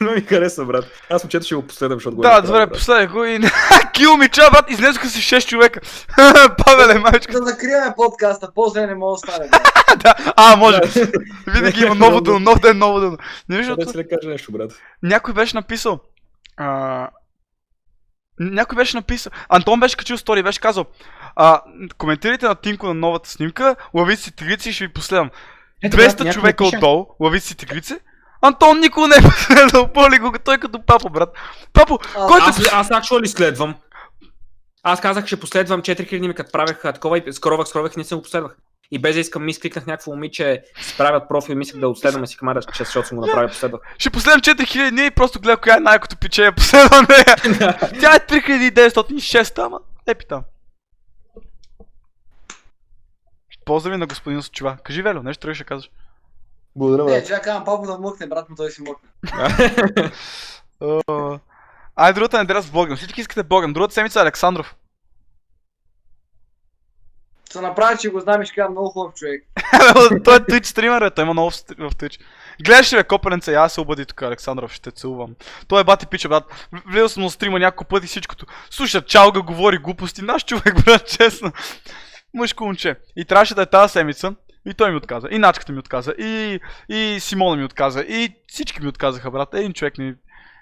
Но ми хареса, брат. Аз момчето ще го последвам, защото го е Да, добре, брат. последвай го и... *laughs* Кил ми ча, брат, излезоха си 6 човека. *laughs* Павеле, майчка. Да закриваме подкаста, по-зле не мога да стане. да, а, може. Винаги има ново дъно, нов ден, ново дъно. Не виж, Да си да кажа нещо, брат. някой беше написал. Някой беше написал. Антон беше качил стори, беше казал. А, коментирайте на Тинко на новата снимка, лавици си тигрици и ще ви последвам. Брат, 200 някой човека отдолу, лавици си тигрици. Антон никога не е *laughs* последвал, боли го, той е като папа, брат. Папо, А, който Аз, аз actually следвам. Аз казах, ще последвам 4000 ми, като правех а, такова и скровах, скровах и не се го последвах. И без да искам, ми кликнах някакво момиче, си правят профил, мислех да отследвам и си камара, че защото съм го направил, последвах. ще последвам 4000 дни и просто гледа коя е най-якото пиче я последвам нея. *laughs* Тя е 3906, ама епи там. Поздрави на господин Сочива. Кажи, Вело, нещо друго ще кажеш. Благодаря, Не, чакам папа да мъкне, брат му той си мъкне. *laughs* О, Ай, другата неделя с Богдан. Всички искате Богдан. Другата седмица е Александров. Се направи, че го знам и ще кажа много хубав човек. той е Twitch стример, той има много в Twitch. Гледаш ли, бе, копеленце, я се обади тук, Александров, ще те целувам. Той е бати пича, брат. В- Влизал съм на стрима няколко пъти всичкото. Слуша, чалга говори глупости, наш човек, *laughs* брат, честно. мъжко момче. И трябваше да е тази седмица. И той ми отказа. И Начката ми отказа. И, и Симона ми отказа. И всички ми отказаха, брат. Един човек ни...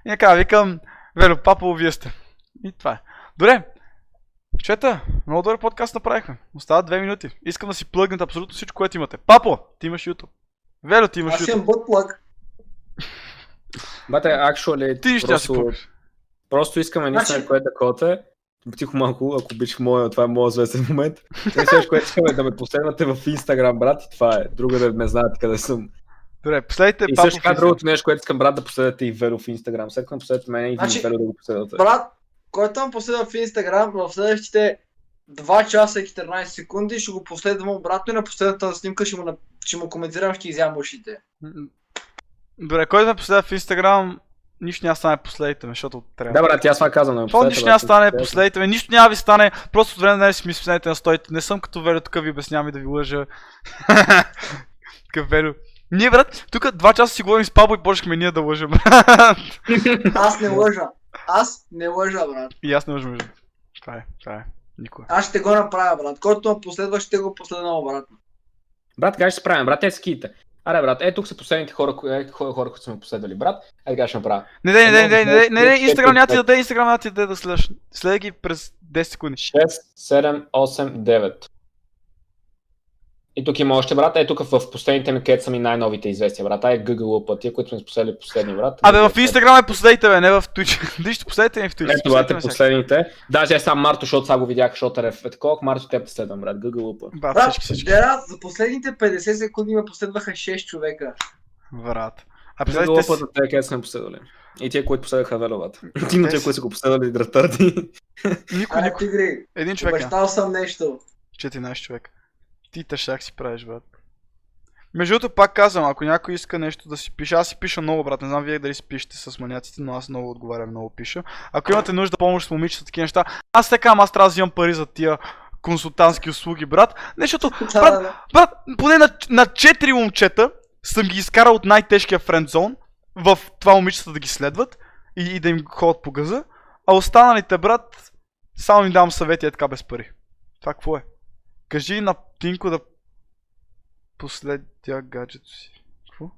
И накрая викам, Вело, папо, вие сте. И това е. Добре. Чета, много добър подкаст направихме. Остават две минути. Искам да си плъгнете абсолютно всичко, което имате. Папо, ти имаш YouTube. Вело, ти имаш Аз YouTube. имам бътплък. Бате, actually, Ти ще си просто, искаме наистина, Значи- което да коте. Тихо малко, ако обичах моя, това е моят звезден момент. Мисля, което искаме да ме последвате в Instagram, брат, и това е. Друга да ме знаете къде съм. Добре, последайте И също така Instagram. другото нещо, което искам, брат, да последвате и Веро в Instagram. След като последвате мен и Значи, Веро да го последвате. Брат, който ме последва в Инстаграм, в следващите 2 часа и 14 секунди ще го последвам обратно и на последната снимка ще му, на- ще му коментирам, ще изям ушите. Добре, който ме последва в Instagram, нищо няма стане последите ме, защото трябва. Да, брат, аз това казвам Това последвате. нищо няма стане, последите ме, нищо няма да ви стане, просто от време на време си ми спомнете на стоите. Не съм като Велю, тук ви обяснявам и да ви лъжа. *laughs* Такъв Велю. Ние, брат, тук два часа си говорим с Пабо и почнахме ние да лъжем, брат. Аз не лъжа. Аз не лъжа, брат. И аз не лъжа, между. Това е, това е. Никога. Аз ще го направя, брат. Който ме последва, ще го последвам обратно. Брат, как ще се правим? Брат, е скиите. Аре, брат, е тук са последните хора, кои- е, хора, хора които са ме последвали, брат. Е, така ще направя. Не, не, не, не, не, не, не, Инстаграм няма ти даде, Инстаграм няма ти да даде да следваш. Следи ги през 10 секунди. 6, 7, 8, 9. И тук има още, брат. Е, тук в последните ми където са ми най-новите известия, брат. Ай, Google пътя, които сме споследили последни, брат. Абе, в Инстаграм е последите, бе, не в Twitch. *laughs* Вижте, последите ми в Twitch. Ето, брат, е ме всяка. последните. Даже е сам Марто, защото сега го видях, защото е такова. Марто, те последвам, брат. Google път. Брат, Брат, всички, всички. Дера, за последните 50 секунди ме последваха 6 човека. Брат. А представете Google си, път, те където сме последвали. И тия, които последваха Веловат. Ти на тия, които са го последвали, дратърди. никой, никой. Един човек е. обещал съм нещо. 14 човек. Ти тъшак си правиш, брат. Между другото, пак казвам, ако някой иска нещо да си пише, аз си пиша много, брат. Не знам вие дали си пишете с маняците, но аз много отговарям, много пиша. Ако имате нужда помощ с момичета, такива неща, аз така, аз трябва да взимам пари за тия консултантски услуги, брат. Не, защото, Да, брат, да, да. брат, поне на, на 4 момчета съм ги изкарал от най-тежкия френдзон в това момичета да ги следват и, и да им ходят по газа, а останалите, брат, само им давам съвети е така без пари. Това какво е? Кажи на Тинко да последя гаджето си. Какво?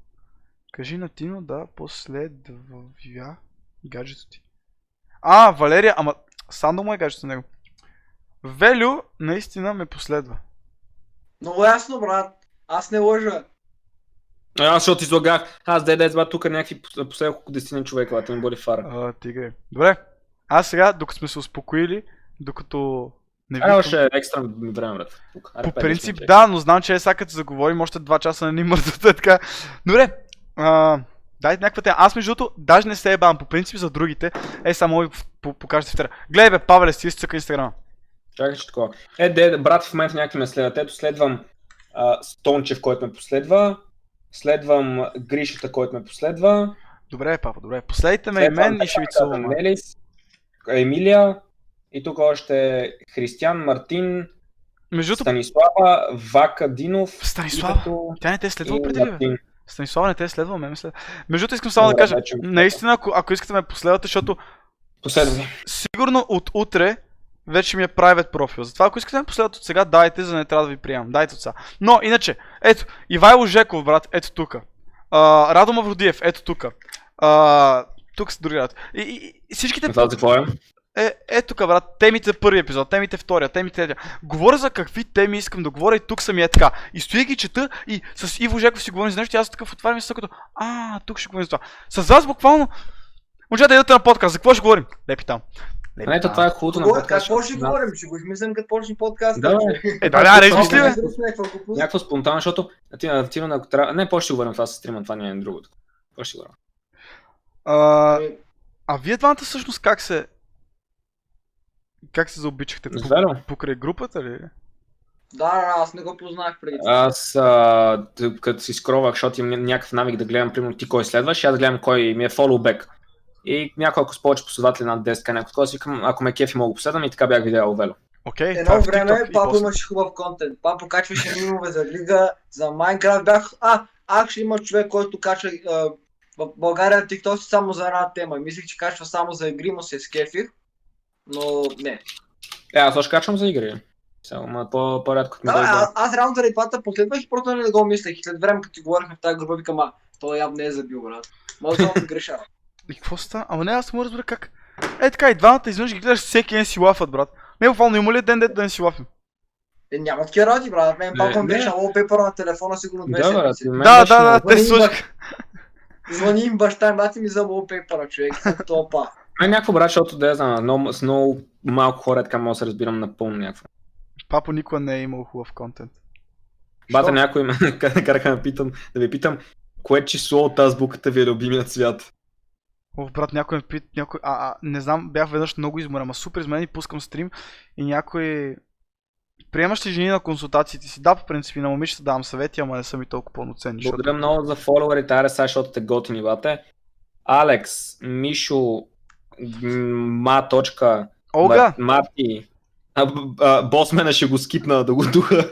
Кажи на Тино да последва гаджето ти. А, Валерия, ама Сандо му е гаджето на него. Велю наистина ме последва. Много ясно, брат. Аз не лъжа. Аз защото излагах. Аз дай да тук някакви пос- последно колко десетина човека, брат, не боли фара. А, тигре. Добре. Аз сега, докато сме се успокоили, докато не още екстра ми време, брат. Тук. По принцип, да, но знам, че е сега като заговорим, още 2 часа не ни мърдат *laughs* е така. Добре. А, дайте някаква тема. Аз между другото, даже не се ебавам. По принцип за другите, е само ви по- покажете в тера. Гледай бе, Павеле, си изцъка инстаграма. Чакай, че такова. Е, де, брат в момента някакви ме следват. Ето следвам а, Стончев, който ме последва. Следвам Гришата, който ме последва. Добре, папа, добре. Последите ме и мен и ще ви целувам. Емилия. И тук още Християн, Мартин, Между Станислава, Вака Динов. Станислава, като- тя не те е следвала преди бе? Станислава не те е следвала, ме следва. Между другото, искам само да кажа, вече наистина, ако, ако искате ме последвате, защото Последвай. сигурно от утре вече ми е private профил. Затова ако искате да ме последвате от сега, дайте, за да не трябва да ви приемам. Дайте от сега. Но, иначе, ето, Ивайло Жеков, брат, ето тук. Радо Мавродиев, ето тук. тук са други брат. И, и, и всичките Това какво е? Е, е тук, брат, темите за първи епизод, темите втория, темите третия. Говоря за какви теми искам да говоря и тук съм е така. И стоя ги чета и с Иво Жеков си говорим за нещо и аз такъв отварям и съм като, а, тук ще говорим за това. С вас буквално, момчета, идете на подкаст, за какво ще говорим? Лепи там. Лепи А, ето там. това е хубавото на подкаст. какво ще говорим? Ще го измислям като почне подкаст. Да. Е, да, да, да, измисли. Някакво спонтанно, защото ти на Тино, ако трябва... Не, по ще говорим това с стрима, това не е другото. По ще говорим. А, а вие двамата всъщност как се... Как се заобичахте? По-? Покрай групата ли? Да, да, аз не го познах преди. Аз, а, като си скровах, защото имам ня- някакъв навик да гледам, примерно ти кой следваш, аз да гледам кой ми е followback. И няколко с повече последователи над 10 някой такова си викам, ако ме кефи мога да последвам и така бях видял Вело. Окей, това Едно е време TikTok папа имаше хубав контент. Папа качваше мимове за Лига, за Майнкрафт. Бях, а, actually има човек, който качва в България TikTok само за една тема. Мислих, че качва само за игри, му се скефих. Но не. Е, аз още качвам за игри. Само, ма по, по-рядко ми Да, а, аз реално заради това те последвах и просто не го мислех. И след време, като ти говорихме в тази група, викам, а, той явно не е забил, брат. Може да му греша. *laughs* И какво става? Ама не, аз да разбера как. Е, така, и двамата изведнъж ги гледаш всеки ден си лафат, брат. Не, буквално има ли ден дет да не си лафим? Е, няма такива работи, брат. Мен ми не. беше на wallpaper на телефона сигурно две Да, брат, Да, да, да, те сложиха. Звъни им баща им, бати ми за wallpaper, човек. Съм топа. Мен някакво брат, защото да я знам, много, с много малко хора така мога да се разбирам напълно някакво. Папа никога не е имал хубав контент. Бата Що? някой ме *laughs* караха да питам, да ви питам, кое число от азбуката ви е любимият цвят? О, брат, някой ме пит, някой... А, а, не знам, бях веднъж много изморен, ама супер изморен и пускам стрим и някой... Приемаш ли жени на консултациите си? Да, по принцип и на момичета давам съвети, ама не са ми толкова пълноценни. Защото... Благодаря много за фолуарите, аре сега, защото те готини, бате. Алекс, Мишо, Ма. Точка, Олга, Ма- Марти, а, б- а, босмена ще го скипна да го духа.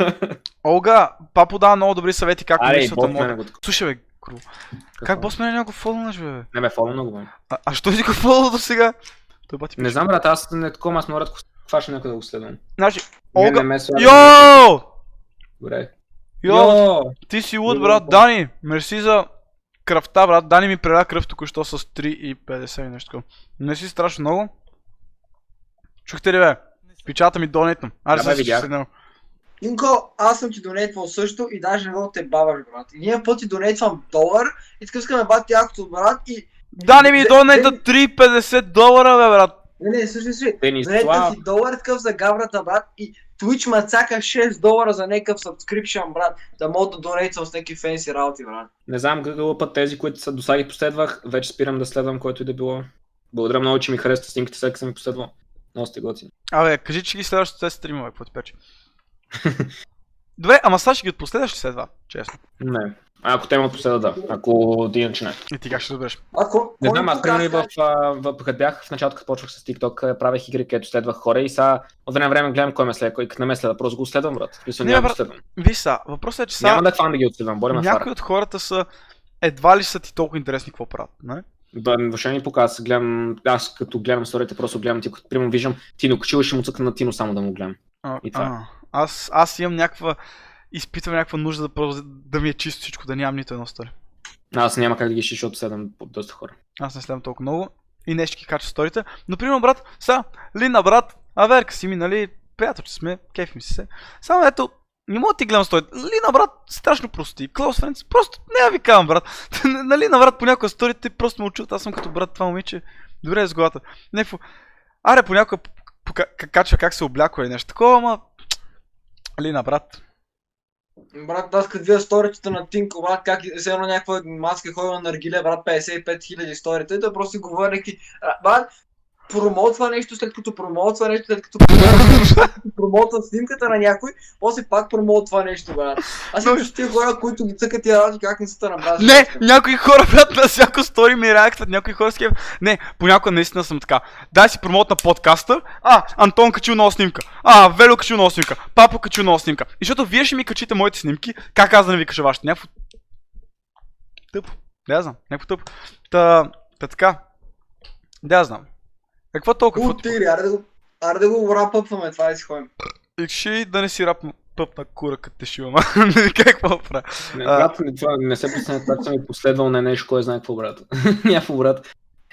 Олга, папо дава много добри съвети как Аре, босмена могат. го Слушай, бе, кру. Как бос мене някой фолнаш, бе? Не ме фолу много, бе. А, а що си го фолна до сега? Той бати Не знам, брат, аз не такова, аз много рядко хващам някой да го следвам. Значи, Олга... не. Йоу! Добре. Йоу! Ти си луд, Йо. брат. Дани, мерси за кръвта, брат. Дани ми преля кръв току-що с 3,50 и нещо такова. Не си страшно много. Чухте ли, бе? Печата ми донетно. Аре, Да, бе, сега ще седнем. Инко, аз съм ти донейтвал също и даже не го те баваш, брат. И ние пъти донейтвам долар и така искаме бати якото брат и... Дани ми донета Дени- 3,50 долара, бе, брат. Не, не, слушай, слушай. Донейтвам ти долар такъв за гаврата, брат и Twitch мацака 6 долара за някакъв subscription, брат. Да мога да донейтвам с някакви фенси работи, брат. Не знам какво път тези, които са до сега ги последвах, вече спирам да следвам който и да било. Благодаря много, че ми харесват снимките, всеки съм ми последвал. Много сте готини. Абе, кажи, че ги следваш тези стрима, бе, какво ти пече. *laughs* Добре, ама сега ще ги отпоследваш ли след това? Честно. Не. А, ако те имат последва, да. Ако иначе не. И ти как ще разбереш? А, ко, Не знам, аз примерно и в, в, като бях в началото, като почвах с TikTok, правех игри, където следвах хора и сега от време на време гледам кой ме следва, кой не ме следва, просто го следвам, брат. Не, няма брат, следвам. Виж са, въпросът е, че сега Няма да хвана да ги отследвам, боря ме някои от хората са едва ли са ти толкова интересни какво правят, не? Да, въобще не ми показва, гледам, аз като гледам историята, просто гледам ти, като примерно виждам Тино Качил и ще му цъкна на Тино само да му гледам. А, И това. а, аз, аз имам някаква, изпитвам някаква нужда да, да ми е чисто всичко, да нямам нито едно стори. Аз няма как да ги шиш, защото следвам по доста хора. Аз не следвам толкова много и нещо ги кача сторите. Но, примерно, брат, сега, Лина, брат, Аверка си ми, нали, приятелче сме, кеф ми се. Само ето, не мога да ти гледам сторите. Лина, брат, страшно прости. Close friends, просто не ви казвам, брат. *laughs* нали, на брат, понякога сторите просто ме учат. Аз съм като брат, това момиче. Добре е с главата. Някакво. Аре, понякога пока- к- качва как се обляква или нещо такова, ама... Лина, брат. Брат, аз като видя сторитата на Тинко, брат, как все едно някаква маска ходила на Наргиле, брат, 55 000 сторита, и той просто а, брат, промотва нещо, след като промотва нещо, след като *laughs* промотва, снимката на някой, после пак промотва нещо, брат. Аз си виждам тия хора, които ги цъкат тия работи, как не са брат. Не, някои хора, брат, на всяко стори ми реактват, някои хора с кеф. Не, понякога наистина съм така. Дай си промот на подкаста. А, Антон качил нова снимка. А, Вело качил нова снимка. Папо качил нова снимка. И защото вие ще ми качите моите снимки, как аз да не ви кажа вашите? Някакво... Тъпо. Да, знам. Някакво тъпо. Та, та така. Да, знам. Какво толкова? Утири, аре да го, аре да го рапъпваме, това да си ходим. И Ще и да не си рап пъпна кура, като те шива, *laughs* ма. Какво правя? Не, брат, не, това, не се представя, когато съм ми последвал на нещо, кой знае какво, брат. *laughs* Някакво, брат.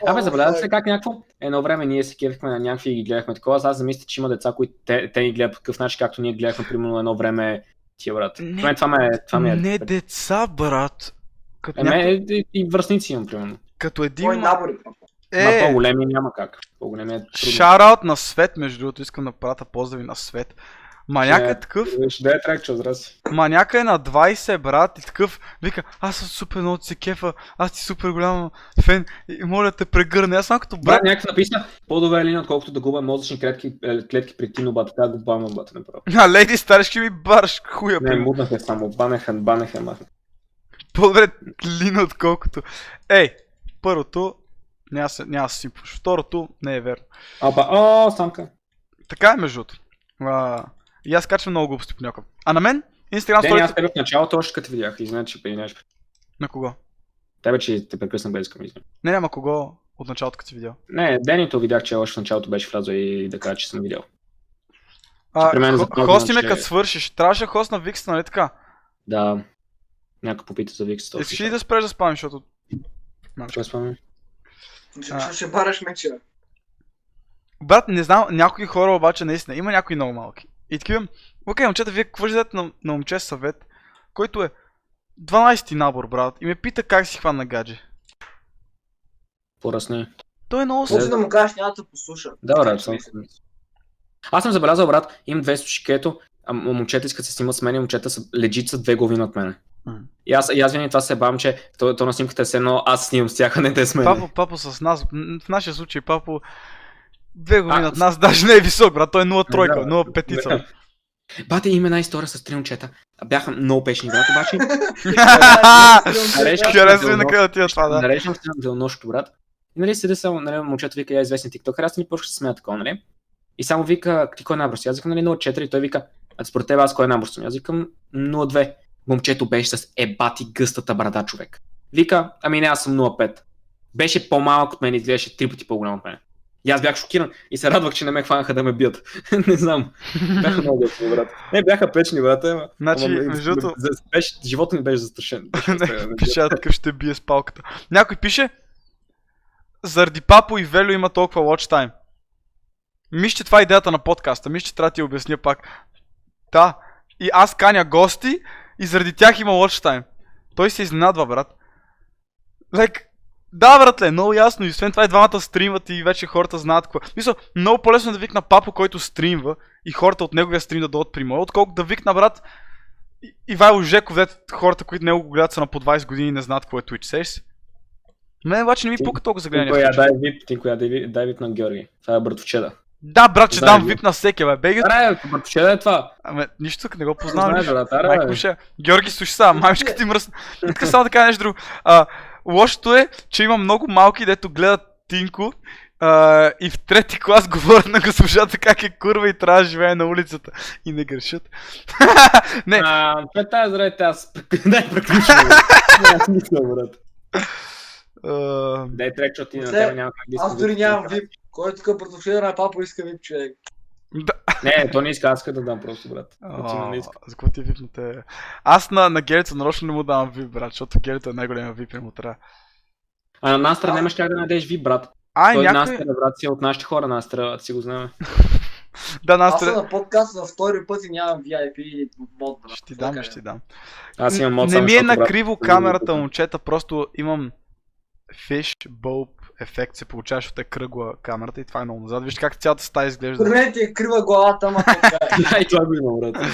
Абе, забеляза се как някакво. Едно време ние се кефихме на някакви и ги гледахме такова. Аз замисля, че има деца, които те, те ни гледат по такъв начин, както ние гледахме, примерно, едно време тия, брат. Не. Това, това, ме, това ме е. Не деца, брат. Като, е, и, и връзници имам, примерно. като един... Ма- набори. Е... Ма по-големи няма как. По-големи е. Шараут на Свет, между другото, искам да пратя поздрави на Свет. Маняка е такъв, Ще да е трак, че здрасти. маняка е на 20, брат, и такъв, вика, аз съм супер много се кефа, аз ти супер голям фен, и моля те прегърне, аз съм като Брат, брат. някакъв написа, по-добре е линия, отколкото да губя мозъчни клетки, е, клетки при Тино бата. Тя го бама бата направо. А, леди старешки ми барш, хуя, Не, муднаха само, банеха, банеха, махна. По-добре лина, отколкото. Ей, първото, няма, се, няма се сипваш. Второто, не е верно. Опа, о, самка. Така е, между другото. А, И аз качвам много глупости понякога. А на мен, Инстаграм аз сторите... тебе в началото още като видях, извинете, че преди На кого? Тебе, че те прекъсна без към. Не, няма кого от началото, като си видял. Не, Денито видях, че още в началото беше влязъл и да кажа, че съм видял. А, мен запазва, хости ме че- като свършиш. Трябваше хост на Викс, нали така? Да. Някой попита за Викс. Искаш си- ли да спреш да спамиш, защото... Кой спомня? Ще, бараш меча. Брат, не знам, някои хора обаче наистина, има някои много малки. И такива, окей, момчета, вие какво ще дадете на, на момче съвет, който е 12-ти набор, брат, и ме пита как си хвана гадже. Поръсни. Той е много Може да му кажеш, няма да послуша. Да, брат, съм. Аз съм забелязал, брат, имам две слушки, ето, а м- момчета искат да се снимат с мен и момчета са са две глави над мене. И аз, и аз винаги това се бавам, че то, то на снимката е все едно аз снимам с тях, а не те с мен. Папо, папо с нас, в нашия случай папо две години А, от нас даже не е висок, брат, той е 0 тройка, Да, 0 петица. *laughs* Бате, има една история с три момчета. Бяха много пешни, брат, обаче. *laughs* Харесва ми се на къде отива това, да. Нареждам се на делнощето, брат. И нали седи само, нали, момчето вика, я известен тиктокър, аз ни почва да се смея такова, нали? И само вика, ти кой е набор си? Аз викам, нали, 0,4 и той вика, а според теб аз кой е набор съм? Аз викам, 0,2. Момчето беше с ебати гъстата брада, човек. Вика, ами не, аз съм 0,5. Беше по-малък от мен изглеждаше три пъти по-голям от мен. И аз бях шокиран и се радвах, че не ме хванаха да ме бият. *laughs* не знам. Бяха много гъсти, брат. Не, бяха печни, брат. Ама, Значи, между другото- беше, живота ми беше застрашен. Пише аз такъв ще бие с палката. Някой пише, заради Папо и Велю има толкова watch time. Мисля, че това е идеята на подкаста. Мисля, че трябва да ти обясня пак. Да. И аз каня гости и заради тях има watch time. Той се изненадва, брат. Like, да, братле, много ясно. И освен това и двамата стримват и вече хората знаят какво. Мисля, много по-лесно е да викна папо, който стримва и хората от неговия стрим да дойдат при моя, отколкото да викна брат И- Ивайло Жеков, дето хората, които него го гледат са на по 20 години и не знаят какво е Twitch, сеш? се? Мен обаче не ми Ти- пука толкова за гледане. в я Twitch. дай вип, Тинко, я дай вип, дай вип на Георги. Това е братовчеда. Да, брат, ще дам вип на всеки, бе. Беги. Аре, братовчеда е това. Аме, нищо тук не го познавам. Нищо. брат, аре, Майко бе. ще. Георги, слушай сега, мамичка ти мръсна. Иска само да кажа нещо друго. А, лошото е, че има много малки, дето гледат Тинко. А, и в трети клас *laughs* говорят на госпожата как е курва и трябва да живее на улицата. И не грешат. *laughs* не, А, това тази заради аз. *laughs* Дай приключвам. Няма смисъл, брат. Дай трек, защото ти на Те, тебе няма как да Аз дори нямам вип. Който тук братовчеда на папа иска вип човек. да. Не, то не иска, аз иска да дам просто, брат. А, не иска. За какво ти вип на те? Аз на, на Герица нарочно не му давам вип, брат, защото Герица е най-големия вип и му трябва. А на Настра нямаш как да надеш ви, брат. Ай, Той някой... Настра, брат, си е от нашите хора, Настра, си го знаем. *laughs* Да, Аз Настра... съм на подкаст за втори път и нямам VIP мод. брат. Ще ти дам, ще ти дам. Аз имам мод Не ми е накриво не камерата, момчета, просто имам fish bulb ефект се получава, защото е кръгла камерата и това е много назад. Вижте как цялата стая изглежда. Мен ти е крива главата, ама така е. Да, *laughs* и това го има, брат.